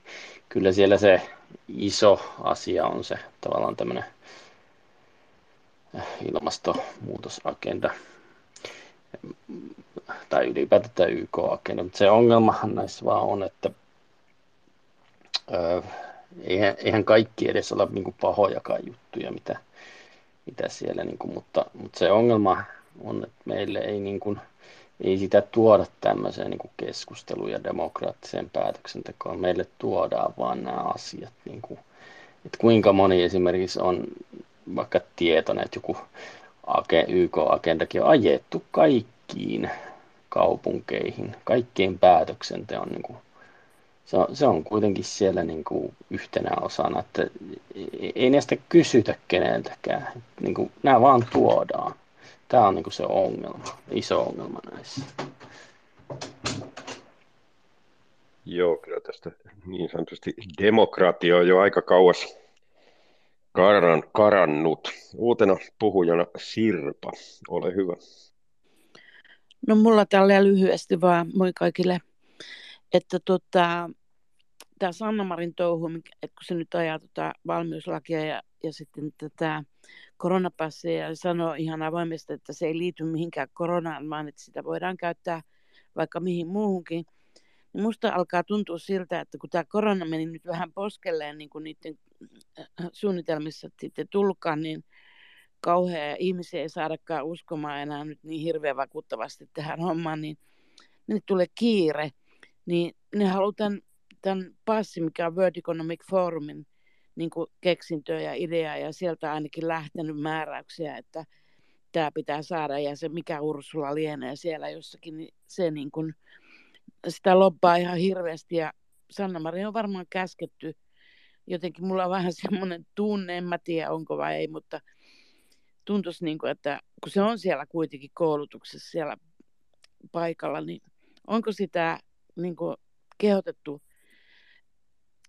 kyllä siellä se iso asia on se tavallaan tämmöinen ilmastonmuutosagenda. Tai ylipäätään YK-agenda, mutta se ongelmahan näissä vaan on, että ö, eihän, eihän kaikki edes ole niin pahojakaan juttuja, mitä, mitä siellä, niin kuin, mutta, mutta se ongelma on, että meille ei niin kuin, ei sitä tuoda tämmöiseen niin keskusteluun ja demokraattiseen päätöksentekoon. Meille tuodaan vaan nämä asiat. Niin kuin, että kuinka moni esimerkiksi on vaikka tietoinen, että joku YK-agendakin on ajettu kaikkiin kaupunkeihin, kaikkien päätöksenteon. Niin kuin, se, on, se on kuitenkin siellä niin kuin yhtenä osana, että ei näistä kysytä keneltäkään. Niin kuin, nämä vaan tuodaan. Tämä on niin se ongelma, iso ongelma näissä. Joo, kyllä tästä niin sanotusti demokratia on jo aika kauas karan, karannut. Uutena puhujana Sirpa, ole hyvä. No mulla tällä lyhyesti vaan, moi kaikille, että tota, tämä Sanna Marin touhu, että kun se nyt ajaa tota valmiuslakia ja, ja sitten tätä koronapassia ja sanoo ihan avoimesti, että se ei liity mihinkään koronaan, vaan että sitä voidaan käyttää vaikka mihin muuhunkin. Niin musta alkaa tuntua siltä, että kun tämä korona meni nyt vähän poskelleen niin kuin niiden äh, suunnitelmissa sitten tulkaan, niin kauhea ihmisiä ei saadakaan uskomaan enää nyt niin hirveän vakuuttavasti tähän hommaan, niin nyt tulee kiire, niin ne halutaan tämän passi, mikä on World Economic Forumin niin kuin keksintöä ja ideaa ja sieltä ainakin lähtenyt määräyksiä, että tämä pitää saada ja se mikä Ursula lienee siellä jossakin, niin se niin kuin, sitä lobbaa ihan hirveästi ja Sanna Marin on varmaan käsketty. Jotenkin mulla on vähän semmoinen tunne, en mä tiedä onko vai ei, mutta tuntuisi niin kuin, että kun se on siellä kuitenkin koulutuksessa siellä paikalla, niin onko sitä niin kuin kehotettu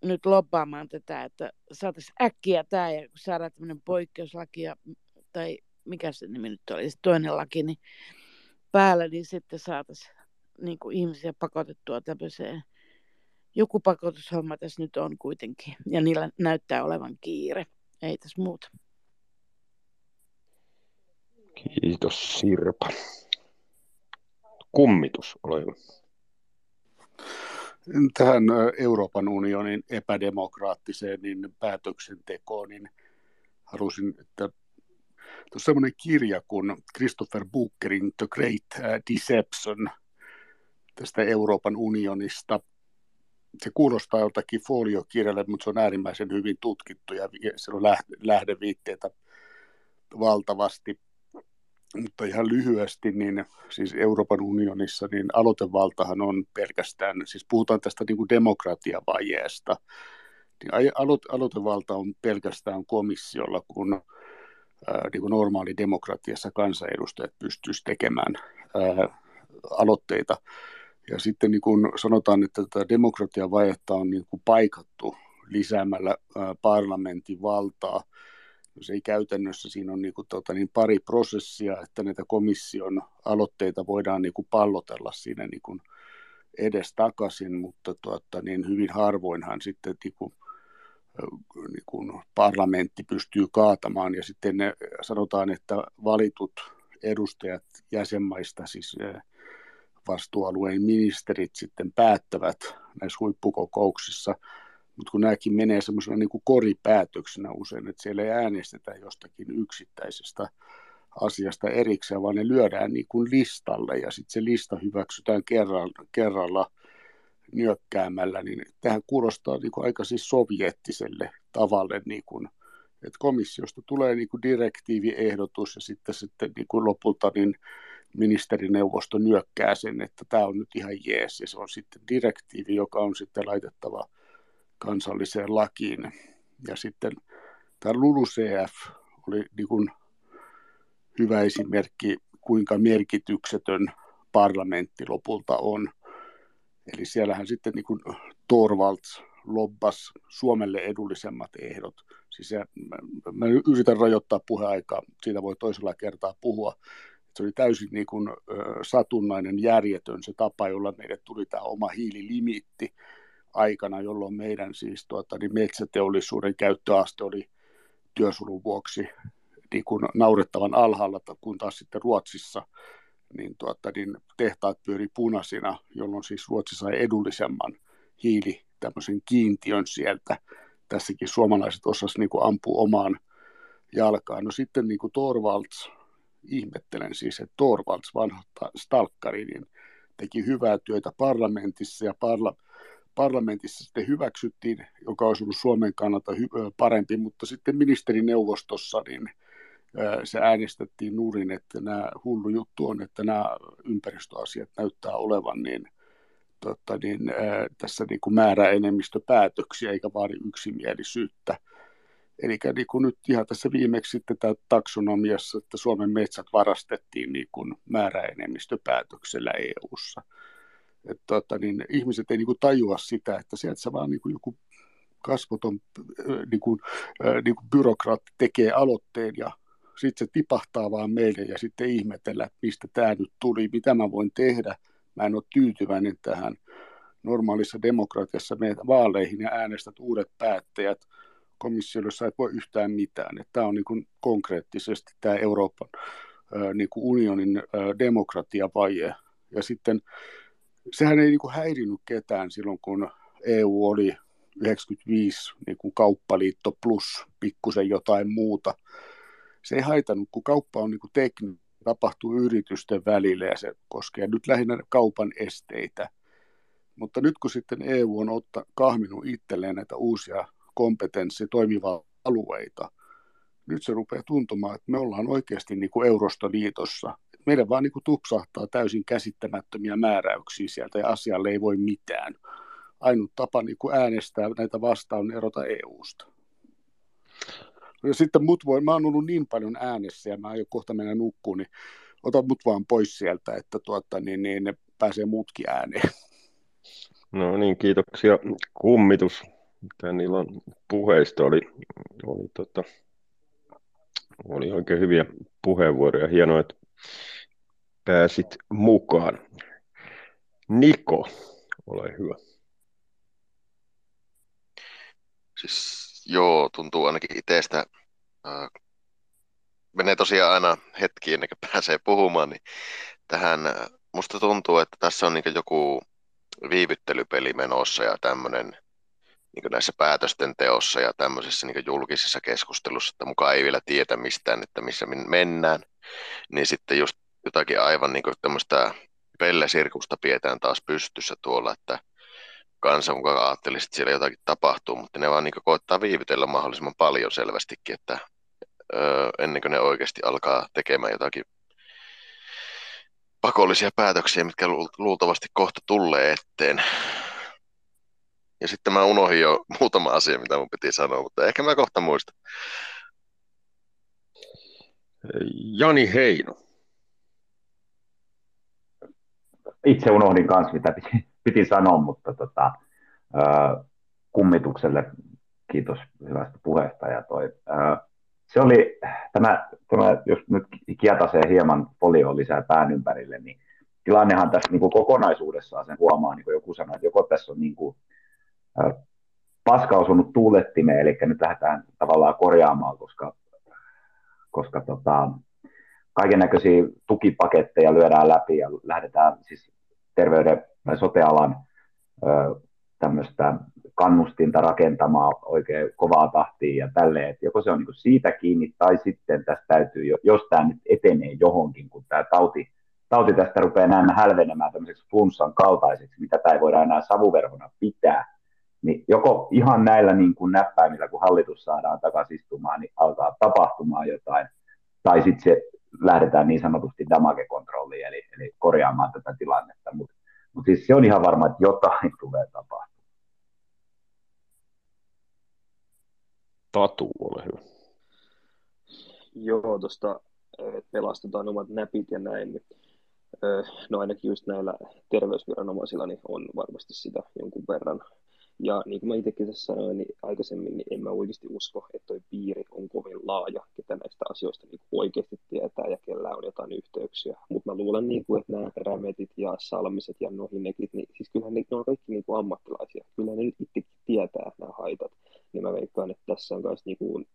nyt lobbaamaan tätä, että saataisiin äkkiä tämä ja kun saadaan tämmöinen poikkeuslaki ja, tai mikä se nimi nyt oli, toinen laki, niin päällä, niin sitten saataisiin niin ihmisiä pakotettua tämmöiseen. Joku pakotushomma tässä nyt on kuitenkin, ja niillä näyttää olevan kiire. Ei tässä muuta. Kiitos Sirpa. Kummitus, ole hyvä. Tähän Euroopan unionin epädemokraattiseen niin päätöksentekoon, niin halusin, että tuossa semmoinen kirja kuin Christopher Bookerin The Great Deception tästä Euroopan unionista. Se kuulostaa joltakin foliokirjalle, mutta se on äärimmäisen hyvin tutkittu ja se on lähdeviitteitä valtavasti. Mutta ihan lyhyesti, niin siis Euroopan unionissa, niin aloitevaltahan on pelkästään, siis puhutaan tästä niin kuin demokratiavajeesta, niin aloitevalta on pelkästään komissiolla, kun niin kuin normaali demokratiassa kansanedustajat pystyisivät tekemään ää, aloitteita. Ja sitten niin kuin sanotaan, että tätä demokratiavajetta on niin kuin paikattu lisäämällä ää, parlamentin valtaa. Se ei käytännössä, siinä on niin kuin, tota, niin pari prosessia, että näitä komission aloitteita voidaan niin kuin pallotella siinä niin kuin edes takaisin, mutta tuota, niin hyvin harvoinhan sitten niin kuin, niin kuin parlamentti pystyy kaatamaan. Ja sitten ne, sanotaan, että valitut edustajat jäsenmaista, siis vastuualueen ministerit sitten päättävät näissä huippukokouksissa, mutta kun nämäkin menee semmoisena niin kuin koripäätöksenä usein, että siellä ei äänestetä jostakin yksittäisestä asiasta erikseen, vaan ne lyödään niin kuin listalle ja sitten se lista hyväksytään kerralla, kerralla nyökkäämällä, niin tähän kuulostaa niin kuin aika siis sovjettiselle tavalle, niin kuin, että komissiosta tulee niin kuin direktiiviehdotus ja sitten, sitten niin kuin lopulta niin ministerineuvosto nyökkää sen, että tämä on nyt ihan jees ja se on sitten direktiivi, joka on sitten laitettava kansalliseen lakiin. Ja sitten tämä LULUCF oli niin kuin hyvä esimerkki, kuinka merkityksetön parlamentti lopulta on. Eli siellähän sitten niin kuin Torvalds lobbas Suomelle edullisemmat ehdot. Siis se, mä, mä yritän rajoittaa puheaikaa, siitä voi toisella kertaa puhua. Se oli täysin niin kuin, satunnainen, järjetön se tapa, jolla meille tuli tämä oma hiililimitti aikana, jolloin meidän siis tuota, niin metsäteollisuuden käyttöaste oli työsulun vuoksi niin kuin naurettavan alhaalla, kun taas sitten Ruotsissa niin, tuota, niin tehtaat pyöri punaisina, jolloin siis Ruotsi sai edullisemman hiili tämmöisen kiintiön sieltä. Tässäkin suomalaiset osas niin kuin ampua omaan jalkaan. No sitten niin kuin Torvalds, ihmettelen siis, että Torvalds, vanha stalkkari, niin teki hyvää työtä parlamentissa ja parla, parlamentissa sitten hyväksyttiin, joka olisi ollut Suomen kannalta hy- parempi, mutta sitten ministerineuvostossa niin se äänestettiin nurin, että nämä hullu juttu on, että nämä ympäristöasiat näyttää olevan niin, totta, niin tässä niin kuin määräenemmistöpäätöksiä eikä vaadi yksimielisyyttä. Eli niin kuin nyt ihan tässä viimeksi sitten tämä taksonomiassa, että Suomen metsät varastettiin niin kuin määräenemmistöpäätöksellä EU-ssa. Että, tota, niin ihmiset ei niin kuin tajua sitä, että sieltä se vaan niin kuin joku kasvoton niin kuin, niin kuin byrokraatti tekee aloitteen ja sitten se tipahtaa vaan meille ja sitten ihmetellä, että mistä tämä nyt tuli, mitä mä voin tehdä. Mä en ole tyytyväinen tähän. Normaalissa demokratiassa menet vaaleihin ja äänestät uudet päättäjät. Komissiossa et voi yhtään mitään. Tämä on niin kuin konkreettisesti tämä Euroopan niin kuin unionin demokratiavaje. Ja sitten sehän ei niin kuin häirinyt ketään silloin, kun EU oli 95 niin kuin kauppaliitto plus pikkusen jotain muuta se ei haitannut, kun kauppa on niin kuin tekninen, tapahtuu yritysten välillä ja se koskee nyt lähinnä kaupan esteitä. Mutta nyt kun sitten EU on otta, kahminut itselleen näitä uusia kompetenssi toimivaa alueita, nyt se rupeaa tuntumaan, että me ollaan oikeasti niin kuin Eurostoliitossa. Meidän vaan niin kuin tupsahtaa täysin käsittämättömiä määräyksiä sieltä ja asialle ei voi mitään. Ainut tapa niin kuin äänestää näitä vastaan on erota EUsta. Ja sitten mut voi, mä oon ollut niin paljon äänessä ja mä aion kohta mennä nukkuun, niin ota mut vaan pois sieltä, että tuota, niin, niin ne pääsee muutkin ääneen. No niin, kiitoksia kummitus. Tän illan puheista oli, oli, tota, oli oikein hyviä puheenvuoroja. Hienoa, että pääsit mukaan. Niko, ole hyvä. Siis joo, tuntuu ainakin itsestä. Menee tosiaan aina hetki ennen kuin pääsee puhumaan, niin tähän musta tuntuu, että tässä on niin joku viivyttelypeli menossa ja tämmöinen niin näissä päätösten teossa ja tämmöisessä niin julkisessa keskustelussa, että mukaan ei vielä tietä mistään, että missä mennään, niin sitten just jotakin aivan niin tämmöistä pellesirkusta pidetään taas pystyssä tuolla, että kansa mukaan ajattelisi, että siellä jotakin tapahtuu, mutta ne vaan niin koittaa viivytellä mahdollisimman paljon selvästikin, että öö, ennen kuin ne oikeasti alkaa tekemään jotakin pakollisia päätöksiä, mitkä luultavasti kohta tulee eteen. Ja sitten mä unohdin jo muutama asia, mitä mun piti sanoa, mutta ehkä mä kohta muistan. Jani Heino. Itse unohdin kanssa, mitä piti, piti sanoa, mutta tota, äh, kummitukselle kiitos hyvästä puheesta. Ja toi, äh, se oli, tämä, tämä, jos nyt kietasee hieman folioon lisää pään ympärille, niin tilannehan tässä niin kuin kokonaisuudessaan sen huomaa, niin kuin joku sanoi, että joko tässä on niin kuin, äh, paska osunut tuulettimeen, eli nyt lähdetään tavallaan korjaamaan, koska, koska tota, kaiken näköisiä tukipaketteja lyödään läpi ja lähdetään siis terveyden tai sotealan tämmöistä kannustinta rakentamaan oikein kovaa tahtia ja tälleen, että joko se on niin siitä kiinni tai sitten tästä täytyy, jos tämä nyt etenee johonkin, kun tämä tauti, tauti tästä rupeaa näemmä hälvenemään tämmöiseksi flunssan kaltaiseksi, mitä tämä ei voida enää savuverhona pitää, niin joko ihan näillä niin kuin näppäimillä, kun hallitus saadaan takaisin istumaan, niin alkaa tapahtumaan jotain, tai sitten se lähdetään niin sanotusti damage-kontrolliin, eli, eli korjaamaan tätä tilannetta, mutta mut siis se on ihan varma, että jotain tulee tapahtumaan. Tatu, ole hyvä. Joo, tuosta pelastetaan omat näpit ja näin. Niin, no ainakin just näillä terveysviranomaisilla niin on varmasti sitä jonkun verran. Ja niin kuin mä itsekin tässä sanoin niin aikaisemmin, niin en mä oikeasti usko, että toi piiri on kovin laaja, ketä näistä asioista niin oikeasti tietää ja kellä on jotain yhteyksiä. Mutta mä luulen, niin kuin, että nämä rämetit ja salmiset ja nohinekit, niin siis kyllähän ne, ne on kaikki niin kuin ammattilaisia. Kyllä ne nyt itsekin tietää nämä haitat niin mä veikkaan, että tässä on myös, niin kuin,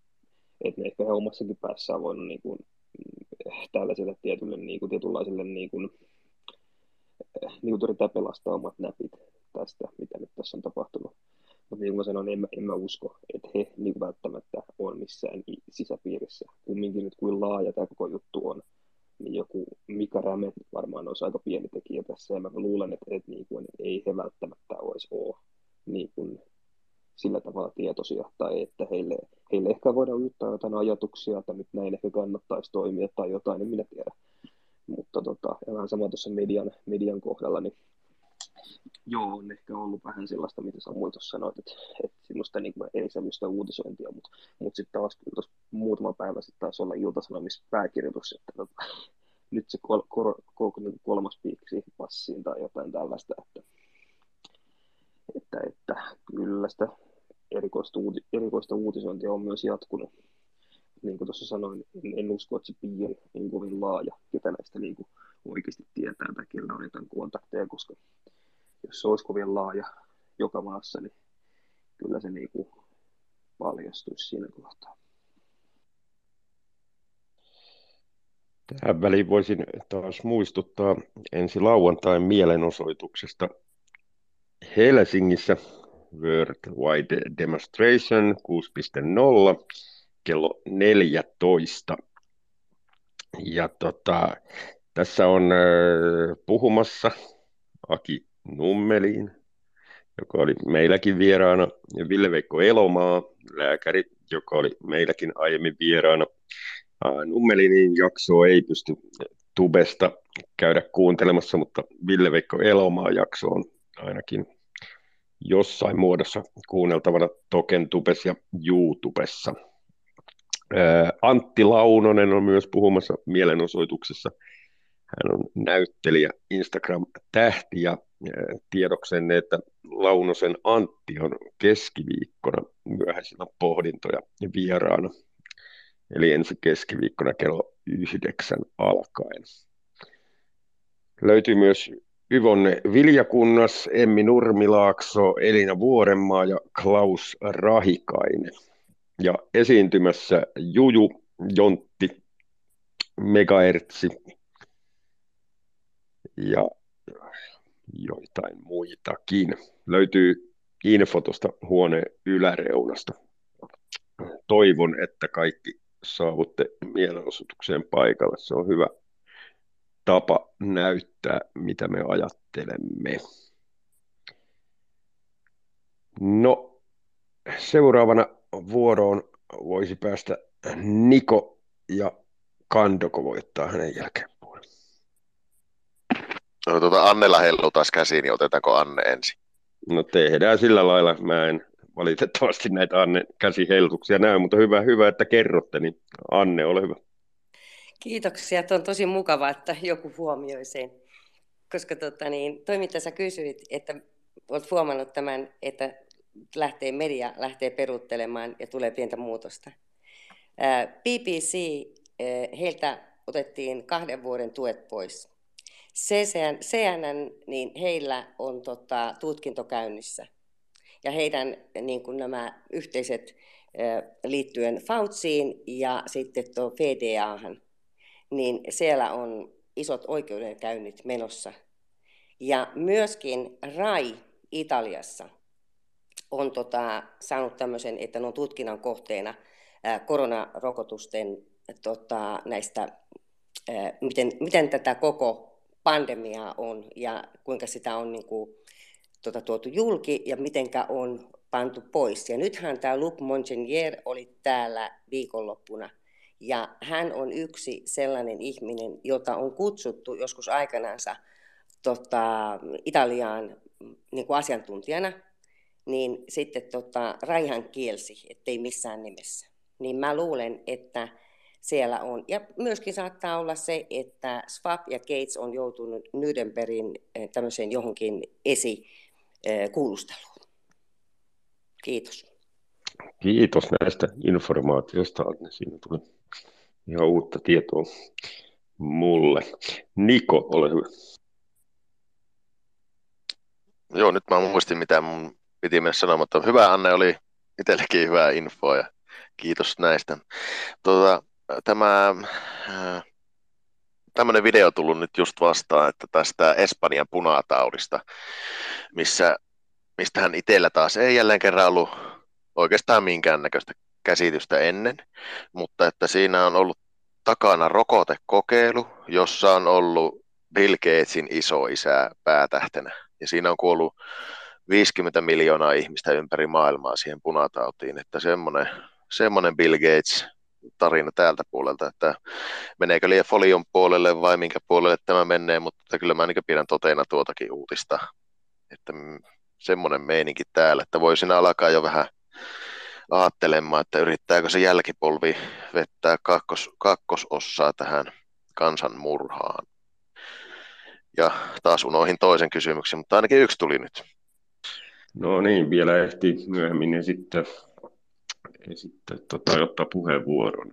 että ne ehkä he omassakin päässä on voinut niin kuin, tällaiselle tietylle, niin kuin, tietynlaiselle niin kuin, niin kuin yrittää pelastaa omat näpit tästä, mitä nyt tässä on tapahtunut. Mutta niin kuin mä sanoin, en mä, en mä usko, että he niin välttämättä on missään sisäpiirissä. Kumminkin nyt kuin laaja tämä koko juttu on, niin joku Mika Räme varmaan olisi aika pieni tekijä tässä, ja mä luulen, että, että, niin kuin, ei he välttämättä olisi ole niin kuin sillä tavalla tietoisia, tai että heille, heille ehkä voidaan ujuttaa jotain ajatuksia, että nyt näin ehkä kannattaisi toimia tai jotain, niin minä tiedän. Mutta tota, vähän sama tuossa median, median kohdalla, niin joo, on ehkä ollut vähän sellaista, mitä Samuel tuossa sanoit, että, että semmoista niin semmoista uutisointia, mutta, mutta sitten taas tuossa muutama päivä sitten taisi olla iltasanomissa pääkirjoitus, että tota, nyt se kol, kol, kol, niin kolmas piiksi passiin tai jotain tällaista, että, että, että kyllä sitä erikoista, uuti, erikoista uutisointia on myös jatkunut. Niin kuin tuossa sanoin, en, en usko, että se piiri on kovin laaja, ketä näistä niin kuin oikeasti tietää tai kellä on jotain kontakteja, koska jos se olisi kovin laaja joka maassa, niin kyllä se niin kuin paljastuisi siinä kohtaa. Tähän väliin voisin taas muistuttaa ensi lauantain mielenosoituksesta Helsingissä Worldwide Demonstration 6.0 kello 14. Ja tota, tässä on puhumassa Aki Nummelin, joka oli meilläkin vieraana, ja Ville-Veikko Elomaa, lääkäri, joka oli meilläkin aiemmin vieraana. Nummelinin jaksoa ei pysty tubesta käydä kuuntelemassa, mutta Ville-Veikko Elomaa jakso on ainakin jossain muodossa kuunneltavana Token Tubes ja YouTubessa. Antti Launonen on myös puhumassa mielenosoituksessa. Hän on näyttelijä, Instagram-tähti ja tiedoksenne, että Launosen Antti on keskiviikkona myöhäisillä pohdintoja vieraana. Eli ensi keskiviikkona kello yhdeksän alkaen. Löytyy myös Yvonne Viljakunnas, Emmi Nurmilaakso, Elina Vuorenmaa ja Klaus Rahikainen. Ja esiintymässä Juju, Jontti, Megaertsi ja joitain muitakin. Löytyy info tuosta huoneen yläreunasta. Toivon, että kaikki saavutte mielenosoitukseen paikalle. Se on hyvä tapa näyttää, mitä me ajattelemme. No, seuraavana vuoroon voisi päästä Niko ja Kandoko voittaa hänen jälkeen. No, tuota Annella heilu taas käsiin, niin otetaanko Anne ensin? No tehdään sillä lailla. Mä en valitettavasti näitä Anne käsiheilutuksia näy, mutta hyvä, hyvä, että kerrotte, niin Anne, ole hyvä. Kiitoksia, Tuo on tosi mukavaa, että joku huomioi sen. Koska tota, niin, toi mitä sä kysyit, että olet huomannut tämän, että lähtee media lähtee peruuttelemaan ja tulee pientä muutosta. BBC, heiltä otettiin kahden vuoden tuet pois. CCN, CNN, niin heillä on tota, tutkinto käynnissä. Ja heidän niin kuin nämä yhteiset liittyen Fauciin ja sitten tuo FDAhan, niin siellä on isot oikeudenkäynnit menossa. Ja myöskin RAI Italiassa on tota, saanut tämmöisen, että ne on tutkinnan kohteena koronarokotusten tota, näistä, miten, miten tätä koko pandemiaa on ja kuinka sitä on niin kuin, tota, tuotu julki ja mitenkä on pantu pois. Ja nythän tämä Luc Montagnier oli täällä viikonloppuna ja hän on yksi sellainen ihminen, jota on kutsuttu joskus aikanaansa tota, Italiaan niin kuin asiantuntijana, niin sitten tota, Raihan kielsi, ettei missään nimessä. Niin mä luulen, että siellä on. Ja myöskin saattaa olla se, että Swap ja Gates on joutunut Nürnbergin eh, tämmöiseen johonkin esikuulusteluun. Kiitos. Kiitos näistä informaatioista, Anne. Siinä tuli ihan uutta tietoa mulle. Niko, ole hyvä. Joo, nyt mä muistin, mitä mun piti mennä sanoa, mutta hyvä Anne oli itsellekin hyvää infoa ja kiitos näistä. Tuota, tämä äh, tämmöinen video tullut nyt just vastaan, että tästä Espanjan punataudista, missä, mistä hän itsellä taas ei jälleen kerran ollut oikeastaan minkäännäköistä käsitystä ennen, mutta että siinä on ollut takana rokotekokeilu, jossa on ollut Bill Gatesin iso isä päätähtenä. Ja siinä on kuollut 50 miljoonaa ihmistä ympäri maailmaa siihen punatautiin, että semmoinen, semmoinen Bill Gates tarina täältä puolelta, että meneekö liian folion puolelle vai minkä puolelle tämä menee, mutta kyllä mä niin pidän toteena tuotakin uutista, että semmoinen meininki täällä, että voisin alkaa jo vähän ajattelemaan, että yrittääkö se jälkipolvi vettää kakkos, kakkosossaa tähän kansanmurhaan. Ja taas unohin toisen kysymyksen, mutta ainakin yksi tuli nyt. No niin, vielä ehti myöhemmin esittää sitten tota, ottaa puheenvuoron.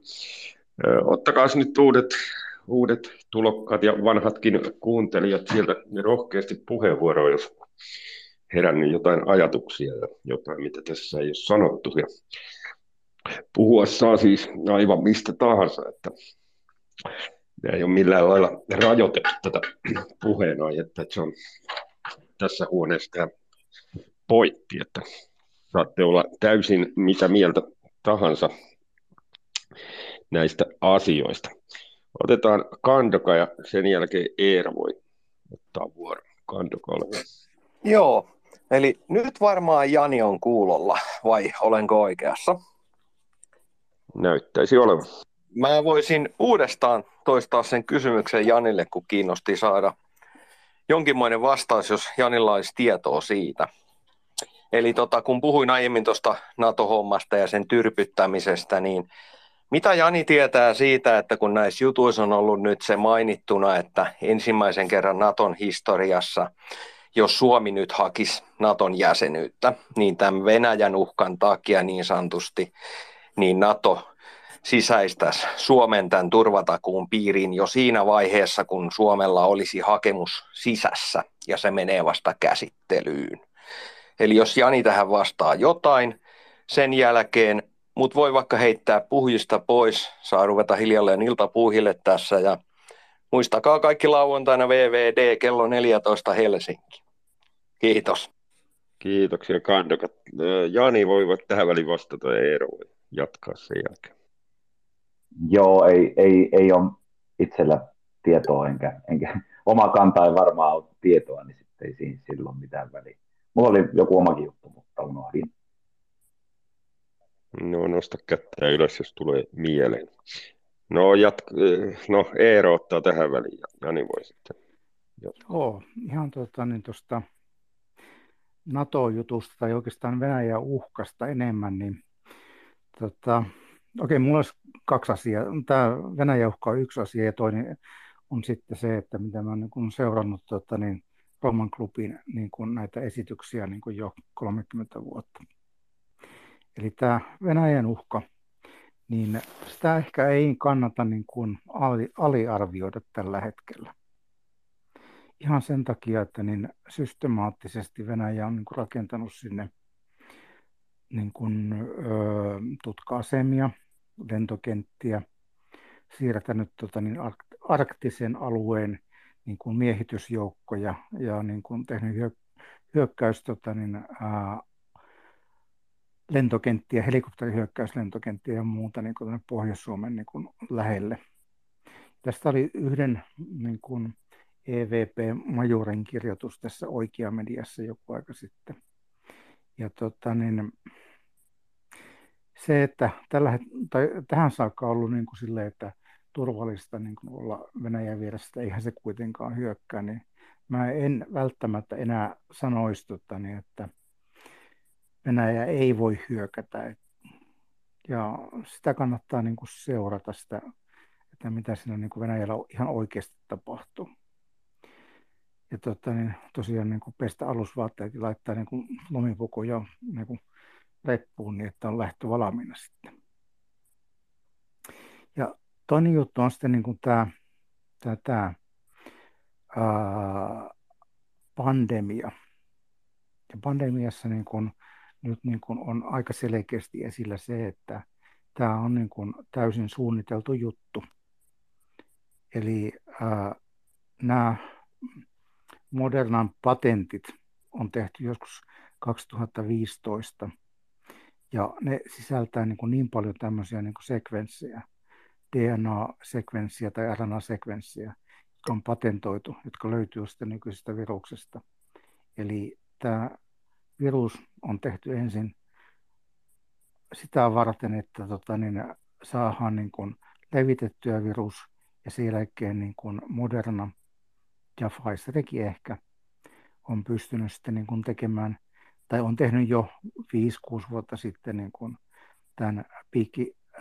Ottakaa nyt uudet, uudet tulokkaat ja vanhatkin kuuntelijat sieltä rohkeasti puheenvuoroa, jos herännyt jotain ajatuksia ja jotain, mitä tässä ei ole sanottu. Ja puhua saa siis aivan mistä tahansa, että ei ole millään lailla rajoitettu tätä puheenaihetta, että se on tässä huoneessa pointti, että saatte olla täysin mitä mieltä tahansa näistä asioista. Otetaan Kandoka ja sen jälkeen Eera voi ottaa vuoron. Kandoka, ole Joo, Eli nyt varmaan Jani on kuulolla, vai olenko oikeassa? Näyttäisi olevan. Mä voisin uudestaan toistaa sen kysymyksen Janille, kun kiinnosti saada jonkinmoinen vastaus, jos Janilla olisi tietoa siitä. Eli tota, kun puhuin aiemmin tuosta NATO-hommasta ja sen tyrpyttämisestä, niin mitä Jani tietää siitä, että kun näissä jutuissa on ollut nyt se mainittuna, että ensimmäisen kerran Naton historiassa, jos Suomi nyt hakisi Naton jäsenyyttä, niin tämän Venäjän uhkan takia niin sanotusti, niin Nato sisäistäisi Suomen tämän turvatakuun piiriin jo siinä vaiheessa, kun Suomella olisi hakemus sisässä ja se menee vasta käsittelyyn. Eli jos Jani tähän vastaa jotain, sen jälkeen mut voi vaikka heittää puhjista pois, saa ruveta hiljalleen iltapuuhille tässä ja muistakaa kaikki lauantaina VVD kello 14 Helsinki. Kiitos. Kiitoksia kandokat. Jani voivat tähän väliin vastata ja Eero voi jatkaa sen jälkeen. Joo, ei, ei, ei ole itsellä tietoa, enkä, enkä oma kanta ei varmaan ole tietoa, niin sitten ei siinä silloin mitään väliä. Mulla oli joku omakin juttu, mutta unohdin. No nosta kättä ylös, jos tulee mieleen. No, jatk- no Eero ottaa tähän väliin ja Jani voi sitten. Joo, ihan tuota, niin tuosta NATO-jutusta tai oikeastaan Venäjän uhkasta enemmän, niin tota, okei, mulla olisi kaksi asiaa. Tämä Venäjän uhka on yksi asia ja toinen on sitten se, että mitä mä olen niin seurannut tota, niin, Roman klubin niin kuin näitä esityksiä niin kuin jo 30 vuotta. Eli tämä Venäjän uhka, niin sitä ehkä ei kannata niin kuin aliarvioida tällä hetkellä. Ihan sen takia, että niin systemaattisesti Venäjä on niin kuin rakentanut sinne niin kuin, ö, tutka-asemia, lentokenttiä, siirtänyt tota, niin arktisen alueen niin kuin miehitysjoukkoja ja niin kuin tehnyt hyökkäys tota, niin, ää, lentokenttiä, helikopterihyökkäyslentokenttiä ja muuta niin kuin Pohjois-Suomen niin kuin lähelle. Tästä oli yhden niin kuin EVP-majorin kirjoitus tässä oikea mediassa joku aika sitten. Ja tota, niin, se, että tällä, tai tähän saakka ollut niin kuin sille, että turvallista niin kuin olla Venäjän vieressä, eihän se kuitenkaan hyökkää, niin mä en välttämättä enää sanoisi, tota, niin, että Venäjä ei voi hyökätä. Ja sitä kannattaa niin kuin seurata sitä, että mitä siinä niin kuin Venäjällä ihan oikeasti tapahtuu. Ja tota, niin tosiaan niin kuin pestä alusvaatteet ja laittaa niin kuin lomipukuja niin kuin reppuun niin, että on lähtö valmiina sitten. Ja toinen juttu on sitten niin tämä, tämä, tämä ää, pandemia. Ja pandemiassa niin kuin, nyt niin kuin on aika selkeästi esillä se, että tämä on niin kuin täysin suunniteltu juttu. Eli ää, nämä Modernan patentit on tehty joskus 2015 ja ne sisältää niin, kuin niin paljon tämmöisiä niin kuin sekvenssejä, DNA-sekvenssiä tai RNA-sekvenssiä, jotka on patentoitu, jotka löytyy sitten nykyisestä viruksesta. Eli tämä virus on tehty ensin sitä varten, että tota, niin, saadaan niin kuin levitettyä virus ja sen jälkeen niin kuin Moderna ja Pfizerikin ehkä on pystynyt sitten niin kuin tekemään tai on tehnyt jo 5-6 vuotta sitten niin kuin tämän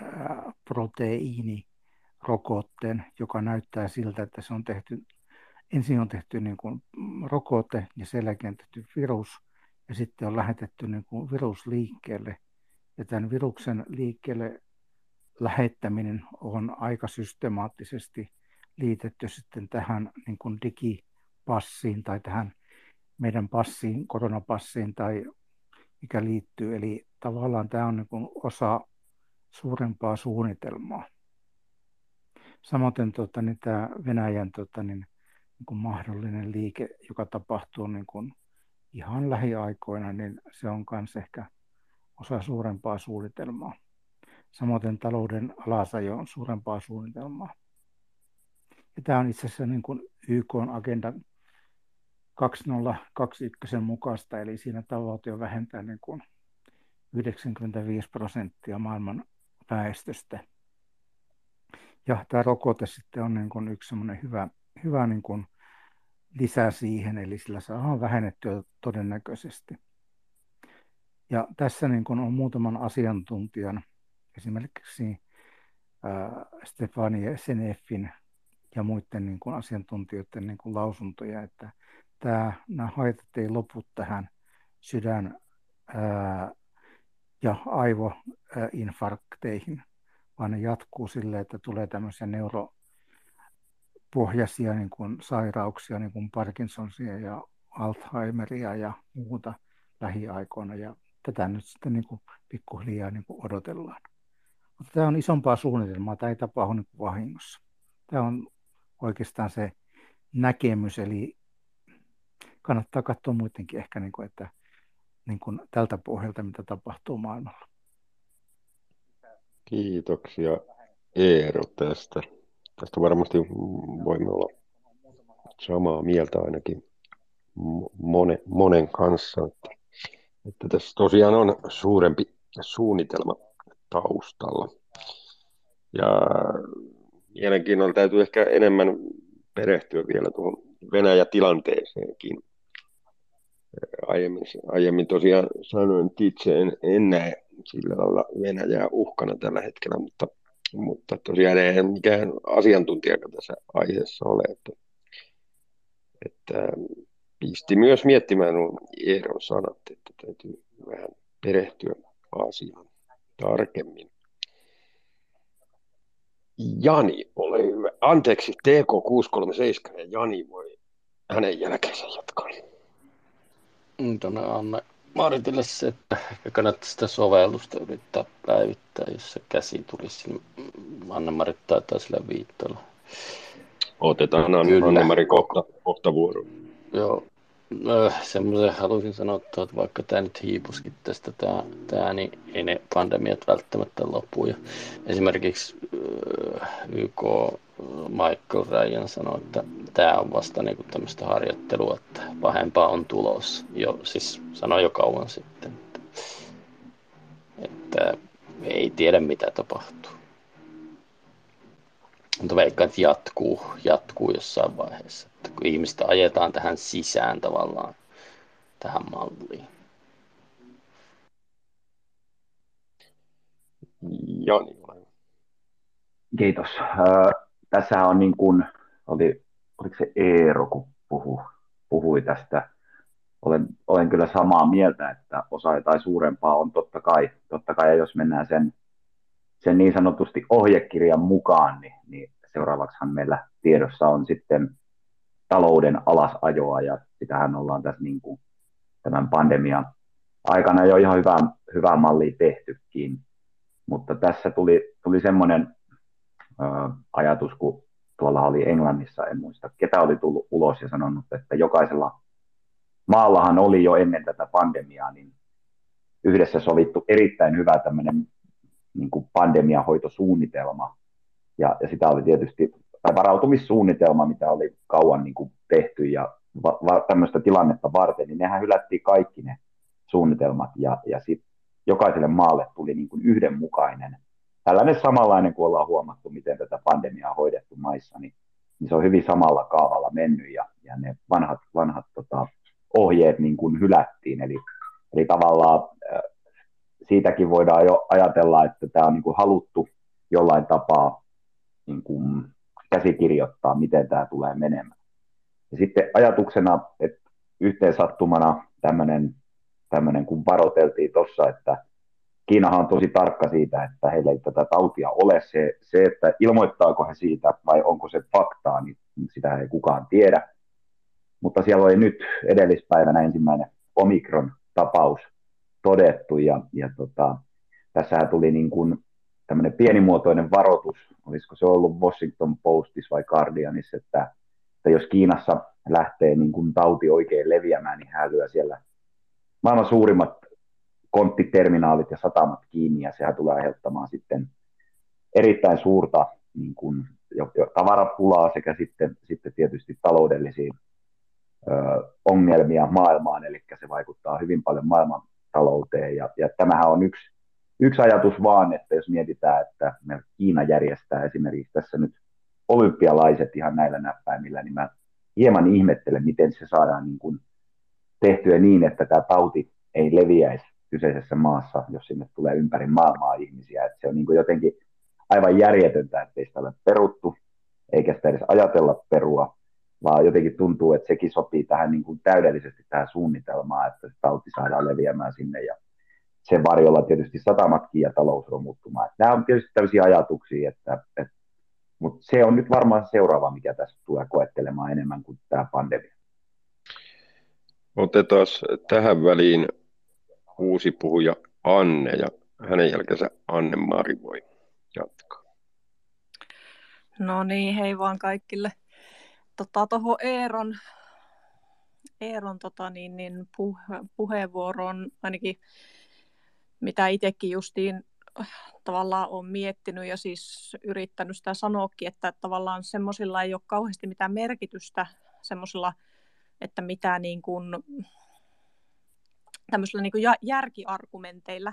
piikkiproteiinirokotteen, joka näyttää siltä, että se on tehty, ensin on tehty niin kuin rokote ja sen jälkeen tehty virus ja sitten on lähetetty niin kuin virus liikkeelle. Ja tämän viruksen liikkeelle lähettäminen on aika systemaattisesti liitetty sitten tähän niin kuin digipassiin tai tähän meidän passiin, koronapassiin tai mikä liittyy. Eli tavallaan tämä on niin kuin osa suurempaa suunnitelmaa. Samoin tota, niin tämä Venäjän tota, niin, niin kuin mahdollinen liike, joka tapahtuu niin kuin ihan lähiaikoina, niin se on myös ehkä osa suurempaa suunnitelmaa. Samoin talouden alasajo on suurempaa suunnitelmaa. Ja tämä on itse asiassa niin kuin YK-agendan 2021 mukaista, eli siinä tavoite on vähentää niin kuin 95 prosenttia maailman väestöstä. Ja tämä rokote sitten on niin kuin yksi hyvä, hyvä niin kuin lisä siihen, eli sillä saadaan vähennettyä todennäköisesti. Ja tässä niin kuin on muutaman asiantuntijan, esimerkiksi Stefani Seneffin ja muiden niin kuin asiantuntijoiden niin kuin lausuntoja, että tämä, nämä haitat ei lopu tähän sydän ää, ja aivoinfarkteihin, vaan ne jatkuu sille, että tulee tämmöisiä neuropohjaisia niin kuin sairauksia, niin kuin Parkinsonia ja Alzheimeria ja muuta lähiaikoina. Ja tätä nyt sitten niin kuin pikkuhiljaa niin kuin odotellaan. Mutta tämä on isompaa suunnitelmaa, tämä ei tapahdu niin vahingossa. Tämä on oikeastaan se näkemys, eli kannattaa katsoa muidenkin ehkä, niin kuin, että niin kuin tältä pohjalta, mitä tapahtuu maailmalla. Kiitoksia Eero tästä. Tästä varmasti voimme olla samaa mieltä ainakin monen, monen kanssa, että, että tässä tosiaan on suurempi suunnitelma taustalla. Ja mielenkiinnolla täytyy ehkä enemmän perehtyä vielä tuohon Venäjä-tilanteeseenkin. Aiemmin, aiemmin tosiaan sanoin, että itse en, en näe sillä lailla Venäjää uhkana tällä hetkellä, mutta, mutta tosiaan ei mikään asiantuntija tässä aiheessa ole. Että, että pisti myös miettimään nuo Eeron sanat, että täytyy vähän perehtyä asiaan tarkemmin. Jani, ole hyvä. Anteeksi, TK637 ja Jani voi hänen jälkeensä jatkaa. Tuonne Anne Maritille se, että ehkä kannattaa sitä sovellusta yrittää päivittää, jos se käsi tulisi. Anne-Marit taitaa sillä viittoilla. Otetaan Anne-Mari kohta, kohta vuoro. Joo, no, semmoisen haluaisin sanoa, että vaikka tämä nyt hiipuskin tästä, tämä, tämä, niin ei ne pandemiat välttämättä lopu. Ja esimerkiksi YK Michael Ryan sanoi, että tämä on vasta niin tämmöistä harjoittelua, että pahempaa on tulos. Jo, siis sanoi jo kauan sitten, että, että ei tiedä mitä tapahtuu. Mutta veikkaan, että jatkuu, jatkuu jossain vaiheessa. Että kun ihmistä ajetaan tähän sisään tavallaan, tähän malliin. Jani, Kiitos. Tässä on niin kuin, oli, oliko se Eero, kun puhu, puhui tästä. Olen, olen kyllä samaa mieltä, että osa jotain suurempaa on totta kai. Totta kai, ja jos mennään sen, sen niin sanotusti ohjekirjan mukaan, niin, niin seuraavaksihan meillä tiedossa on sitten talouden alasajoa, ja sitähän ollaan tässä niin kuin tämän pandemian aikana jo ihan hyvää, hyvää mallia tehtykin. Mutta tässä tuli, tuli semmoinen ajatus, kun tuolla oli Englannissa, en muista ketä oli tullut ulos ja sanonut, että jokaisella maallahan oli jo ennen tätä pandemiaa niin yhdessä sovittu erittäin hyvä tämmöinen niin kuin pandemiahoitosuunnitelma. Ja, ja sitä oli tietysti, tai varautumissuunnitelma, mitä oli kauan niin kuin tehty ja va, va, tämmöistä tilannetta varten, niin nehän hylättiin kaikki ne suunnitelmat ja, ja sitten jokaiselle maalle tuli niin kuin yhdenmukainen tällainen samanlainen, kun ollaan huomattu, miten tätä pandemiaa on hoidettu maissa, niin, niin se on hyvin samalla kaavalla mennyt ja, ja ne vanhat, vanhat tota, ohjeet niin kuin hylättiin. Eli, eli tavallaan siitäkin voidaan jo ajatella, että tämä on niin kuin haluttu jollain tapaa niin kuin käsikirjoittaa, miten tämä tulee menemään. Ja sitten ajatuksena, että yhteen sattumana tämmöinen, tämmöinen kun varoteltiin tuossa, että Kiinahan on tosi tarkka siitä, että heillä ei tätä tautia ole. Se, se, että ilmoittaako he siitä vai onko se faktaa, niin sitä ei kukaan tiedä. Mutta siellä oli nyt edellispäivänä ensimmäinen Omikron-tapaus todettu ja, ja tota, tässähän tuli niin kuin tämmöinen pienimuotoinen varoitus, olisiko se ollut Washington Postissa vai Guardianissa, että, että jos Kiinassa lähtee niin kuin tauti oikein leviämään, niin hän lyö siellä maailman suurimmat konttiterminaalit ja satamat kiinni, ja sehän tulee aiheuttamaan sitten erittäin suurta niin kuin, jo, jo tavarapulaa sekä sitten, sitten tietysti taloudellisia ongelmia maailmaan, eli se vaikuttaa hyvin paljon maailman talouteen. Ja, ja tämähän on yksi, yksi ajatus vaan, että jos mietitään, että me Kiina järjestää esimerkiksi tässä nyt olympialaiset ihan näillä näppäimillä, niin mä hieman ihmettelen, miten se saadaan niin kuin tehtyä niin, että tämä tauti ei leviäisi kyseisessä maassa, jos sinne tulee ympäri maailmaa ihmisiä. Että se on niin kuin jotenkin aivan järjetöntä, ettei sitä ole peruttu, eikä sitä edes ajatella perua, vaan jotenkin tuntuu, että sekin sopii tähän niin kuin täydellisesti tähän suunnitelmaan, että se tauti saadaan leviämään sinne ja sen varjolla tietysti satamatkin ja talous romuttumaan. Nämä on tietysti tällaisia ajatuksia, että, että mutta se on nyt varmaan seuraava, mikä tässä tulee koettelemaan enemmän kuin tämä pandemia. Otetaan tähän väliin uusi puhuja Anne ja hänen jälkeensä Anne-Mari voi jatkaa. No niin, hei vaan kaikille. Tuohon tota, Eeron, Eeron tota, niin, niin, puhe, puheenvuoroon ainakin mitä itsekin justiin tavallaan on miettinyt ja siis yrittänyt sitä sanoakin, että tavallaan semmoisilla ei ole kauheasti mitään merkitystä semmoisilla, että mitä niin kuin, tämmöisillä niin kuin järkiargumenteilla,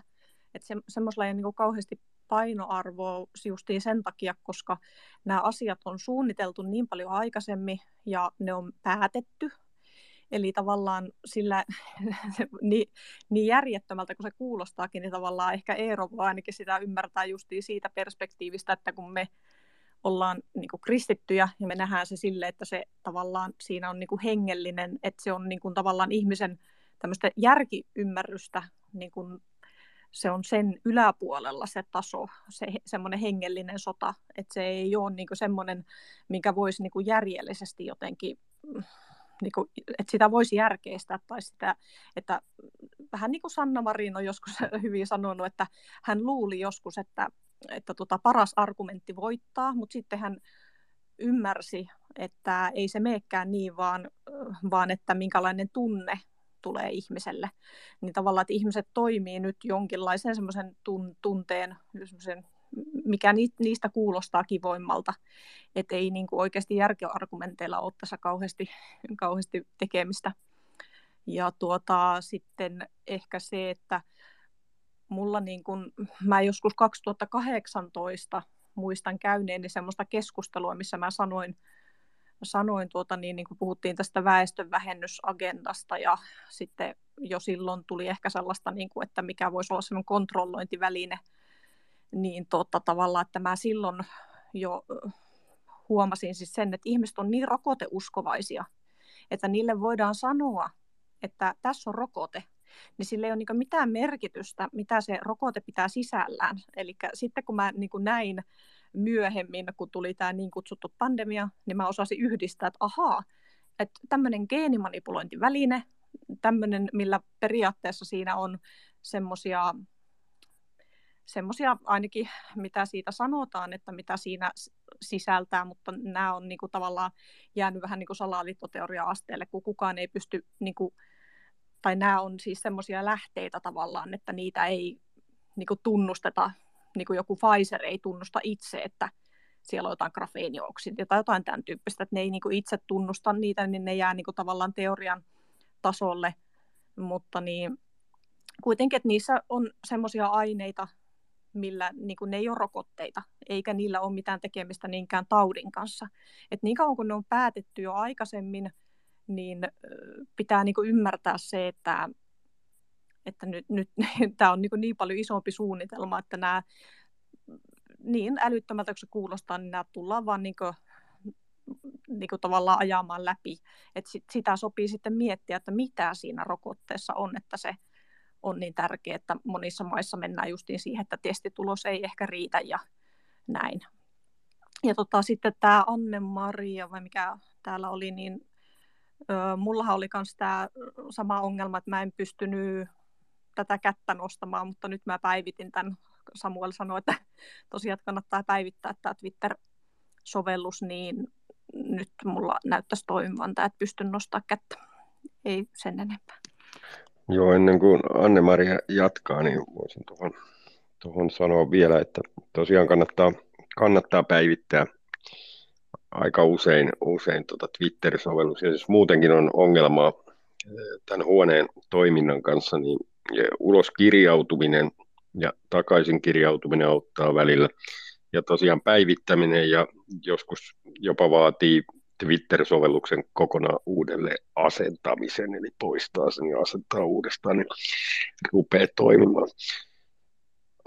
että se, semmoisella ei niin kuin kauheasti painoarvoa justiin sen takia, koska nämä asiat on suunniteltu niin paljon aikaisemmin ja ne on päätetty. Eli tavallaan sillä niin, niin järjettömältä kuin se kuulostaakin, niin tavallaan ehkä Eero voi ainakin sitä ymmärtää justiin siitä perspektiivistä, että kun me ollaan niin kuin kristittyjä ja me nähdään se sille, että se tavallaan siinä on niin kuin hengellinen, että se on niin kuin tavallaan ihmisen tämmöistä järkiymmärrystä, niin kuin se on sen yläpuolella se taso, se semmoinen hengellinen sota, että se ei ole niin kuin semmoinen, minkä voisi niin kuin järjellisesti jotenkin niin kuin, että sitä voisi järkeistää tai sitä, että vähän niin kuin Sanna Marin on joskus hyvin sanonut, että hän luuli joskus, että, että tota paras argumentti voittaa, mutta sitten hän ymmärsi, että ei se meekään niin, vaan, vaan että minkälainen tunne tulee ihmiselle. Niin tavallaan, että ihmiset toimii nyt jonkinlaisen semmoisen tunteen, semmoisen mikä niistä kuulostaa kivoimmalta. Että ei niin kuin oikeasti järkeargumenteilla ole tässä kauheasti, kauheasti tekemistä. Ja tuota, sitten ehkä se, että mulla niin kuin, mä joskus 2018 muistan käyneeni semmoista keskustelua, missä mä sanoin, sanoin tuota, niin, niin kuin puhuttiin tästä väestön vähennysagendasta ja sitten jo silloin tuli ehkä sellaista, niin kuin, että mikä voisi olla semmoinen kontrollointiväline – niin tota, tavallaan, että mä silloin jo huomasin siis sen, että ihmiset on niin rokoteuskovaisia, että niille voidaan sanoa, että tässä on rokote, niin sillä ei ole niin mitään merkitystä, mitä se rokote pitää sisällään. Eli sitten kun mä niin näin myöhemmin, kun tuli tämä niin kutsuttu pandemia, niin mä osasin yhdistää, että ahaa, että tämmöinen geenimanipulointiväline, tämmöinen, millä periaatteessa siinä on semmoisia semmoisia ainakin, mitä siitä sanotaan, että mitä siinä sisältää, mutta nämä on niin kuin, tavallaan jäänyt vähän niin salaliittoteoria-asteelle, kun kukaan ei pysty, niin kuin, tai nämä on siis semmoisia lähteitä tavallaan, että niitä ei niin kuin, tunnusteta, niin kuin joku Pfizer ei tunnusta itse, että siellä on jotain grafeenioksidia tai jotain tämän tyyppistä, että ne ei niin kuin, itse tunnusta niitä, niin ne jää niin kuin, tavallaan teorian tasolle, mutta niin, kuitenkin, että niissä on semmoisia aineita, millä niin kuin ne ei ole rokotteita, eikä niillä ole mitään tekemistä niinkään taudin kanssa. Et niin kauan kuin ne on päätetty jo aikaisemmin, niin pitää niin kuin ymmärtää se, että, että nyt, nyt tämä on niin, niin paljon isompi suunnitelma, että nämä niin älyttömältä kun se kuulostaa, niin nämä tullaan vaan niin kuin, niin kuin tavallaan ajamaan läpi. Et sit, sitä sopii sitten miettiä, että mitä siinä rokotteessa on, että se on niin tärkeää, että monissa maissa mennään justiin siihen, että testitulos ei ehkä riitä ja näin. Ja tota, sitten tämä Anne-Maria, vai mikä täällä oli, niin ö, mullahan oli myös tämä sama ongelma, että mä en pystynyt tätä kättä nostamaan, mutta nyt mä päivitin tämän. Samuel sanoi, että tosiaan kannattaa päivittää tämä Twitter-sovellus, niin nyt mulla näyttäisi toimivan tämä, että pystyn nostamaan kättä. Ei sen enempää. Joo, ennen kuin Anne-Maria jatkaa, niin voisin tuohon, tuohon sanoa vielä, että tosiaan kannattaa, kannattaa päivittää aika usein, usein tota Twitter-sovellus, ja jos muutenkin on ongelmaa tämän huoneen toiminnan kanssa, niin ulos kirjautuminen ja takaisin kirjautuminen auttaa välillä. Ja tosiaan päivittäminen ja joskus jopa vaatii Twitter-sovelluksen kokonaan uudelleen asentamisen, eli poistaa sen ja asentaa uudestaan, niin rupeaa toimimaan.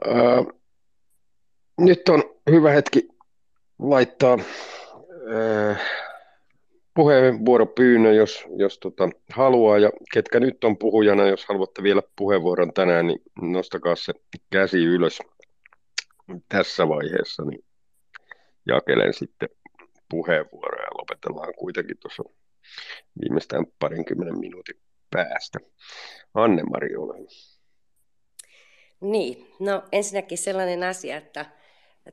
Ää, nyt on hyvä hetki laittaa ää, puheenvuoropyynnö, jos, jos tota, haluaa, ja ketkä nyt on puhujana, jos haluatte vielä puheenvuoron tänään, niin nostakaa se käsi ylös tässä vaiheessa, niin jakelen sitten puheenvuoroja. Ja lopetellaan kuitenkin tuossa viimeistään parinkymmenen minuutin päästä. Anne-Mari, ole Niin, no ensinnäkin sellainen asia, että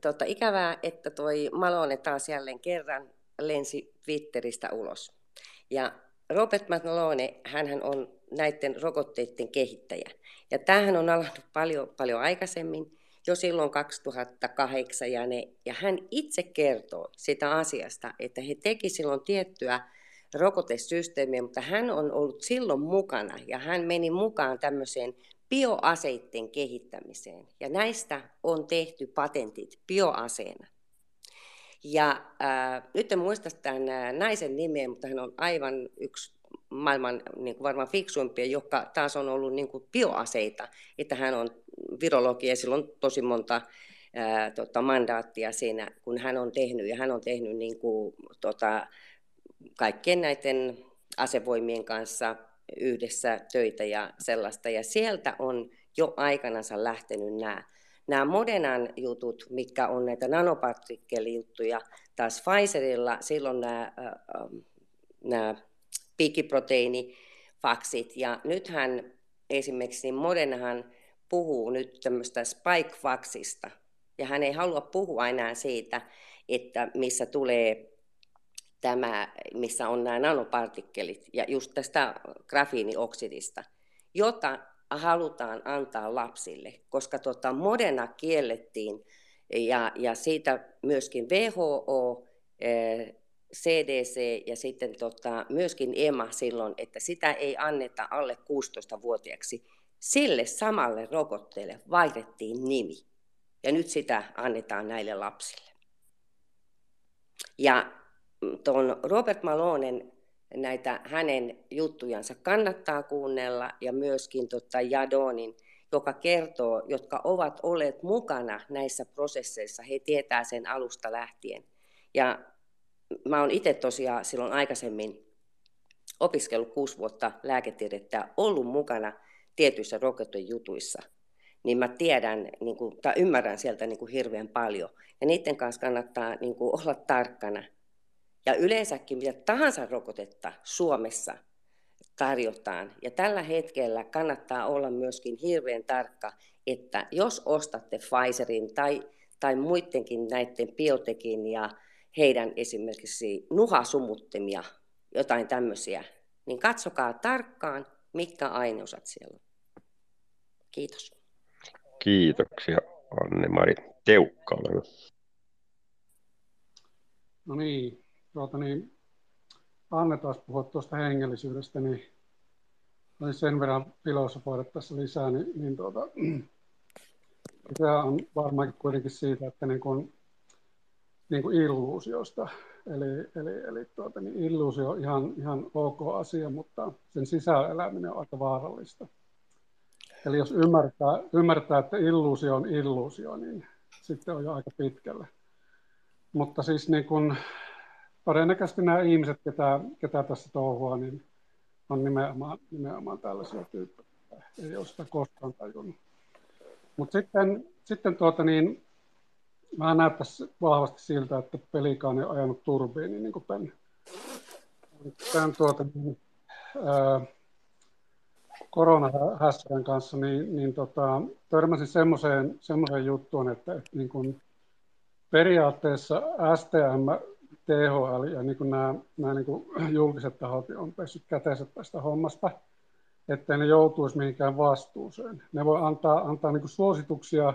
tuota, ikävää, että toi Malone taas jälleen kerran lensi Twitteristä ulos. Ja Robert Malone, hän on näiden rokotteiden kehittäjä. Ja tämähän on alannut paljon, paljon aikaisemmin, jo silloin 2008, ja, ne, ja hän itse kertoo sitä asiasta, että he teki silloin tiettyä rokotesysteemiä, mutta hän on ollut silloin mukana, ja hän meni mukaan tämmöiseen bioaseiden kehittämiseen. Ja näistä on tehty patentit bioaseena. Ja äh, nyt en muista tämän äh, naisen nimeä, mutta hän on aivan yksi maailman niin kuin varmaan fiksuimpia, joka taas on ollut niin kuin bioaseita, että hän on virologi ja sillä on tosi monta ää, tota, mandaattia siinä, kun hän on tehnyt, ja hän on tehnyt niin kuin, tota, kaikkien näiden asevoimien kanssa yhdessä töitä ja sellaista, ja sieltä on jo aikanansa lähtenyt nämä nämä Modernan jutut, mikä on näitä nanopartikkelijuttuja, taas Pfizerilla silloin nämä, nämä piikkiproteiinifaksit, ja nythän esimerkiksi niin Modernahan puhuu nyt tämmöistä spike-faksista, ja hän ei halua puhua enää siitä, että missä tulee tämä, missä on nämä nanopartikkelit, ja just tästä grafiinioksidista, jota halutaan antaa lapsille, koska tota, Moderna kiellettiin ja, ja siitä myöskin WHO, CDC eh, ja sitten tota, myöskin EMA silloin, että sitä ei anneta alle 16-vuotiaaksi. Sille samalle rokotteelle vaihdettiin nimi ja nyt sitä annetaan näille lapsille. Ja tuon Robert Malonen näitä hänen juttujansa kannattaa kuunnella ja myöskin tota Jadonin, joka kertoo, jotka ovat olleet mukana näissä prosesseissa, he tietää sen alusta lähtien. Ja mä oon itse tosiaan silloin aikaisemmin opiskellut kuusi vuotta lääketiedettä, ollut mukana tietyissä rokotejutuissa, niin mä tiedän niin kuin, tai ymmärrän sieltä niin kuin hirveän paljon. Ja niiden kanssa kannattaa niin kuin, olla tarkkana – ja yleensäkin mitä tahansa rokotetta Suomessa tarjotaan. Ja tällä hetkellä kannattaa olla myöskin hirveän tarkka, että jos ostatte Pfizerin tai, tai muidenkin näiden biotekin ja heidän esimerkiksi nuhasumuttimia, jotain tämmöisiä, niin katsokaa tarkkaan, mitkä aineosat siellä on. Kiitos. Kiitoksia Anne-Mari Teukka. No niin, tuota, niin, Anne taas puhua tuosta hengellisyydestä, niin olen sen verran filosofoida tässä lisää, niin, niin tuota, se on varmaankin kuitenkin siitä, että niin kuin, niin kuin illuusiosta. Eli, eli, eli tuota, niin illuusio on ihan, ihan ok asia, mutta sen sisällä eläminen on aika vaarallista. Eli jos ymmärtää, ymmärtää, että illuusio on illuusio, niin sitten on jo aika pitkälle. Mutta siis niin kun, todennäköisesti nämä ihmiset, ketä, ketä tässä touhua, niin on nimenomaan, nimenomaan tällaisia tyyppejä. Ei ole sitä koskaan tajunnut. Mutta sitten, sitten tuota niin, vähän näyttäisi vahvasti siltä, että pelikaani on ajanut turbiini, niin kuin tämän, tämän tuota, niin, ää, koronahässäkän kanssa, niin, niin tota, törmäsin semmoiseen, semmoiseen juttuun, että, että niin kuin periaatteessa STM THL ja niin kuin nämä, nämä niin kuin julkiset tahot on pessyt käteensä tästä hommasta, ettei ne joutuisi mihinkään vastuuseen. Ne voi antaa, antaa niin kuin suosituksia,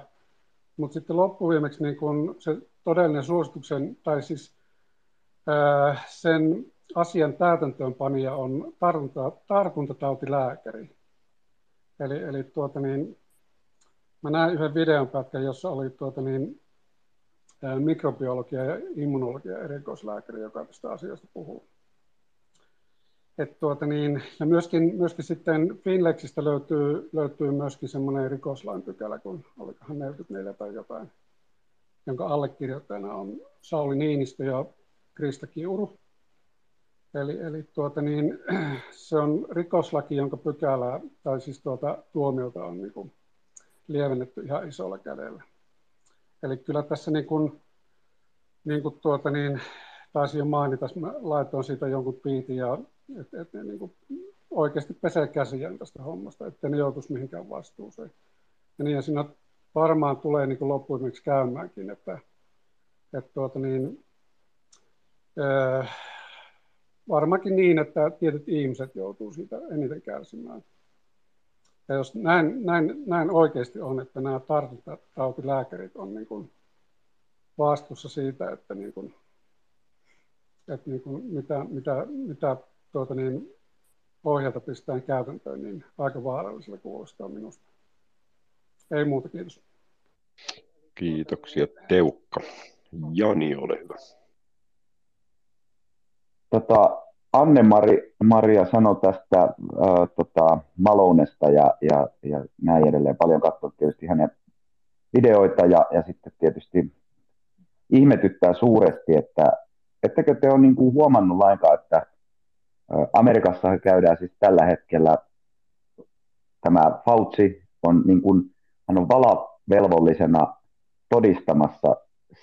mutta sitten loppuviimeksi niin kuin se todellinen suosituksen, tai siis sen asian täytäntöönpanija on tartunta, tartuntatautilääkäri. Eli, eli tuota niin, mä näin yhden videon pätkän, jossa oli tuota niin, mikrobiologia ja immunologia erikoislääkäri, joka tästä asiasta puhuu. Et tuota niin, ja myöskin, myöskin sitten Finlexistä löytyy, löytyy myöskin semmoinen rikoslain pykälä, kun olikohan 44 tai jotain, jonka allekirjoittajana on Sauli Niinistö ja Krista Kiuru. Eli, eli tuota niin, se on rikoslaki, jonka pykälää, tai siis tuota, tuomiota on niin lievennetty ihan isolla kädellä. Eli kyllä tässä niin kuin, niin kuin tuota niin, taisi jo mainita, mä laitoin siitä jonkun piitin, ja et ne niin kuin oikeasti pesee käsiään tästä hommasta, ettei ne joutuisi mihinkään vastuuseen. Ja niin, ja siinä varmaan tulee niin loppuimeksi käymäänkin, että, että tuota niin, öö, varmaankin niin, että tietyt ihmiset joutuu siitä eniten kärsimään. Ja jos näin, näin, näin oikeasti on, että nämä tartuntatautilääkärit on niin kuin vastuussa siitä, että, niin kuin, että niin kuin mitä, mitä, mitä tuota niin, ohjata pistetään käytäntöön, niin aika vaarallisella kuulostaa minusta. Ei muuta, kiitos. Kiitoksia Teukka. Jani, ole hyvä. Tota, Anne-Mari, Maria sanoi tästä ää, tota, Malonesta ja, ja, ja näin edelleen. Paljon katsoin tietysti hänen videoita ja, ja sitten tietysti ihmetyttää suuresti, että ettekö te ole niin kuin huomannut lainkaan, että Amerikassa käydään siis tällä hetkellä tämä Fauci on niin kuin, hän on valavelvollisena todistamassa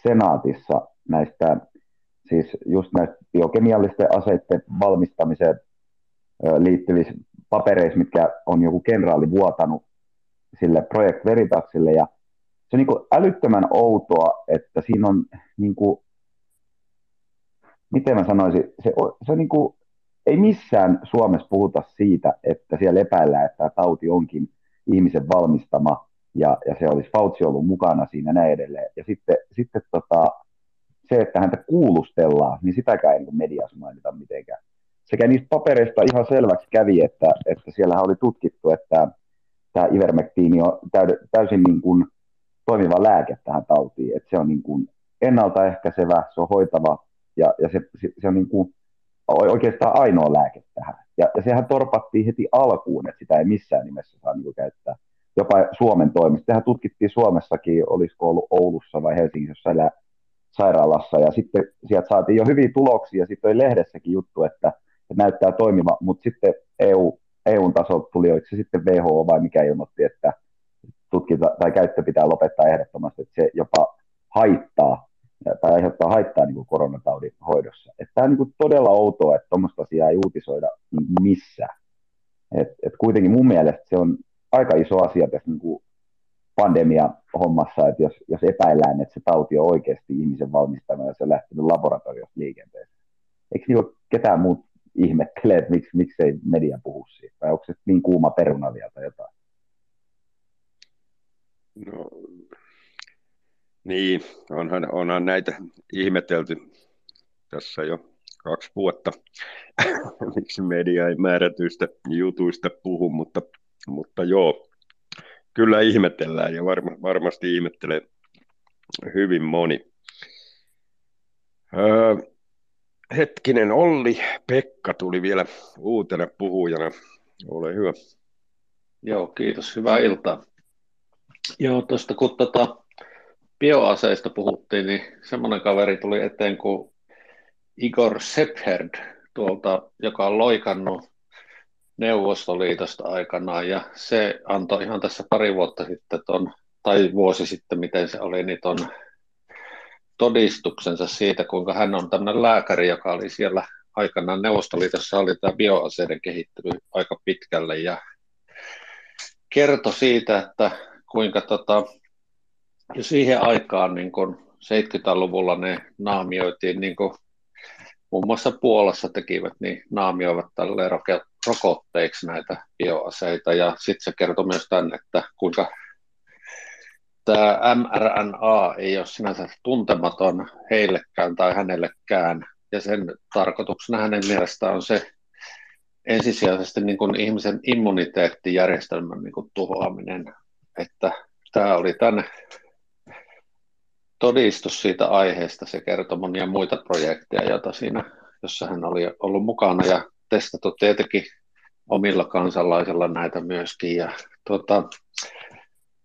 senaatissa näistä siis just näistä biokemiallisten aseiden valmistamiseen liittyvissä papereissa, mitkä on joku kenraali vuotanut sille Project Veritaksille. Ja se on niin kuin älyttömän outoa, että siinä on, niin kuin, miten mä sanoisin, se, se on niin kuin, ei missään Suomessa puhuta siitä, että siellä epäillään, että tämä tauti onkin ihmisen valmistama ja, ja se olisi Fauci ollut mukana siinä näin edelleen. Ja sitten, sitten tota, se, että häntä kuulustellaan, niin sitäkään ei mediassa mainita mitenkään. Sekä niistä papereista ihan selväksi kävi, että, että siellä oli tutkittu, että tämä ivermektiini on täysin niin kuin toimiva lääke tähän tautiin, että se on niin kuin ennaltaehkäisevä, se on hoitava ja, ja se, se, se on niin kuin oikeastaan ainoa lääke tähän. Ja, ja sehän torpattiin heti alkuun, että sitä ei missään nimessä saa niin käyttää. Jopa Suomen toimesta. Sehän tutkittiin Suomessakin, olisiko ollut Oulussa vai Helsingissä jossain sairaalassa ja sitten sieltä saatiin jo hyviä tuloksia, sitten oli lehdessäkin juttu, että, että näyttää toimiva, mutta sitten EU, EUn tasolta tuli, oliko se sitten WHO vai mikä ilmoitti, että tutkinta tai käyttö pitää lopettaa ehdottomasti, että se jopa haittaa tai aiheuttaa haittaa niin kuin koronataudin hoidossa. Että tämä on niin kuin todella outoa, että tuommoista asiaa ei uutisoida missään. Et, et kuitenkin mun mielestä se on aika iso asia tässä niin kuin pandemia-hommassa, että jos, jos epäillään, että se tauti on oikeasti ihmisen valmistama ja se on lähtenyt laboratoriosta liikenteeseen. Eikö niin ole ketään muut ihmettelee, että miksi, miksi ei media puhu siitä, vai onko se niin kuuma peruna vielä tai jotain? No, niin, onhan, onhan näitä ihmetelty tässä jo kaksi vuotta, miksi media ei määrätyistä jutuista puhu, mutta, mutta joo, kyllä ihmetellään ja varma, varmasti ihmettelee hyvin moni. Öö, hetkinen, Olli Pekka tuli vielä uutena puhujana. Ole hyvä. Joo, kiitos. Hyvää iltaa. Joo, tuosta kun tota bioaseista puhuttiin, niin semmoinen kaveri tuli eteen kuin Igor Sepherd tuolta, joka on loikannut Neuvostoliitosta aikanaan ja se antoi ihan tässä pari vuotta sitten ton, tai vuosi sitten, miten se oli, niin ton todistuksensa siitä, kuinka hän on tämmöinen lääkäri, joka oli siellä aikanaan Neuvostoliitossa, oli tämä bioaseiden kehittely aika pitkälle ja kertoi siitä, että kuinka tota, jo siihen aikaan niin kun 70-luvulla ne naamioitiin niin kun muun muassa Puolassa tekivät, niin naamioivat tälle rokotteiksi näitä bioaseita. Ja sitten se kertoo myös tänne, että kuinka tämä mRNA ei ole sinänsä tuntematon heillekään tai hänellekään, ja sen tarkoituksena hänen mielestään on se ensisijaisesti niin kuin ihmisen immuniteettijärjestelmän niin kuin tuhoaminen, että tämä oli tänne todistus siitä aiheesta. Se kertoi monia muita projekteja, joita siinä, jossa hän oli ollut mukana ja testattu tietenkin omilla kansalaisilla näitä myöskin. Ja, tuota,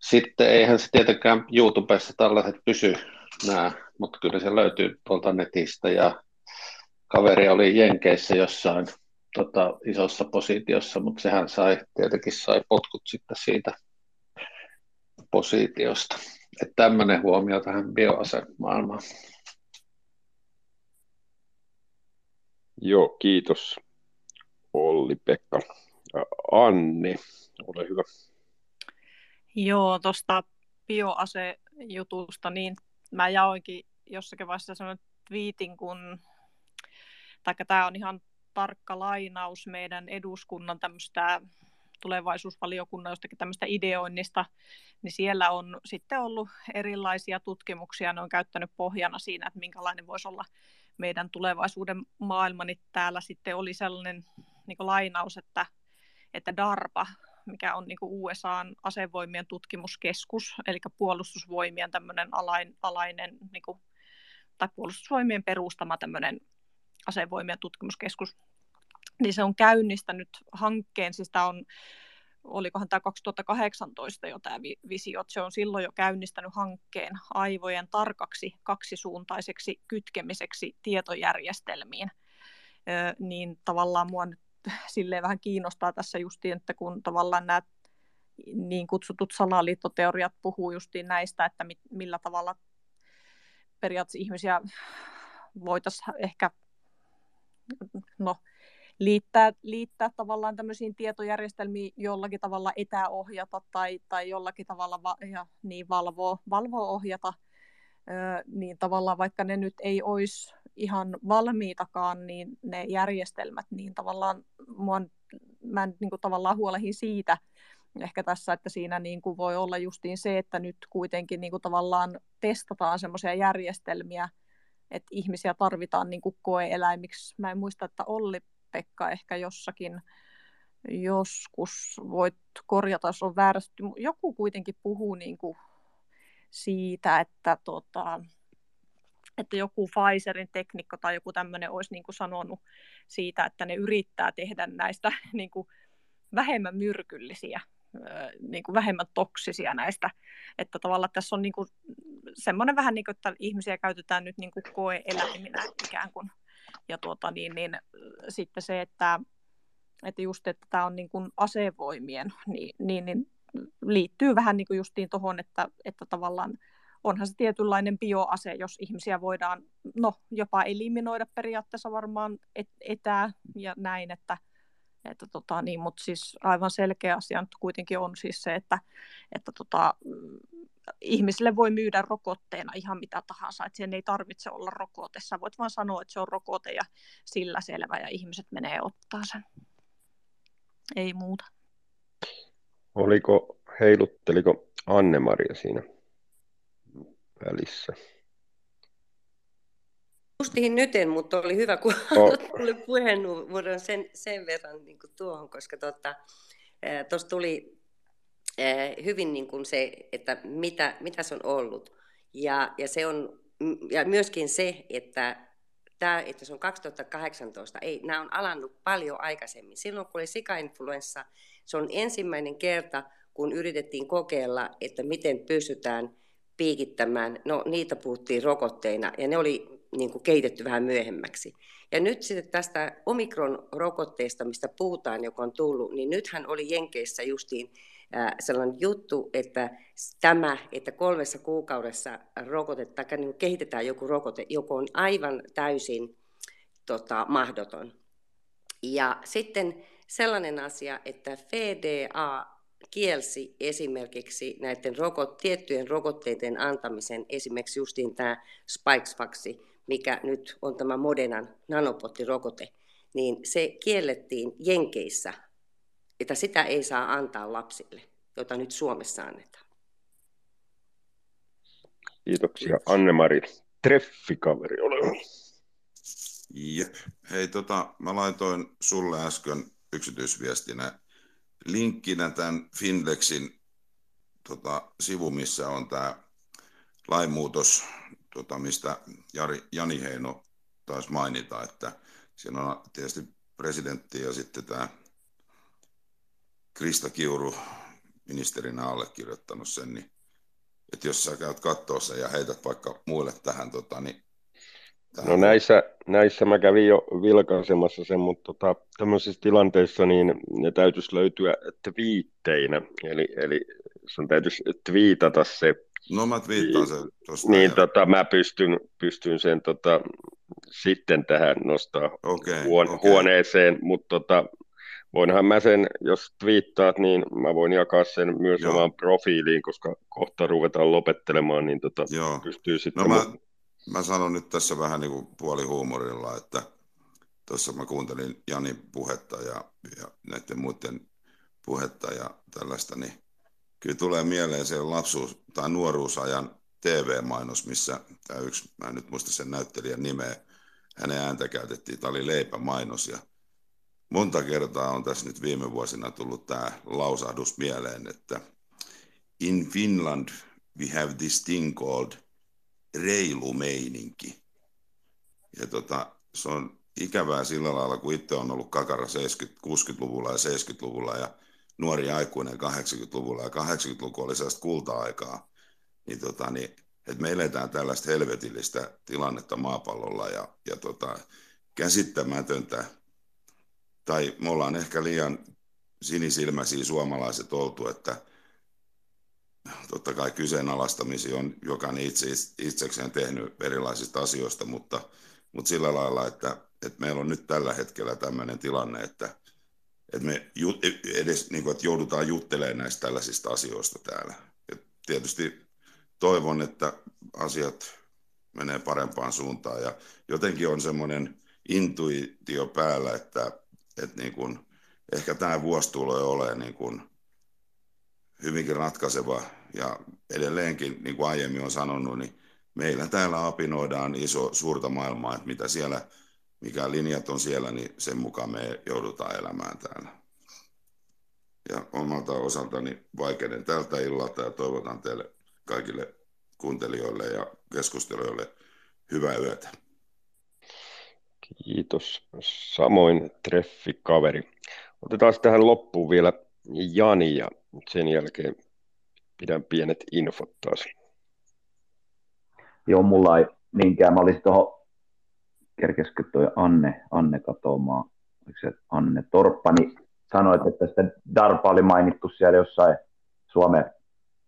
sitten eihän se tietenkään YouTubessa tällaiset pysy nämä, mutta kyllä se löytyy tuolta netistä ja kaveri oli Jenkeissä jossain tota, isossa positiossa, mutta sehän sai, tietenkin sai potkut sitten siitä positiosta. Että tämmöinen huomio tähän bioasemaailmaan. Joo, kiitos Olli, Pekka. Anni, ole hyvä. Joo, tuosta bioasejutusta, niin mä jaoinkin jossakin vaiheessa sellainen twiitin, kun, taikka tämä on ihan tarkka lainaus meidän eduskunnan tämmöistä tulevaisuusvaliokunnan jostakin tämmöistä ideoinnista, niin siellä on sitten ollut erilaisia tutkimuksia, ne on käyttänyt pohjana siinä, että minkälainen voisi olla meidän tulevaisuuden maailma, niin täällä sitten oli sellainen niin lainaus, että, että DARPA, mikä on niin USAn asevoimien tutkimuskeskus, eli puolustusvoimien tämmöinen alain, alainen, niin kuin, tai puolustusvoimien perustama tämmöinen asevoimien tutkimuskeskus, niin se on käynnistänyt hankkeen, siis tämä on olikohan tämä 2018 jo tämä visio, että se on silloin jo käynnistänyt hankkeen aivojen tarkaksi kaksisuuntaiseksi kytkemiseksi tietojärjestelmiin, ö, niin tavallaan mua nyt silleen vähän kiinnostaa tässä justiin, että kun tavallaan nämä niin kutsutut salaliittoteoriat puhuu justiin näistä, että mit, millä tavalla periaatteessa ihmisiä voitaisiin ehkä no, liittää, liittää tavallaan tämmöisiin tietojärjestelmiin jollakin tavalla etäohjata tai, tai jollakin tavalla va, ja, niin valvoa, valvoa ohjata, ö, niin tavallaan vaikka ne nyt ei olisi ihan valmiitakaan, niin ne järjestelmät, niin tavallaan mua, mä niin kuin tavallaan huolehin siitä, ehkä tässä, että siinä niin kuin voi olla justiin se, että nyt kuitenkin niin kuin tavallaan testataan semmoisia järjestelmiä, että ihmisiä tarvitaan niin kuin koeeläimiksi. Mä en muista, että Olli Pekka ehkä jossakin joskus, voit korjata, jos on väärästi. Joku kuitenkin puhuu niin kuin siitä, että, tota, että joku Pfizerin teknikko tai joku tämmöinen olisi niin kuin sanonut siitä, että ne yrittää tehdä näistä niin kuin vähemmän myrkyllisiä, niin kuin vähemmän toksisia näistä. Että tavallaan tässä on niin kuin semmoinen vähän niin kuin, että ihmisiä käytetään nyt niin kuin koe-eläiminä ikään kuin ja tuota, niin, niin, sitten se, että, että just, että tämä on niin kuin asevoimien, niin, niin, niin liittyy vähän niin kuin justiin tuohon, että, että tavallaan onhan se tietynlainen bioase, jos ihmisiä voidaan no, jopa eliminoida periaatteessa varmaan et, etää ja näin, että, että tota, niin, mutta siis aivan selkeä asia nyt kuitenkin on siis se, että, että tota, ihmisille voi myydä rokotteena ihan mitä tahansa, että sen ei tarvitse olla rokote. Sä voit vaan sanoa, että se on rokote ja sillä selvä ja ihmiset menee ottaa sen. Ei muuta. Oliko, heilutteliko Anne-Maria siinä välissä? Justiin nyt en, mutta oli hyvä, kun oh. tuli puheenvuoron sen, sen verran niin tuohon, koska tuosta tuota, tuli hyvin niin kuin se, että mitä, mitä se on ollut. Ja, ja, se on, ja myöskin se, että tämä, että se on 2018, ei, nämä on alannut paljon aikaisemmin. Silloin kun oli sikainfluenssa, se on ensimmäinen kerta, kun yritettiin kokeilla, että miten pystytään piikittämään, no niitä puhuttiin rokotteina, ja ne oli niin kuin kehitetty vähän myöhemmäksi. Ja nyt sitten tästä omikron-rokotteesta, mistä puhutaan, joka on tullut, niin nythän oli Jenkeissä justiin sellainen juttu, että tämä, että kolmessa kuukaudessa rokote, tai niin kehitetään joku rokote, joku on aivan täysin tota, mahdoton. Ja sitten sellainen asia, että FDA kielsi esimerkiksi näiden rokot, tiettyjen rokotteiden antamisen, esimerkiksi justiin tämä Spikesfaxi, mikä nyt on tämä Modernan nanopottirokote, niin se kiellettiin Jenkeissä että sitä ei saa antaa lapsille, jota nyt Suomessa annetaan. Kiitoksia Anne-Mari. Treffikaveri, ole Jep. Hei, tota, mä laitoin sulle äsken yksityisviestinä linkkinä tämän Finlexin tota, sivu, missä on tämä lainmuutos, tota, mistä Jari, Jani Heino taisi mainita, että siinä on tietysti presidentti ja sitten tämä Krista Kiuru ministerinä allekirjoittanut sen, niin että jos sä käyt katsoa sen ja heität vaikka muille tähän, tota, niin tähän No näissä, näissä mä kävin jo vilkaisemassa sen, mutta tota, tämmöisissä tilanteissa niin ne täytyisi löytyä twiitteinä, eli, eli sun täytyisi twiitata se. No mä twiittaan sen. Niin tota, mä pystyn, pystyn sen tota, sitten tähän nostaa okay, huone- okay. huoneeseen, mutta tota, voinhan mä sen, jos twiittaat, niin mä voin jakaa sen myös Joo. omaan profiiliin, koska kohta ruvetaan lopettelemaan, niin tota, Joo. pystyy sitten... No mä, mä sanon nyt tässä vähän niin kuin puolihuumorilla, että tuossa mä kuuntelin Jani puhetta ja, ja näiden muiden puhetta ja tällaista, niin kyllä tulee mieleen se lapsuus- tai nuoruusajan TV-mainos, missä tämä yksi, mä en nyt muista sen näyttelijän nimeä, hänen ääntä käytettiin, tämä oli leipämainos ja monta kertaa on tässä nyt viime vuosina tullut tämä lausahdus mieleen, että in Finland we have this thing called reilu meininki. Ja tota, se on ikävää sillä lailla, kun itse on ollut kakara 70, 60-luvulla ja 70-luvulla ja nuori aikuinen 80-luvulla ja 80-luku oli sellaista kulta-aikaa, niin, tota, niin että me eletään tällaista helvetillistä tilannetta maapallolla ja, ja tota, käsittämätöntä tai me ollaan ehkä liian sinisilmäisiä suomalaiset oltu, että totta kai kyseenalaistamisia on jokainen itse, itsekseen tehnyt erilaisista asioista, mutta, mutta sillä lailla, että, että meillä on nyt tällä hetkellä tämmöinen tilanne, että, että me ju, edes niin kuin, että joudutaan juttelemaan näistä tällaisista asioista täällä. Ja tietysti toivon, että asiat menee parempaan suuntaan ja jotenkin on semmoinen intuitio päällä, että että niin kuin, ehkä tämä vuosi tulee olemaan niin kuin hyvinkin ratkaiseva ja edelleenkin, niin kuin aiemmin on sanonut, niin meillä täällä apinoidaan iso, suurta maailmaa, että mitä siellä, mikä linjat on siellä, niin sen mukaan me joudutaan elämään täällä. Ja omalta osaltani vaikeiden tältä illalta ja toivotan teille kaikille kuuntelijoille ja keskustelijoille hyvää yötä. Kiitos. Samoin treffi kaveri. Otetaan tähän loppuun vielä Jani ja sen jälkeen pidän pienet infot taas. Joo, mulla ei niinkään. Mä olisin tuohon, kerkeskö toi Anne, Anne katoamaan, oliko se Anne Torppa, niin sanoit, että sitä DARPA oli mainittu siellä jossain Suomen,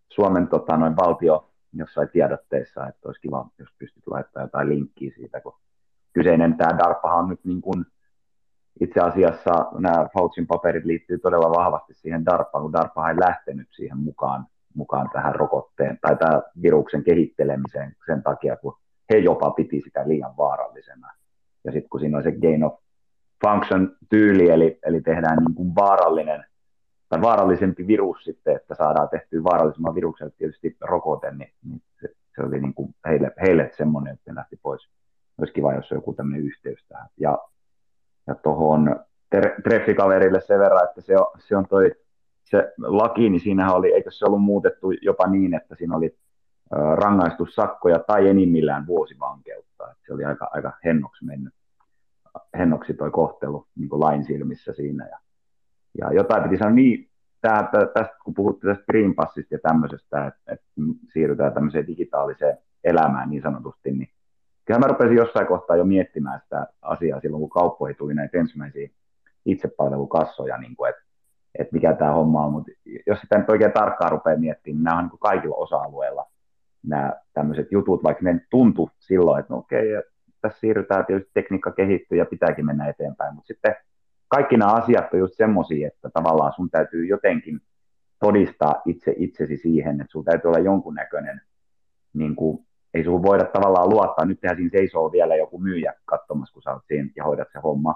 Suomen tota, noin valtio jossain tiedotteessa, että olisi kiva, jos pystyt laittamaan jotain linkkiä siitä, kun kyseinen tämä DARPA on nyt niin kuin, itse asiassa nämä Faucin paperit liittyy todella vahvasti siihen DARPaan, kun DARPA ei lähtenyt siihen mukaan, mukaan tähän rokotteen tai tämän viruksen kehittelemiseen sen takia, kun he jopa piti sitä liian vaarallisena. Ja sitten kun siinä on se gain of function tyyli, eli, eli tehdään niin kuin vaarallinen tai vaarallisempi virus sitten, että saadaan tehtyä vaarallisemman viruksen tietysti rokote, niin, niin se, se, oli niin kuin heille, heille semmoinen, että ne lähti pois olisi kiva, jos on joku tämmöinen yhteys tähän. Ja, ja tuohon treffikaverille sen verran, että se on, se on toi se laki, niin siinähän oli, eikö se ollut muutettu jopa niin, että siinä oli rangaistussakkoja tai enimmillään vuosivankeutta. Että se oli aika, aika hennoksi mennyt, hennoksi toi kohtelu niin kuin lain silmissä siinä. Ja, ja jotain piti sanoa niin, tää, tästä kun puhutte tästä Green Passista ja tämmöisestä, että, että siirrytään tämmöiseen digitaaliseen elämään niin sanotusti, niin kyllä mä rupesin jossain kohtaa jo miettimään sitä asiaa silloin, kun kauppoihin tuli näitä ensimmäisiä itsepalvelukassoja, niin kuin, että, että mikä tämä homma on, mutta jos sitä nyt oikein tarkkaan rupeaa miettimään, niin nämä on niin kaikilla osa-alueilla nämä tämmöiset jutut, vaikka ne tuntu silloin, että no okei, tässä siirrytään, tietysti tekniikka kehittyy ja pitääkin mennä eteenpäin, mutta sitten kaikki nämä asiat on just semmoisia, että tavallaan sun täytyy jotenkin todistaa itse itsesi siihen, että sun täytyy olla jonkunnäköinen niin kuin ei sulla voida tavallaan luottaa, nyt tehdään siinä seisoo vielä joku myyjä katsomassa, kun sä oot siinä ja hoidat se homma,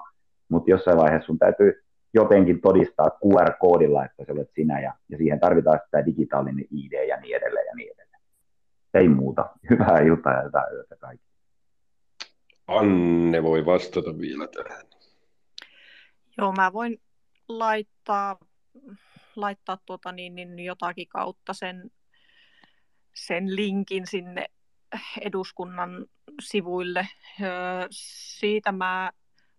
mutta jossain vaiheessa sun täytyy jotenkin todistaa QR-koodilla, että se olet sinä, ja, ja siihen tarvitaan sitä digitaalinen ID ja niin edelleen ja niin edelleen. Ei muuta. Hyvää iltaa ja hyvää yötä kaikille. Anne voi vastata vielä tähän. Joo, mä voin laittaa, laittaa tuota niin, niin jotakin kautta sen, sen linkin sinne eduskunnan sivuille. Siitä mä,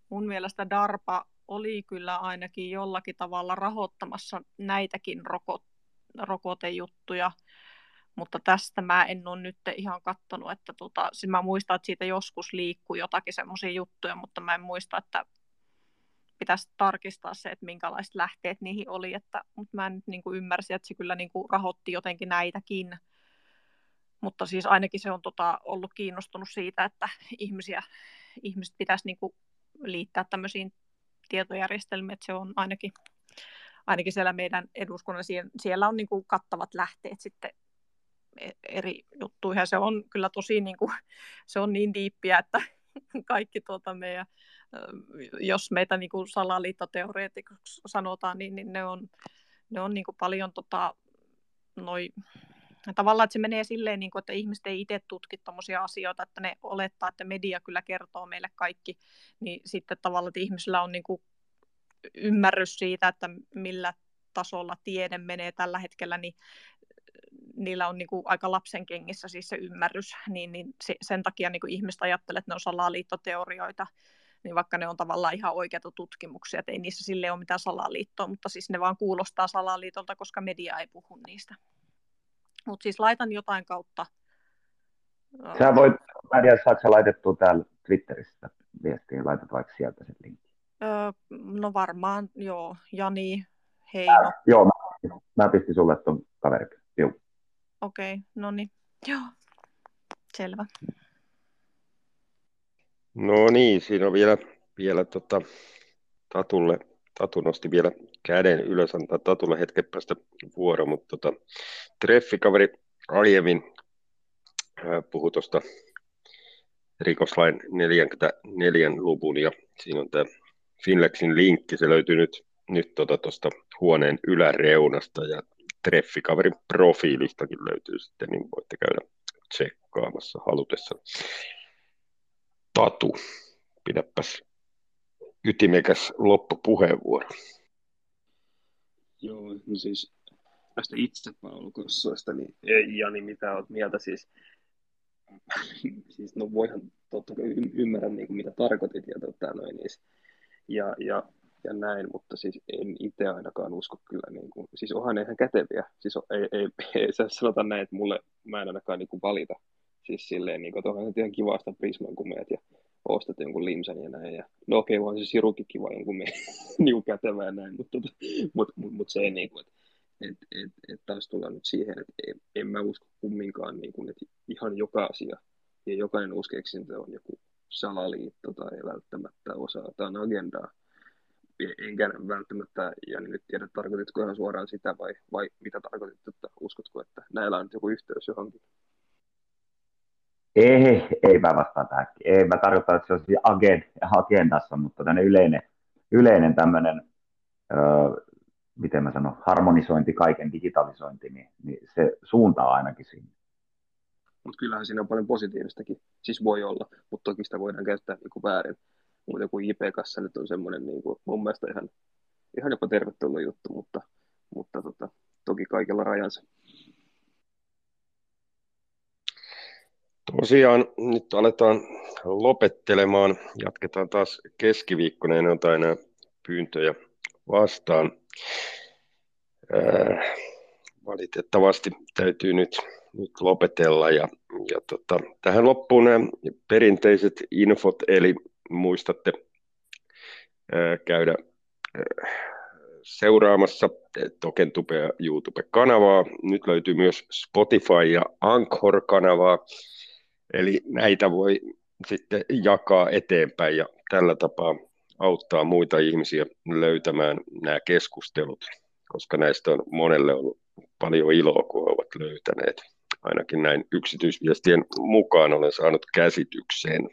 mun mielestä DARPA oli kyllä ainakin jollakin tavalla rahoittamassa näitäkin rokot, rokotejuttuja, mutta tästä mä en ole nyt ihan katsonut, että tota, siis mä muistan, että siitä joskus liikkuu jotakin semmoisia juttuja, mutta mä en muista, että pitäisi tarkistaa se, että minkälaiset lähteet niihin oli, että, mutta mä en nyt niin kuin ymmärsin, että se kyllä niin kuin rahoitti jotenkin näitäkin, mutta siis ainakin se on tota, ollut kiinnostunut siitä, että ihmisiä, ihmiset pitäisi niin kuin liittää tämmöisiin tietojärjestelmiin, että se on ainakin, ainakin siellä meidän eduskunnan, siellä on niin kuin kattavat lähteet sitten e-, eri juttuihin, se on kyllä tosi niin kuin, se on niin diippiä, että kaikki tuota meidän, jos meitä niin kuin salaliittoteoreetikoksi sanotaan, niin, niin ne on, ne on niin kuin paljon tota, noi, tavallaan, että se menee silleen, niin kuin, että ihmiset ei itse tutki tämmöisiä asioita, että ne olettaa, että media kyllä kertoo meille kaikki, niin sitten tavallaan, että ihmisillä on niin kuin ymmärrys siitä, että millä tasolla tiede menee tällä hetkellä, niin niillä on niin kuin aika lapsen kengissä siis se ymmärrys, niin, niin sen takia niin kuin ihmiset ajattelee, että ne on salaliittoteorioita, niin vaikka ne on tavallaan ihan oikeita tutkimuksia, että ei niissä sille ole mitään salaliittoa, mutta siis ne vaan kuulostaa salaliitolta, koska media ei puhu niistä. Mutta siis laitan jotain kautta. Sä voit, mä en tiedä, sä laitettua täällä Twitterissä viestiä, laitat vaikka sieltä sen linkin. Öö, no varmaan, joo. Jani Heino. Joo, mä, mä pistin sulle tuon kaverikin. Joo. Okei, okay, no niin. Joo, selvä. No niin, siinä on vielä, vielä tota, Tatulle, Tatu nosti vielä käden ylös, antaa Tatulle hetken päästä vuoro, mutta tota, treffikaveri aiemmin puhui tuosta rikoslain 44 luvun ja siinä on tämä Finlexin linkki, se löytyy nyt, nyt tuosta tota, huoneen yläreunasta ja treffikaverin profiilistakin löytyy sitten, niin voitte käydä tsekkaamassa halutessa. Tatu, pidäpäs ytimekäs loppupuheenvuoro. Joo, no siis näistä itsepalvelukursseista, niin ei Jani, mitä olet mieltä siis? siis no voihan totta kai ymmärrä niin kuin, mitä tarkoitit ja, tota, noin, niin, ja, ja ja näin, mutta siis en itse ainakaan usko kyllä, niin kuin, siis onhan ihan käteviä, siis on, ei, ei, ei, sä sanota näin, että mulle, mä en ainakaan niin kuin valita, siis silleen, niin kuin, onhan se ihan kiva sitä Prisman, ja ostat jonkun limsan ja näin, ja no okei, okay, vaan se sirukin kiva jonkun me, niin kätevä ja näin, mutta tota, mut, mut, mut se ei kuin, että et, et, et taas tullaan nyt siihen, että en, en mä usko kumminkaan, niin kuin, että ihan joka asia ja jokainen uskeksintö on joku salaliitto tai välttämättä osa jotain agendaa, enkä välttämättä, ja nyt tiedä, tarkoititko ihan suoraan sitä vai, vai mitä tarkoitit, että uskotko, että näillä on joku yhteys johonkin? Ei, ei mä vastaan tähän. Ei mä tarkoita, että se on agend, agendassa, mutta tämmöinen yleinen, yleinen tämmöinen, öö, miten mä sanon, harmonisointi, kaiken digitalisointi, niin, niin se suuntaa ainakin sinne. Mutta kyllähän siinä on paljon positiivistakin, siis voi olla, mutta toki sitä voidaan käyttää niin väärin mutta joku IP-kassa nyt on semmoinen niin kuin, mun mielestä ihan, ihan jopa tervetullut juttu, mutta, mutta tota, toki kaikilla rajansa. Tosiaan nyt aletaan lopettelemaan. Jatketaan taas keskiviikkona, en ota enää pyyntöjä vastaan. Ää, valitettavasti täytyy nyt, nyt lopetella. Ja, ja tota, tähän loppuun nämä perinteiset infot, eli muistatte käydä seuraamassa Tokentube ja YouTube-kanavaa. Nyt löytyy myös Spotify ja Anchor-kanavaa, eli näitä voi sitten jakaa eteenpäin ja tällä tapaa auttaa muita ihmisiä löytämään nämä keskustelut, koska näistä on monelle ollut paljon iloa, kun ovat löytäneet. Ainakin näin yksityisviestien mukaan olen saanut käsitykseen.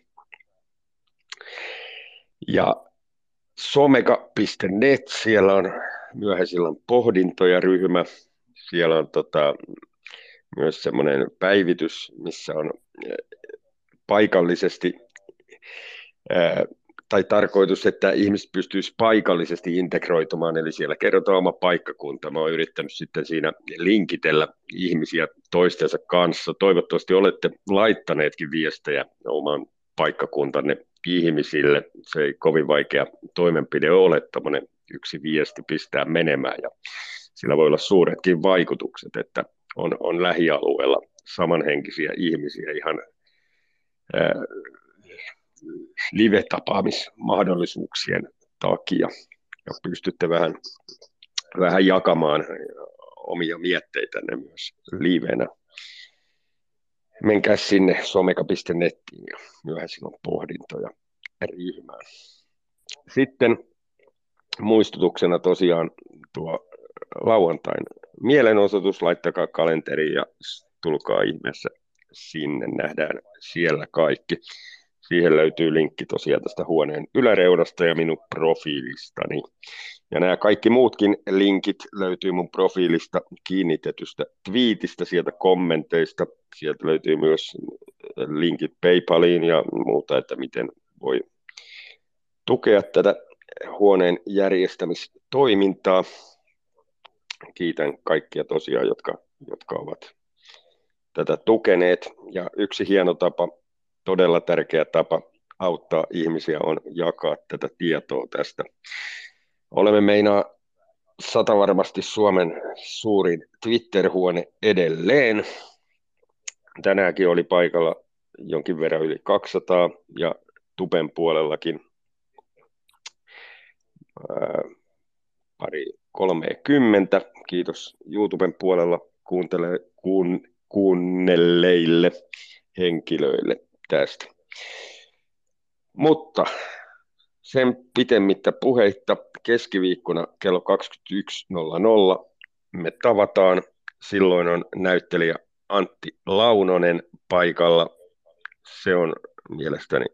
Ja someka.net, siellä on myöhäisillan pohdintoja ryhmä. Siellä on tota, myös semmoinen päivitys, missä on paikallisesti tai tarkoitus, että ihmiset pystyisivät paikallisesti integroitumaan, eli siellä kerrotaan oma paikkakunta. Mä oon yrittänyt sitten siinä linkitellä ihmisiä toistensa kanssa. Toivottavasti olette laittaneetkin viestejä oman paikkakuntanne ihmisille. Se ei kovin vaikea toimenpide ole, tämmöinen yksi viesti pistää menemään ja sillä voi olla suuretkin vaikutukset, että on, on lähialueella samanhenkisiä ihmisiä ihan ää, live-tapaamismahdollisuuksien takia ja pystytte vähän, vähän jakamaan omia mietteitänne myös livenä. Menkää sinne someka.nettiin ja myöhään silloin pohdintoja ryhmään. Sitten muistutuksena tosiaan tuo lauantain mielenosoitus, laittakaa kalenteri ja tulkaa ihmeessä sinne, nähdään siellä kaikki. Siihen löytyy linkki tosiaan tästä huoneen yläreunasta ja minun profiilistani. Ja nämä kaikki muutkin linkit löytyy mun profiilista kiinnitetystä twiitistä, sieltä kommenteista. Sieltä löytyy myös linkit PayPaliin ja muuta, että miten voi tukea tätä huoneen järjestämistoimintaa. Kiitän kaikkia tosiaan, jotka, jotka ovat tätä tukeneet. Ja yksi hieno tapa todella tärkeä tapa auttaa ihmisiä on jakaa tätä tietoa tästä. Olemme meinaa sata varmasti Suomen suurin Twitter-huone edelleen. Tänäänkin oli paikalla jonkin verran yli 200 ja Tupen puolellakin ää, pari 30. Kiitos YouTuben puolella kuuntele, kuun, kuunnelleille henkilöille tästä. Mutta sen pitemmittä puheitta keskiviikkona kello 21.00 me tavataan. Silloin on näyttelijä Antti Launonen paikalla. Se on mielestäni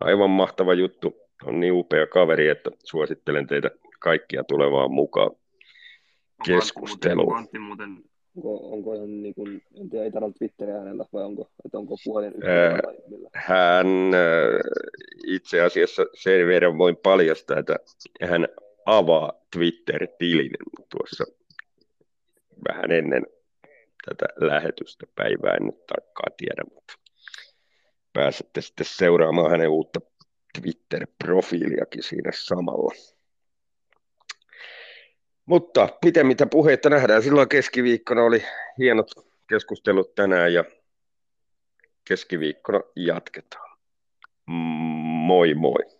aivan mahtava juttu. On niin upea kaveri, että suosittelen teitä kaikkia tulevaan mukaan keskusteluun. Antti muuten Onko, onko ihan niin kuin, en tiedä, ei tarvitse Twitteriä hänellä vai onko, että onko puhelin millä? Hän itse asiassa sen verran voin paljastaa, että hän avaa Twitter-tilin tuossa vähän ennen tätä lähetystä päivää, en nyt tarkkaan tiedä, mutta pääsette sitten seuraamaan hänen uutta Twitter-profiiliakin siinä samalla. Mutta pitemmittä puheita nähdään. Silloin keskiviikkona oli hienot keskustelut tänään ja keskiviikkona jatketaan. Moi moi.